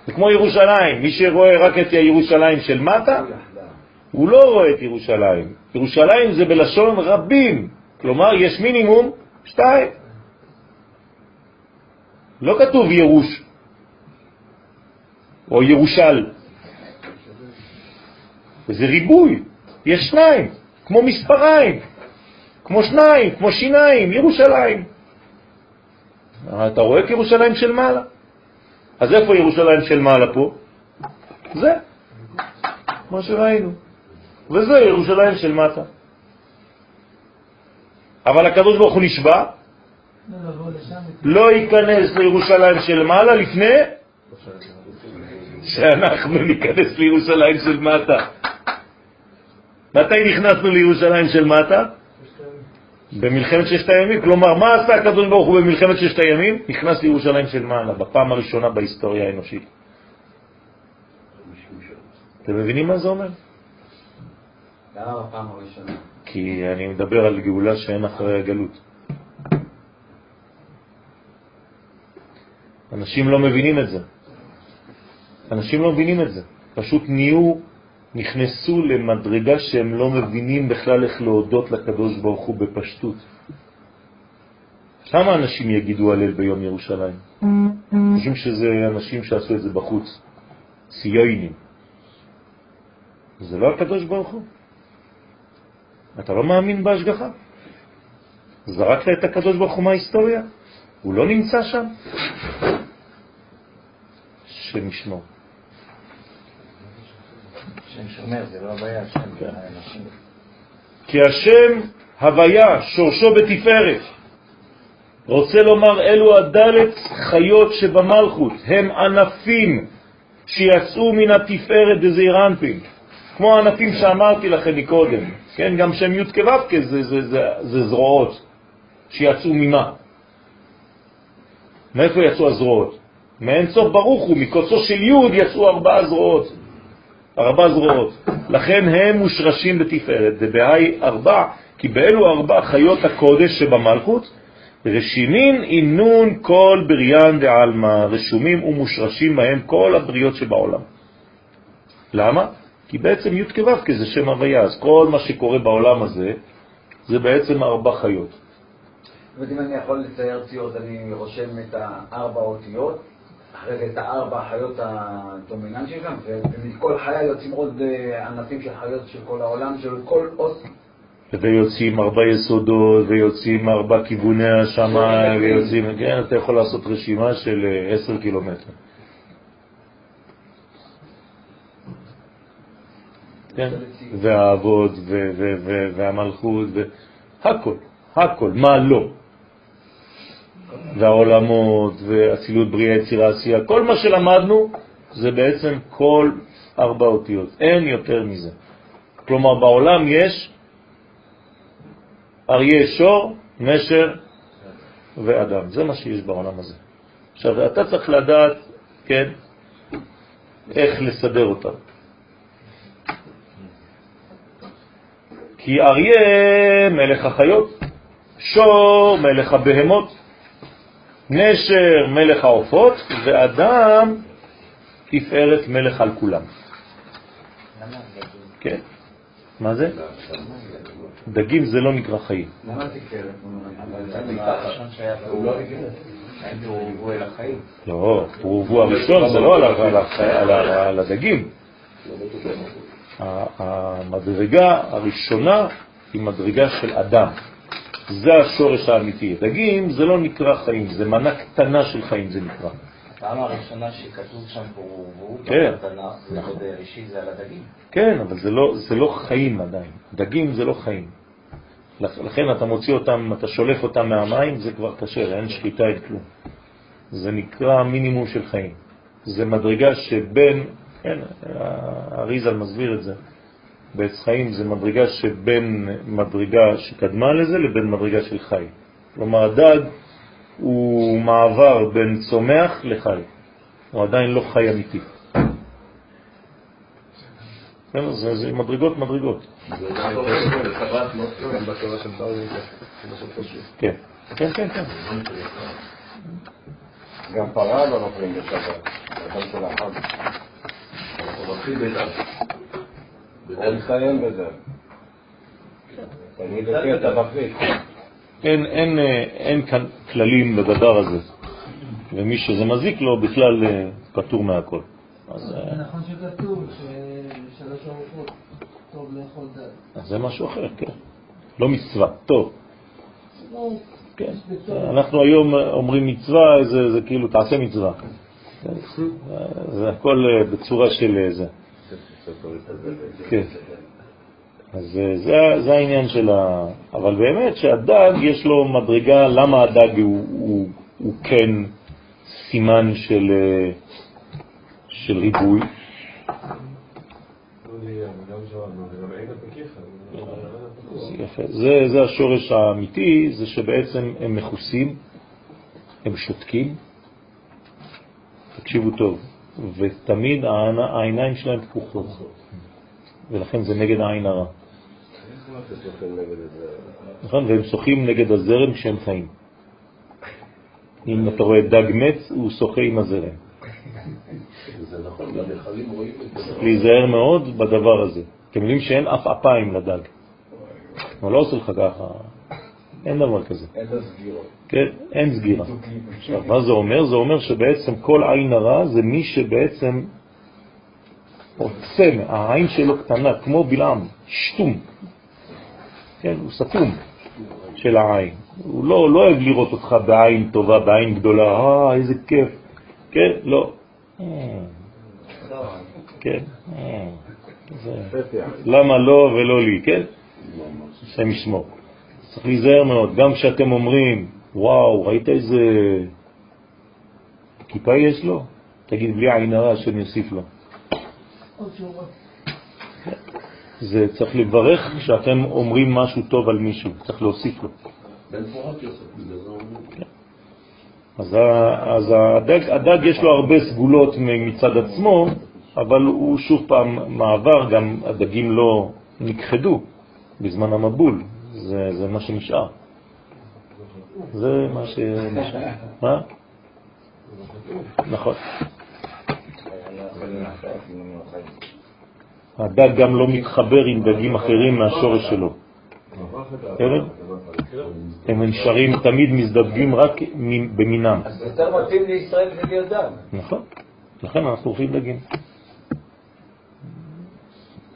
זה כמו ירושלים, מי שרואה רק את ירושלים של מטה, הוא לא רואה את ירושלים. ירושלים זה בלשון רבים, כלומר יש מינימום שתיים. לא כתוב ירוש או ירושל, זה ריבוי, יש שניים, כמו מספריים, כמו שניים, כמו שיניים, ירושלים. אתה רואה כירושלים של מעלה. אז איפה ירושלים של מעלה פה? זה, מה שראינו. וזה ירושלים של מטה. אבל הקדוש ברוך הוא נשבע, לא ייכנס לירושלים של מעלה לפני שאנחנו ניכנס לירושלים של מטה. מתי נכנסנו לירושלים של מטה? במלחמת ששת הימים. כלומר, מה עשה הקדוש ברוך הוא במלחמת ששת הימים? נכנס לירושלים של מעלה, בפעם הראשונה בהיסטוריה האנושית. אתם מבינים מה זה אומר? למה בפעם הראשונה? כי אני מדבר על גאולה שאין אחרי הגלות. אנשים לא מבינים את זה. אנשים לא מבינים את זה. פשוט נהיו, נכנסו למדרגה שהם לא מבינים בכלל איך להודות לקדוש ברוך הוא בפשטות. כמה אנשים יגידו הלל ביום ירושלים? חושבים שזה אנשים שעשו את זה בחוץ, ציונים. זה לא הקדוש ברוך הוא. אתה לא מאמין בהשגחה? זרקת את הקדוש ברוך הוא מההיסטוריה? הוא לא נמצא שם? השם ישמור. השם שומר, זה לא הבעיה, השם האנשים. כי השם הוויה, שורשו בתפארת. רוצה לומר, אלו הדלת חיות שבמלכות, הם ענפים שיצאו מן התפארת בזעיר אנפין, כמו הענפים שאמרתי לכם מקודם, כן, גם שם י' כו' זה, זה, זה, זה זרועות שיצאו ממה? מאיפה יצאו הזרועות? מאין סוף ברוך הוא, מקוצו של י' יצאו ארבעה זרועות, ארבע זרועות, לכן הם מושרשים בתפארת, דבהי ארבע, כי באלו ארבע חיות הקודש שבמלכות, רשימין אינון כל בריאן דעלמא, רשומים ומושרשים בהם כל הבריות שבעולם. למה? כי בעצם י' כו' זה שם הוויה, אז כל מה שקורה בעולם הזה זה בעצם ארבע חיות. זאת אומרת, אם אני יכול לצייר ציור, אני רושם את הארבע אותיות, אחרי זה את הארבע החיות הדומיננטיות שם, ומכל חיה יוצאים עוד אה, ענפים של חיות של כל העולם, של כל אות ויוצאים ארבע יסודות, ויוצאים ארבע כיווני השמיים, ויוצאים, כן, אתה יכול לעשות רשימה של אה, עשר קילומטר. כן, והאבות, והמלכות, והכל, הכל, מה לא. והעולמות, ואצילות בריאה, יצירה, עשייה, כל מה שלמדנו זה בעצם כל ארבע אותיות, אין יותר מזה. כלומר, בעולם יש אריה, שור, נשר ואדם. זה מה שיש בעולם הזה. עכשיו, אתה צריך לדעת, כן, איך לסדר אותם. כי אריה מלך החיות, שור מלך הבהמות, נשר מלך העופות, ואדם תפארת מלך על כולם. כן. מה זה? דגים זה לא נקרא חיים. למה תפארת? לא, פרובו הראשון זה לא על הדגים. המדרגה הראשונה היא מדרגה של אדם. זה השורש האמיתי. דגים זה לא נקרא חיים, זה מנה קטנה של חיים זה נקרא. הפעם הראשונה שכתוב שם פרובו, כן, בתנ"ך, זה נכון. בראשית, זה על הדגים. כן, אבל זה לא, זה לא חיים עדיין. דגים זה לא חיים. לכן אתה מוציא אותם, אתה שולף אותם מהמים, זה כבר קשה, אין שחיטה, אין כלום. זה נקרא מינימום של חיים. זה מדרגה שבין, כן, אריזל מסביר את זה, בעץ חיים זה מדרגה שבין מדרגה שקדמה לזה לבין מדרגה של חי. כלומר, הדג הוא מעבר בין צומח לחי. הוא עדיין לא חי אמיתי. כן, זה, זה מדרגות מדרגות. כן, כן, כן, כן. גם פרה לא נופלים בשבת, אדם של החג. הוא מסיים בזה. תמיד לפי אתה מחליט. אין, אין, אה, אין כאן כללים בדבר הזה, ומי שזה מזיק לו בכלל אה, פטור מהכל. אז, אה, זה נכון שכתוב ששלוש ארוחות טוב לאכול דג. אז זה משהו אחר, כן. לא מצווה, טוב. כן. אנחנו היום אומרים מצווה, זה, זה כאילו תעשה מצווה. זה הכל בצורה של זה. כן. אז אה, זה, זה העניין של ה... אבל באמת שהדג יש לו מדרגה, למה הדג הוא, הוא, הוא כן סימן של, אה, של ריבוי? זה יפה. זה, זה השורש האמיתי, זה שבעצם הם מכוסים, הם שותקים, תקשיבו טוב, ותמיד העיניים שלהם פקוחות, ולכן זה נגד העין הרע. נכון? והם שוחים נגד הזרם כשהם חיים. אם אתה רואה דג מת, הוא שוחה עם הזרם. נכון. צריך להיזהר מאוד בדבר הזה. אתם יודעים שאין אף אפיים לדג. הוא לא עושה לך ככה, אין דבר כזה. אין סגירות. כן, אין סגירה. עכשיו, מה זה אומר? זה אומר שבעצם כל עין הרע זה מי שבעצם עוצם, העין שלו קטנה, כמו בלעם, שטום. כן, הוא סתום של העין. הוא לא, לא אוהב לראות אותך בעין טובה, בעין גדולה, אה, איזה כיף. כן, לא. כן. אה, למה לא ולא לי, כן? השם ישמור. צריך להיזהר מאוד, גם כשאתם אומרים, וואו, ראית איזה כיפה יש לו? תגיד, בלי עין הרע, השם יוסיף לו. זה צריך לברך כשאתם אומרים משהו טוב על מישהו, צריך להוסיף לו. אז, אז הדג, הדג יש לו הרבה סגולות מצד עצמו, אבל הוא שוב פעם מעבר, גם הדגים לא נכחדו בזמן המבול, זה, זה מה שנשאר. זה מה שנשאר. מה? נכון. הדג גם לא מתחבר עם דגים אחרים מהשורש שלו. הם נשארים תמיד מזדווגים רק במינם. אז יותר מתאים לישראל זה להיות דג. נכון. לכן אנחנו אוכלים דגים.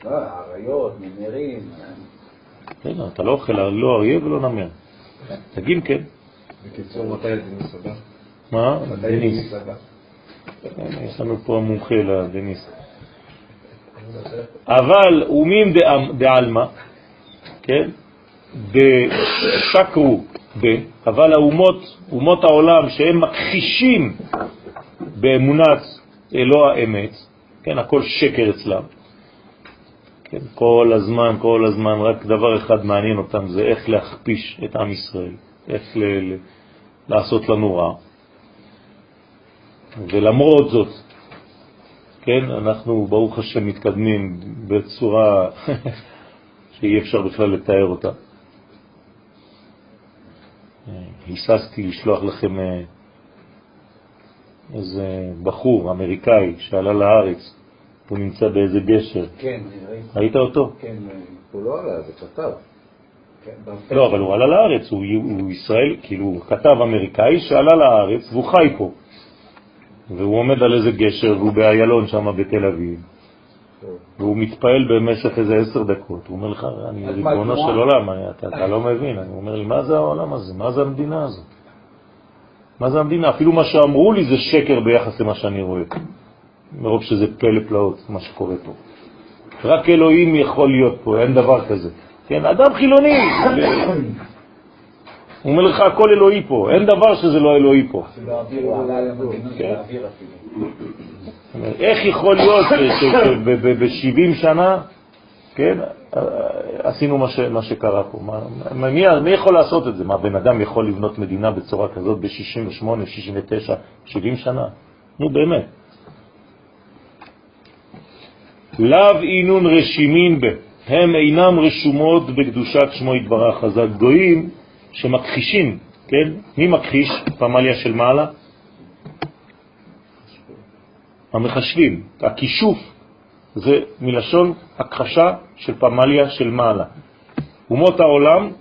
לא, אריות, נמרים. בסדר, אתה לא אוכל לא אריה ולא נמר. דגים כן. בקיצור, מתי דניס הבא? מה? דניס. הבא? יש לנו פה מומחה לדניס. אבל אומים דעלמא, כן? דשקרו ב, אבל האומות, אומות העולם שהם מכחישים באמונת אלוה האמת, כן, הכל שקר אצלם. כן, כל הזמן, כל הזמן, רק דבר אחד מעניין אותם, זה איך להכפיש את עם ישראל, איך ל- לעשות לנו רע. ולמרות זאת, כן, אנחנו ברוך השם מתקדמים בצורה שאי אפשר בכלל לתאר אותה. היססתי לשלוח לכם אה, איזה בחור אמריקאי שעלה לארץ, הוא נמצא באיזה גשר. כן. ראית אותו? כן, הוא לא עלה, זה כתב. כן. לא, אבל הוא עלה לארץ, הוא, הוא ישראל, כאילו, הוא כתב אמריקאי שעלה לארץ והוא חי פה. והוא עומד על איזה גשר והוא באיילון שם בתל אביב. והוא מתפעל במשך איזה עשר דקות. הוא אומר לך, אני ריבונו? של עולם, אתה, אתה לא מבין. אני אומר לי, מה זה העולם הזה? מה זה המדינה הזאת? מה זה המדינה? אפילו מה שאמרו לי זה שקר ביחס למה שאני רואה. מרוב שזה פלא פלאות, מה שקורה פה. רק אלוהים יכול להיות פה, אין דבר כזה. כן, אדם חילוני. הוא אומר לך, הכל אלוהי פה, אין דבר שזה לא אלוהי פה. כן. איך יכול להיות שב-70 שנה, כן, עשינו מה, שקרה פה? מי יכול לעשות את זה? מה, בן אדם יכול לבנות מדינה בצורה כזאת ב-68, 69, 70 שנה? נו, באמת. לאו אינון רשימין ב, הם אינם רשומות בקדושת שמו יתברך. אז הגויים שמכחישים, כן? מי מכחיש? פמליה של מעלה? המחשבים, הכישוף זה מלשון הכחשה של פמליה של מעלה. אומות העולם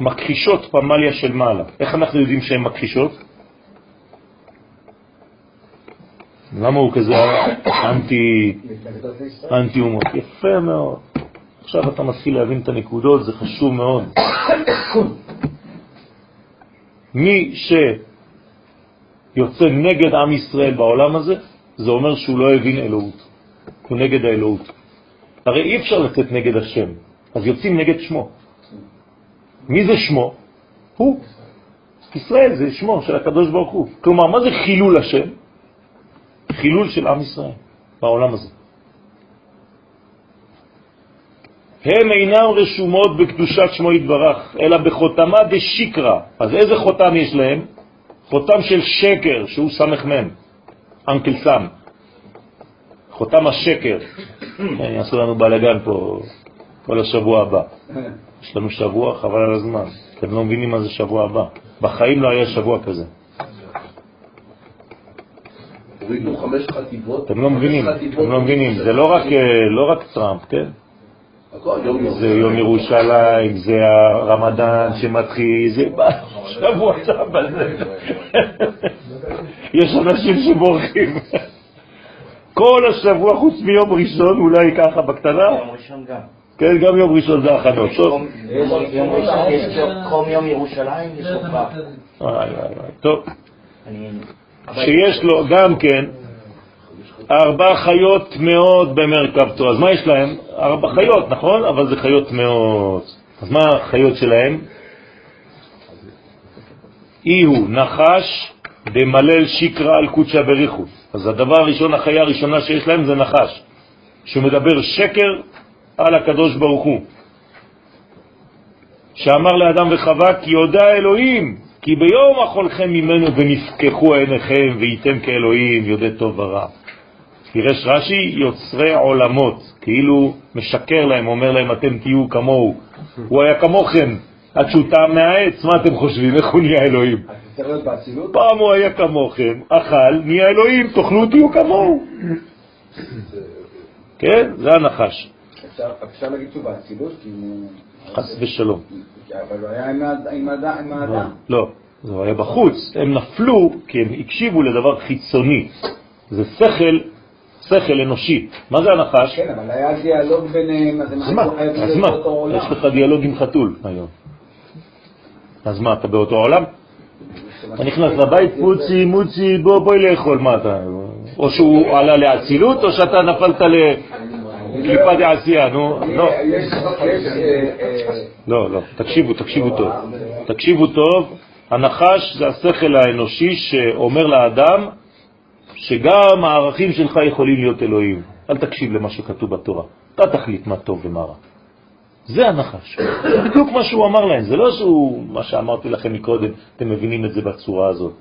מכחישות פמליה של מעלה. איך אנחנו יודעים שהן מכחישות? למה הוא כזה אנטי. אנטי אומות? יפה מאוד. עכשיו אתה מתחיל להבין את הנקודות, זה חשוב מאוד. מי שיוצא נגד עם ישראל בעולם הזה, זה אומר שהוא לא הבין אלוהות. הוא נגד האלוהות. הרי אי אפשר לצאת נגד השם, אז יוצאים נגד שמו. מי זה שמו? הוא. ישראל זה שמו של הקדוש ברוך הוא. כלומר, מה זה חילול השם? חילול של עם ישראל בעולם הזה. הם אינם רשומות בקדושת שמו יתברך, אלא בחותמה דשיקרא. אז איזה חותם יש להם? חותם של שקר, שהוא סמך מם, אנקל סם. חותם השקר. כן, יעשו לנו בלגן פה כל השבוע הבא. יש לנו שבוע, חבל על הזמן. אתם לא מבינים מה זה שבוע הבא. בחיים לא היה שבוע כזה. הורידו חמש חטיבות. אתם לא מבינים. אתם לא מבינים, זה לא רק, אה, לא רק טראמפ, כן? זה יום ירושלים, זה הרמדאן שמתחיל, זה שבוע שבת זה. יש אנשים שבורחים. כל השבוע חוץ מיום ראשון, אולי ככה בקטנה, יום ראשון גם. כן, גם יום ראשון זה הכנות. טוב. יום יום ראשון יש חום יום ירושלים, יש וואי. טוב. שיש לו גם כן ארבע חיות טמאות במרכבתו. אז מה יש להם? ארבע חיות, נכון? אבל זה חיות טמאות. אז מה החיות שלהם? אי הוא נחש דמלל שיקרא על קודשא בריחו. אז הדבר הראשון, החיה הראשונה שיש להם זה נחש, שמדבר שקר על הקדוש ברוך הוא. שאמר לאדם וחווה כי יודע אלוהים, כי ביום אכולכם ממנו ונפקחו עיניכם וייתם כאלוהים, יודע טוב ורע. פירש רש"י יוצרי עולמות, כאילו משקר להם, אומר להם אתם תהיו כמוהו. הוא היה כמוכם, עד שהוא טעם מהעץ, מה אתם חושבים, איך הוא נהיה אלוהים? פעם הוא היה כמוכם, אכל, נהיה אלוהים, תאכלו תהיו כמוהו. כן, זה הנחש, אפשר להגיד שהוא באצילות? חס ושלום. אבל הוא היה עם האד- עם האד- עם האדם. לא, זה היה בחוץ, הם נפלו כי הם הקשיבו לדבר חיצוני, זה שכל, שכל אנושי. מה זה הנחש? כן, אבל היה דיאלוג ביניהם, אז הם אז מה? חייבים להיות? באותו עולם. יש לך דיאלוג עם חתול היום. אז מה, אתה באותו עולם? אתה נכנס לבית, פוצי, מוצי, בוא, בואי לאכול, מה אתה? או שהוא עלה לאצילות, או שאתה נפלת לקליפה דעשייה, נו, לא. יש, יש, אה, אה, לא, לא, תקשיבו, תקשיבו טוב. תקשיבו טוב, הנחש זה השכל האנושי שאומר לאדם שגם הערכים שלך יכולים להיות אלוהים. אל תקשיב למה שכתוב בתורה, אתה תחליט מה טוב ומה רע. זה הנחש. זה בדיוק מה שהוא אמר להם, זה לא שהוא, מה שאמרתי לכם מקודם, אתם מבינים את זה בצורה הזאת.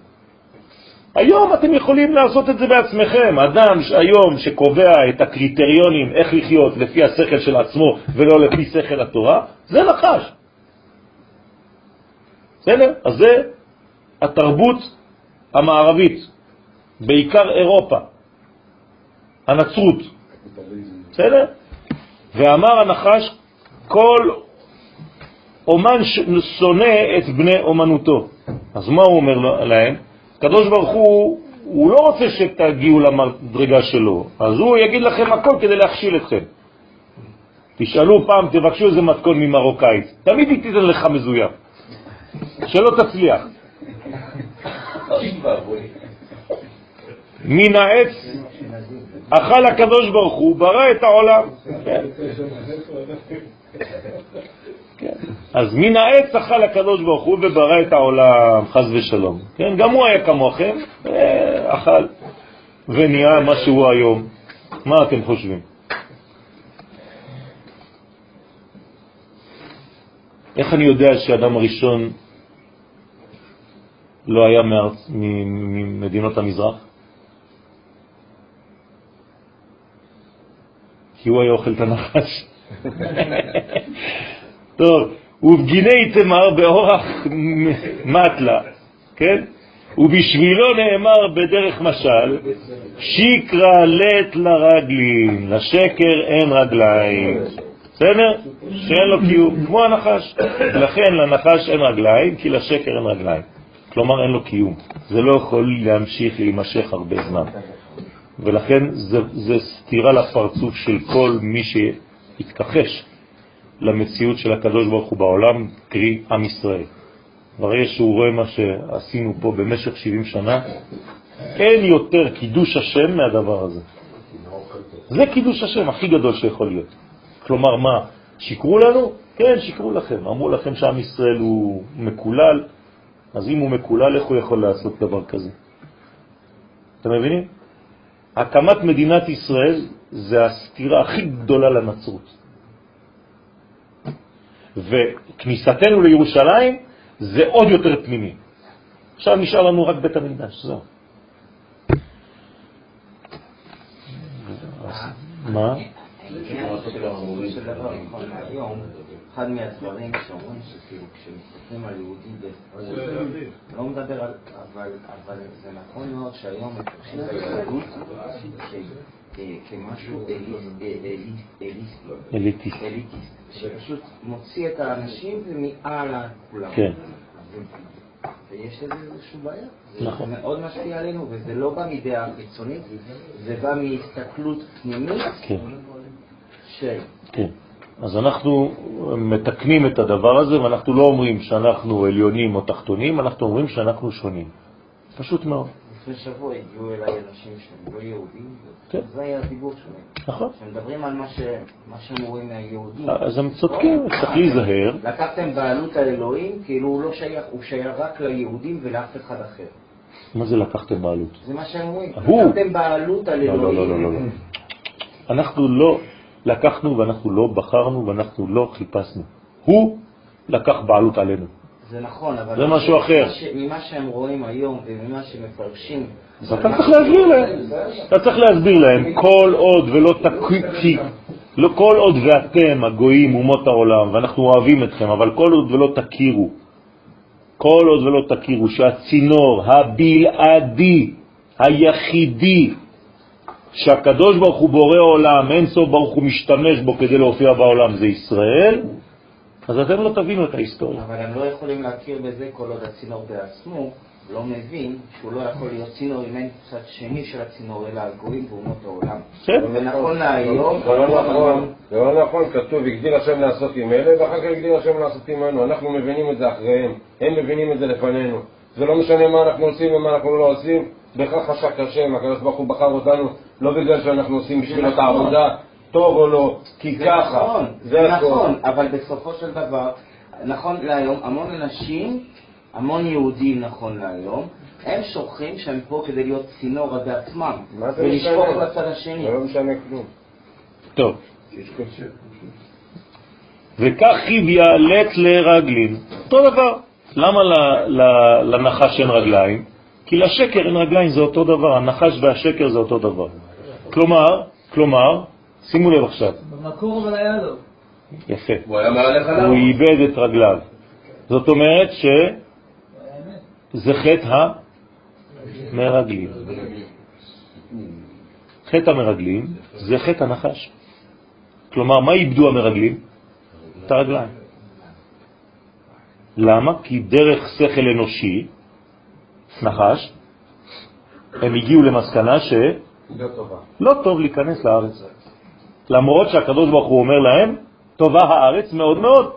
היום אתם יכולים לעשות את זה בעצמכם. אדם היום שקובע את הקריטריונים איך לחיות לפי השכל של עצמו ולא לפי שכל התורה, זה נחש. בסדר? אז זה התרבות המערבית, בעיקר אירופה, הנצרות. בסדר? ואמר הנחש, כל אומן שונא את בני אומנותו. אז מה הוא אומר להם? הקדוש ברוך הוא, הוא לא רוצה שתגיעו למדרגה שלו, אז הוא יגיד לכם הכל כדי להכשיל אתכם. תשאלו פעם, תבקשו איזה מתכון ממרוקאית, תמיד היא תיתן לך מזויף, שלא תצליח. מן העץ אכל הקדוש ברוך הוא, ברא את העולם. כן. אז מן העץ אכל הקדוש ברוך הוא וברא את העולם, חז ושלום. כן, גם הוא היה כמוכם, אה, אכל, ונהיה מה שהוא היום. מה אתם חושבים? איך אני יודע שהאדם הראשון לא היה מארץ, ממדינות המזרח? כי הוא היה אוכל את הנחש. טוב, ובגיני תמר באורח מטלה, כן? ובשבילו נאמר בדרך משל, שיקרא לט לרגלים, לשקר אין רגליים. בסדר? שאין לו קיום, כמו הנחש. לכן לנחש אין רגליים, כי לשקר אין רגליים. כלומר אין לו קיום. זה לא יכול להמשיך להימשך הרבה זמן. ולכן זה, זה סתירה לפרצוף של כל מי שהתכחש למציאות של הקדוש ברוך הוא בעולם, קרי עם ישראל. ברגע שהוא רואה מה שעשינו פה במשך 70 שנה, אין יותר קידוש השם מהדבר הזה. זה קידוש השם הכי גדול שיכול להיות. כלומר, מה, שיקרו לנו? כן, שיקרו לכם. אמרו לכם שעם ישראל הוא מקולל, אז אם הוא מקולל, איך הוא יכול לעשות דבר כזה? אתם מבינים? הקמת מדינת ישראל זה הסתירה הכי גדולה לנצרות. וכניסתנו לירושלים זה עוד יותר פנימי. עכשיו נשאר לנו רק בית המקדש, זהו. מה? אחד מהדברים שאומרים שכאילו כשמסתכלים על יהודי לא מדבר על, אבל, זה נכון מאוד שהיום את היהדות כמשהו. אליטיסט, שפשוט מוציא את האנשים ומעל כולם. כן. ויש לזה איזושהי בעיה. נכון. זה מאוד משפיע עלינו, וזה לא בא מדעה חיצונית, זה בא מהסתכלות פנימית כן, של... כן. אז אנחנו מתקנים את הדבר הזה, ואנחנו לא אומרים שאנחנו עליונים או תחתונים, אנחנו אומרים שאנחנו שונים. פשוט מאוד. לפני שבוע הגיעו אליי אנשים שהם לא יהודים, כן. זה היה הדיבור שלהם. נכון. שמדברים על מה שהם רואים מהיהודים. אז הם צודקים, צריך להיזהר. לקחתם בעלות על אלוהים, כאילו הוא לא שייך, הוא שייך רק ליהודים ולאף אחד אחר. מה זה לקחתם בעלות? זה מה שהם אומרים. לקחתם בעלות על לא, לא, לא, לא, אלוהים. לא. אנחנו לא לקחנו ואנחנו לא בחרנו ואנחנו לא חיפשנו. הוא לקח בעלות עלינו. זה נכון, אבל... זה משהו אחר. ממה שהם רואים היום וממה שמפרשים... אז אתה צריך להסביר להם. אתה צריך להסביר להם, כל עוד ולא תקי, לא כל עוד ואתם הגויים, אומות העולם, ואנחנו אוהבים אתכם, אבל כל עוד ולא תכירו, כל עוד ולא תכירו שהצינור הבלעדי, היחידי, שהקדוש ברוך הוא בורא עולם, אין סוף ברוך הוא משתמש בו כדי להופיע בעולם, זה ישראל, אז אתם לא תבינו את ההיסטוריה. אבל הם לא יכולים להכיר בזה כל עוד הצינור בעצמו לא מבין שהוא לא יכול להיות צינור אם אין צד שני של הצינור אלא הגויים ואומות העולם. כן. ונכון להיום... זה לא נכון, זה לא נכון, כתוב, הגדיר השם לעשות עם אלה, ואחר כך הגדיר השם לעשות עמנו. אנחנו מבינים את זה אחריהם, הם מבינים את זה לפנינו. זה לא משנה מה אנחנו עושים ומה אנחנו לא עושים, בכך חשק השם, הקדוש ברוך הוא בחר אותנו, לא בגלל שאנחנו עושים בשבילו את העבודה, טוב או לא, כי זה ככה, נכון, זה הכל. נכון, אבל בסופו של דבר, נכון להיום, המון אנשים, המון יהודים נכון להיום, הם שוכחים שהם פה כדי להיות צינור עד עצמם, מה זה ולשפוך? לצד השני. זה לא משנה כלום. טוב. וכך חיביה לט לרגלין. אותו דבר. למה ל- ל- לנחש אין רגליים? כי לשקר אין רגליים, זה אותו דבר. הנחש והשקר זה אותו דבר. כלומר, כלומר, שימו לב עכשיו, במקור אבל היה לו. יפה. הוא היה מהלך הוא עליו. איבד את רגליו. זאת אומרת הוא היה אמת. חטא המרגלים. חטא המרגלים זה חטא הנחש. כלומר, מה איבדו המרגלים? את הרגליים. למה? כי דרך שכל אנושי, נחש, הם הגיעו למסקנה לא טובה. שלא טוב להיכנס לארץ. למרות שהקדוש ברוך הוא אומר להם, טובה הארץ מאוד מאוד.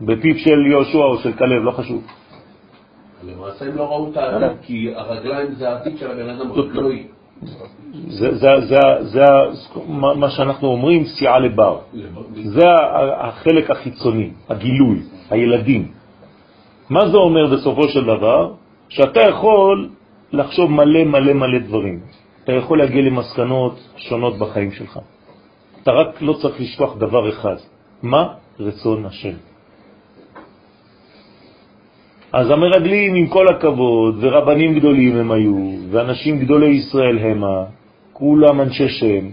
בפיו של יהושע או של כלב, לא חשוב. למעשה הם לא ראו את האדם, כי הרגליים זה העתיד של הבן אדם, לא. זה, מה שאנחנו אומרים, סיעה לבר. זה החלק החיצוני, הגילוי, הילדים. מה זה אומר בסופו של דבר? שאתה יכול לחשוב מלא מלא מלא דברים. אתה יכול להגיע למסקנות שונות בחיים שלך. אתה רק לא צריך לשכוח דבר אחד. מה רצון השם? אז המרגלים, עם כל הכבוד, ורבנים גדולים הם היו, ואנשים גדולי ישראל המה, כולם אנשי שם.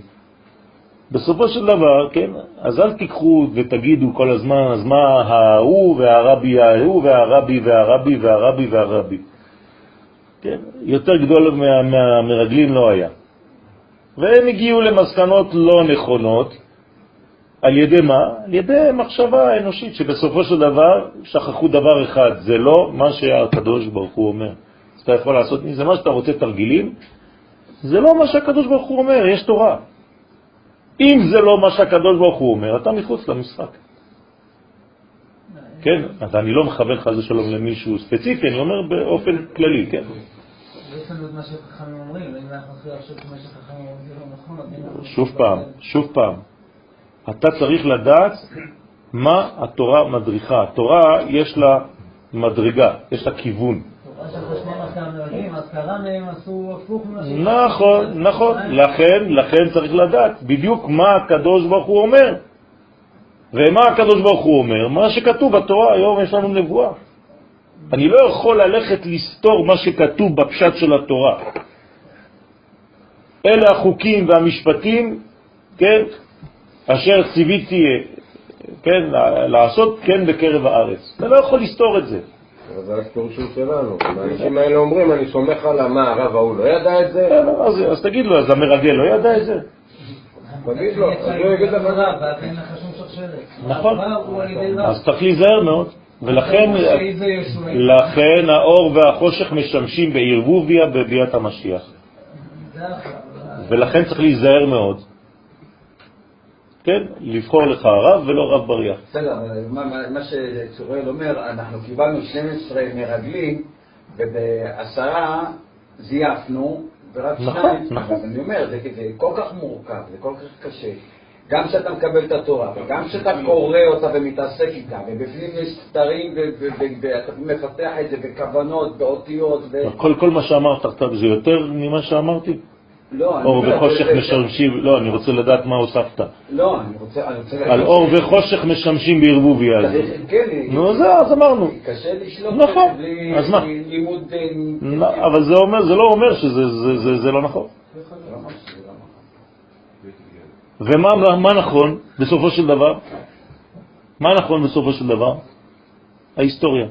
בסופו של דבר, כן, אז אל תיקחו ותגידו כל הזמן, אז מה ההוא והרבי ההוא והרבי והרבי והרבי והרבי. כן, יותר גדול מה, מהמרגלים לא היה. והם הגיעו למסקנות לא נכונות, על ידי מה? על ידי מחשבה אנושית, שבסופו של דבר שכחו דבר אחד, זה לא מה שהקדוש ברוך הוא אומר. אז אתה יכול לעשות מזה מה שאתה רוצה תרגילים, זה לא מה שהקדוש ברוך הוא אומר, יש תורה. אם זה לא מה שהקדוש ברוך הוא אומר, אתה מחוץ למשחק. כן, אז אני לא מכוון חס ושלום למישהו ספציפי, אני אומר באופן כללי, כן. שוב פעם, שוב פעם, אתה צריך לדעת מה התורה מדריכה. התורה יש לה מדרגה, יש לה כיוון. תורה שאחרי 12 המרגלים, אז קרה מהם עשו הפוך ממה ש... נכון, נכון. לכן, לכן צריך לדעת בדיוק מה הקדוש ברוך הוא אומר. ומה הקדוש ברוך הוא אומר? מה שכתוב בתורה, היום יש לנו נבואה. אני לא יכול ללכת לסתור מה שכתוב בפשט של התורה. אלה החוקים והמשפטים, כן? אשר ציוויתי, כן, לעשות כן בקרב הארץ. אתה לא יכול לסתור את זה. אבל זה הפירושים שלנו. האנשים האלה אומרים, אני סומך על מה, הרב ההוא לא ידע את זה? כן, אז, אז תגיד לו, אז המרגל לא ידע את זה? תגיד לו, אז הוא יגיד לך. ואז אין לך שום שרשרת. נכון. רב. אז צריך להיזהר מאוד. ולכן. לכן האור והחושך משמשים בערבוביה בביאת המשיח. ולכן צריך להיזהר מאוד. כן? לבחור לך רב ולא רב בריח. בסדר, מה- שצוראל אומר, אנחנו קיבלנו 12 מרגלים, ובעשרה זייפנו, ורק נכון, שניים. נכון. אז אני אומר, זה זה כל כך מורכב, זה כל כך קשה. גם כשאתה מקבל את התורה, וגם כשאתה קורא אותה ומתעסק איתה, ובפנים יש סתרים, ואתה מפתח את זה בכוונות, באותיות, ו... כל, כל מה שאמרת עכשיו זה יותר ממה שאמרתי? לא, אור וחושך משמשים, לא, אני רוצה לדעת מה הוספת. לא, אני רוצה... אני רוצה על אור וחושך משמשים בערבוביה הזאת. צריך- כן, נו, זה, אז אמרנו. קשה לשלוט נכון, בלי אז מה? לימוד... אה, לא, אבל זה אומר, זה לא אומר שזה זה, זה, זה לא נכון. ומה מה נכון בסופו של דבר? מה נכון בסופו של דבר? ההיסטוריה.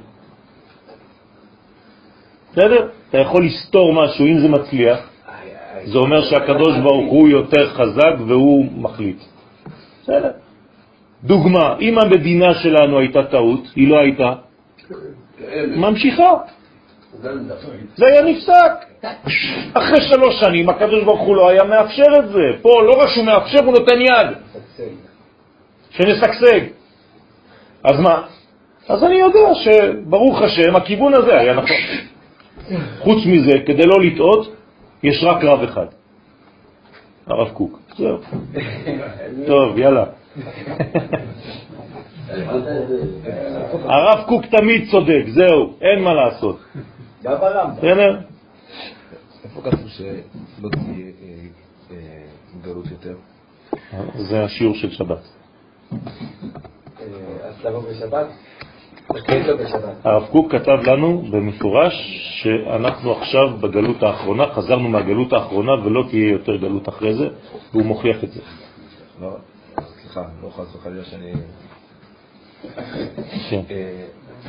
בסדר? אתה יכול לסתור משהו, אם זה מצליח, זה אומר שהקדוש ברוך הוא יותר חזק והוא מחליט. בסדר. דוגמה, אם המדינה שלנו הייתה טעות, היא לא הייתה, ממשיכה. זה היה נפסק. אחרי שלוש שנים הקדוש ברוך הוא לא היה מאפשר את זה. פה לא רק שהוא מאפשר, הוא נותן יד. שנשגשג. אז מה? אז אני יודע שברוך השם הכיוון הזה היה נכון. חוץ מזה, כדי לא לטעות, יש רק רב אחד. הרב קוק. זהו. טוב, יאללה. הרב קוק תמיד צודק, זהו, אין מה לעשות. גם הרמב"ם. בסדר? איפה כתוב שלא תהיה אה, אה, גלות יותר? זה השיעור של שבת. אה, אז? כן, בשבת. הרב קוק כתב לנו במפורש שאנחנו עכשיו בגלות האחרונה, חזרנו מהגלות האחרונה ולא תהיה יותר גלות אחרי זה, והוא מוכיח את זה. לא, סליחה, לא חס וחלילה שאני...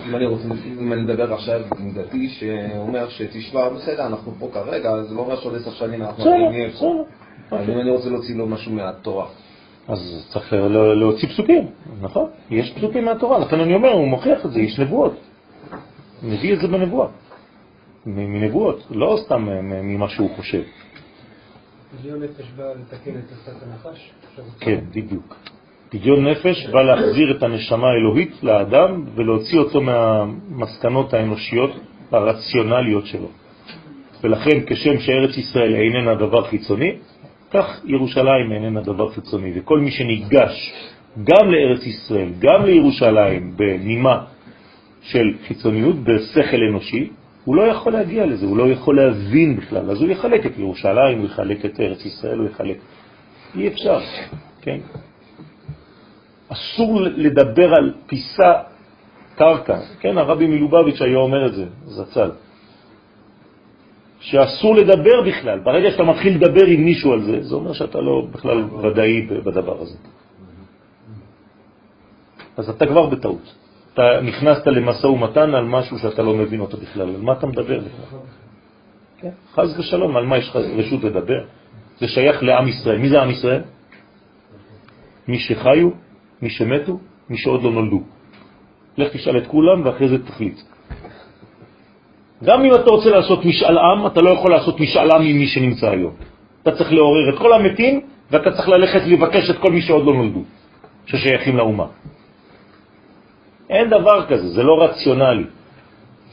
אם אני רוצה, אם אני מדבר עכשיו עם דתי שאומר שתשמע, בסדר, אנחנו פה כרגע, זה לא אומר שעוד עשר שנים אנחנו נהיה פה. אז אם אני רוצה להוציא לו משהו מהתורה, אז צריך לה- להוציא פסוקים, נכון? יש פסוקים מהתורה, לכן אני אומר, הוא מוכיח את זה, יש נבואות. מביא את זה בנבואה. מ- מנבואות, לא סתם מ- ממה שהוא חושב. מיליון נפש בא לתקן את עשת הנחש? כן, בדיוק. פדיון נפש בא להחזיר את הנשמה האלוהית לאדם ולהוציא אותו מהמסקנות האנושיות הרציונליות שלו. ולכן כשם שארץ ישראל איננה דבר חיצוני, כך ירושלים איננה דבר חיצוני. וכל מי שניגש גם לארץ ישראל, גם לירושלים, בנימה של חיצוניות, בשכל אנושי, הוא לא יכול להגיע לזה, הוא לא יכול להבין בכלל. אז הוא יחלק את ירושלים, הוא יחלק את ארץ ישראל, הוא יחלק... אי אפשר, כן? אסור לדבר על פיסה קרקע. כן, הרבי מלובביץ' היה אומר את זה, זצ"ל. שאסור לדבר בכלל. ברגע שאתה מתחיל לדבר עם מישהו על זה, זה אומר שאתה לא בכלל ודאי בדבר הזה. אז אתה כבר בטעות. אתה נכנסת למשא ומתן על משהו שאתה לא מבין אותו בכלל. על מה אתה מדבר בכלל? כן? חז ושלום, על מה יש לך רשות לדבר? זה שייך לעם ישראל. מי זה עם ישראל? מי שחיו, מי שמתו, מי שעוד לא נולדו. לך תשאל את כולם ואחרי זה תחליט. גם אם אתה רוצה לעשות משאל עם, אתה לא יכול לעשות משאל עם עם מי שנמצא היום. אתה צריך לעורר את כל המתים, ואתה צריך ללכת לבקש את כל מי שעוד לא נולדו, ששייכים לאומה. אין דבר כזה, זה לא רציונלי.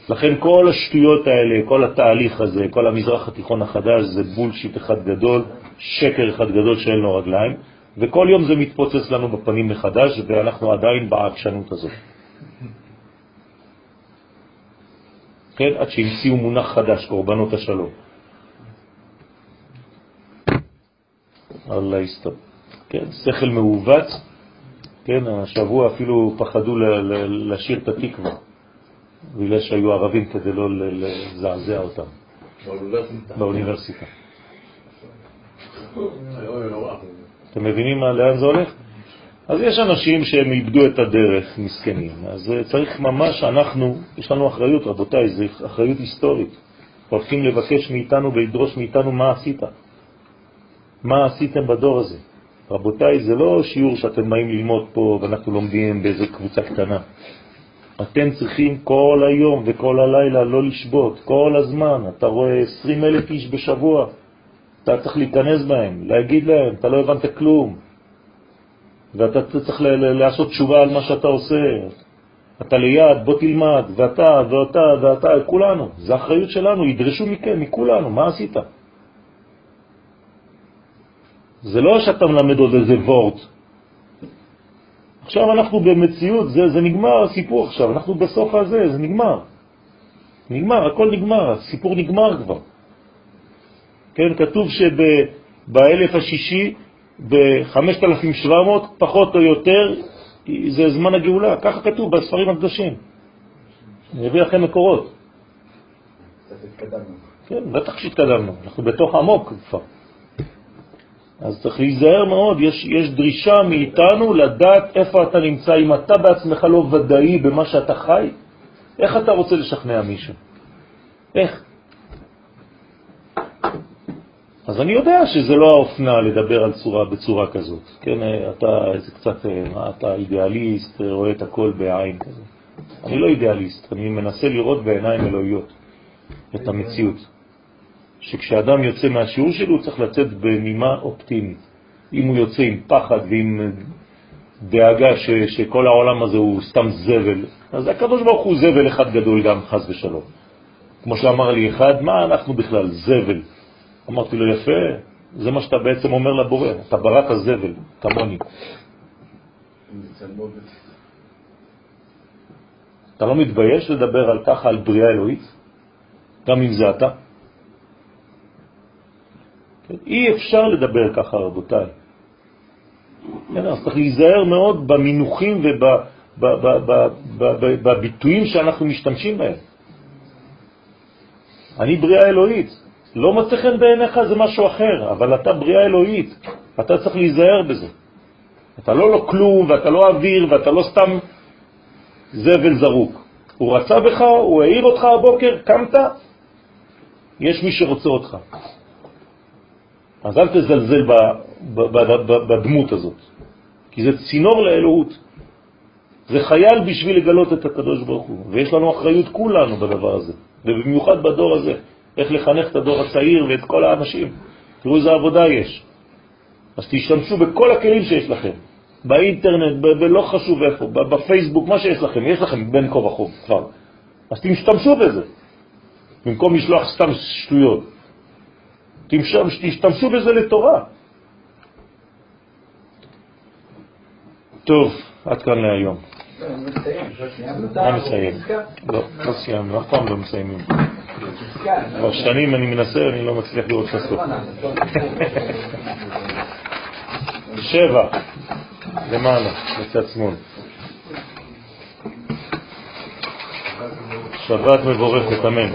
לכן כל השטויות האלה, כל התהליך הזה, כל המזרח התיכון החדש, זה בולשיט אחד גדול, שקר אחד גדול שאין לו רגליים, וכל יום זה מתפוצץ לנו בפנים מחדש, ואנחנו עדיין בעקשנות הזאת. כן, עד שהמציאו מונח חדש, קורבנות השלום. אללה יסתום. כן, שכל מעוות, כן, השבוע אפילו פחדו לשיר את התקווה, בגלל שהיו ערבים כדי לא לזעזע אותם באוניברסיטה. אתם מבינים לאן זה הולך? אז יש אנשים שהם איבדו את הדרך, מסכנים. אז אה, צריך ממש, אנחנו, יש לנו אחריות, רבותיי, זו אחריות היסטורית. הולכים לבקש מאיתנו ולדרוש מאיתנו מה עשית. מה עשיתם בדור הזה? רבותיי, זה לא שיעור שאתם באים ללמוד פה ואנחנו לומדים באיזו קבוצה קטנה. אתם צריכים כל היום וכל הלילה לא לשבות, כל הזמן. אתה רואה 20 אלף איש בשבוע, אתה צריך להיכנס בהם, להגיד להם, אתה לא הבנת כלום. ואתה צריך לעשות תשובה על מה שאתה עושה. אתה ליד, בוא תלמד, ואתה, ואתה, ואתה, כולנו. זה אחריות שלנו, ידרשו מכם, מכולנו, מה עשית? זה לא שאתה מלמד עוד איזה וורט. עכשיו אנחנו במציאות, זה, זה נגמר הסיפור עכשיו, אנחנו בסוף הזה, זה נגמר. נגמר, הכל נגמר, הסיפור נגמר כבר. כן, כתוב שבאלף השישי, ב-5700, פחות או יותר, זה זמן הגאולה, ככה כתוב בספרים הקדושים. אני אביא לכם מקורות. כן, בטח שהתקדמנו, אנחנו בתוך עמוק כבר. אז צריך להיזהר מאוד, יש, יש דרישה מאיתנו לדעת איפה אתה נמצא. אם אתה בעצמך לא ודאי במה שאתה חי, איך אתה רוצה לשכנע מישהו? איך? אז אני יודע שזה לא האופנה לדבר על צורה בצורה כזאת. כן, אתה איזה קצת, אתה אידיאליסט, רואה את הכל בעין כזה. אני לא אידיאליסט, אני מנסה לראות בעיניים אלוהיות את המציאות. שכשאדם יוצא מהשיעור שלו הוא צריך לצאת בנימה אופטימית. אם הוא יוצא עם פחד ועם דאגה ש, שכל העולם הזה הוא סתם זבל, אז הקדוש ברוך הוא זבל אחד גדול גם, חז ושלום. כמו שאמר לי אחד, מה אנחנו בכלל, זבל. אמרתי לו, יפה, זה מה שאתה בעצם אומר לבורא, אתה בראת זבל, כמוני. אתה לא מתבייש לדבר על ככה, על בריאה אלוהית? גם אם זה אתה? אי אפשר לדבר ככה, רבותיי. כן, אז צריך להיזהר מאוד במינוחים ובביטויים שאנחנו משתמשים בהם. אני בריאה אלוהית. לא מצא חן בעיניך זה משהו אחר, אבל אתה בריאה אלוהית, אתה צריך להיזהר בזה. אתה לא לא כלום, ואתה לא אוויר, ואתה לא סתם זבל זרוק. הוא רצה בך, הוא העיר אותך הבוקר, קמת, יש מי שרוצה אותך. אז אל תזלזל בדמות הזאת, כי זה צינור לאלוהות. זה חייל בשביל לגלות את הקדוש ברוך הוא, ויש לנו אחריות כולנו בדבר הזה, ובמיוחד בדור הזה, איך לחנך את הדור הצעיר ואת כל האנשים. תראו איזה עבודה יש. אז תשתמשו בכל הכלים שיש לכם, באינטרנט, ולא חשוב איפה, בפייסבוק, מה שיש לכם, יש לכם בין כה וכה כבר. אז תשתמשו בזה, במקום לשלוח סתם שטויות. תשתמשו בזה לתורה. טוב, עד כאן להיום. מה מסיים? לא, לא סיימנו, אף פעם לא מסיימים. כבר שנים אני מנסה, אני לא מצליח לראות את הסוף. שבע, למעלה, בצד שמאל. שבת מבורכת, אמן.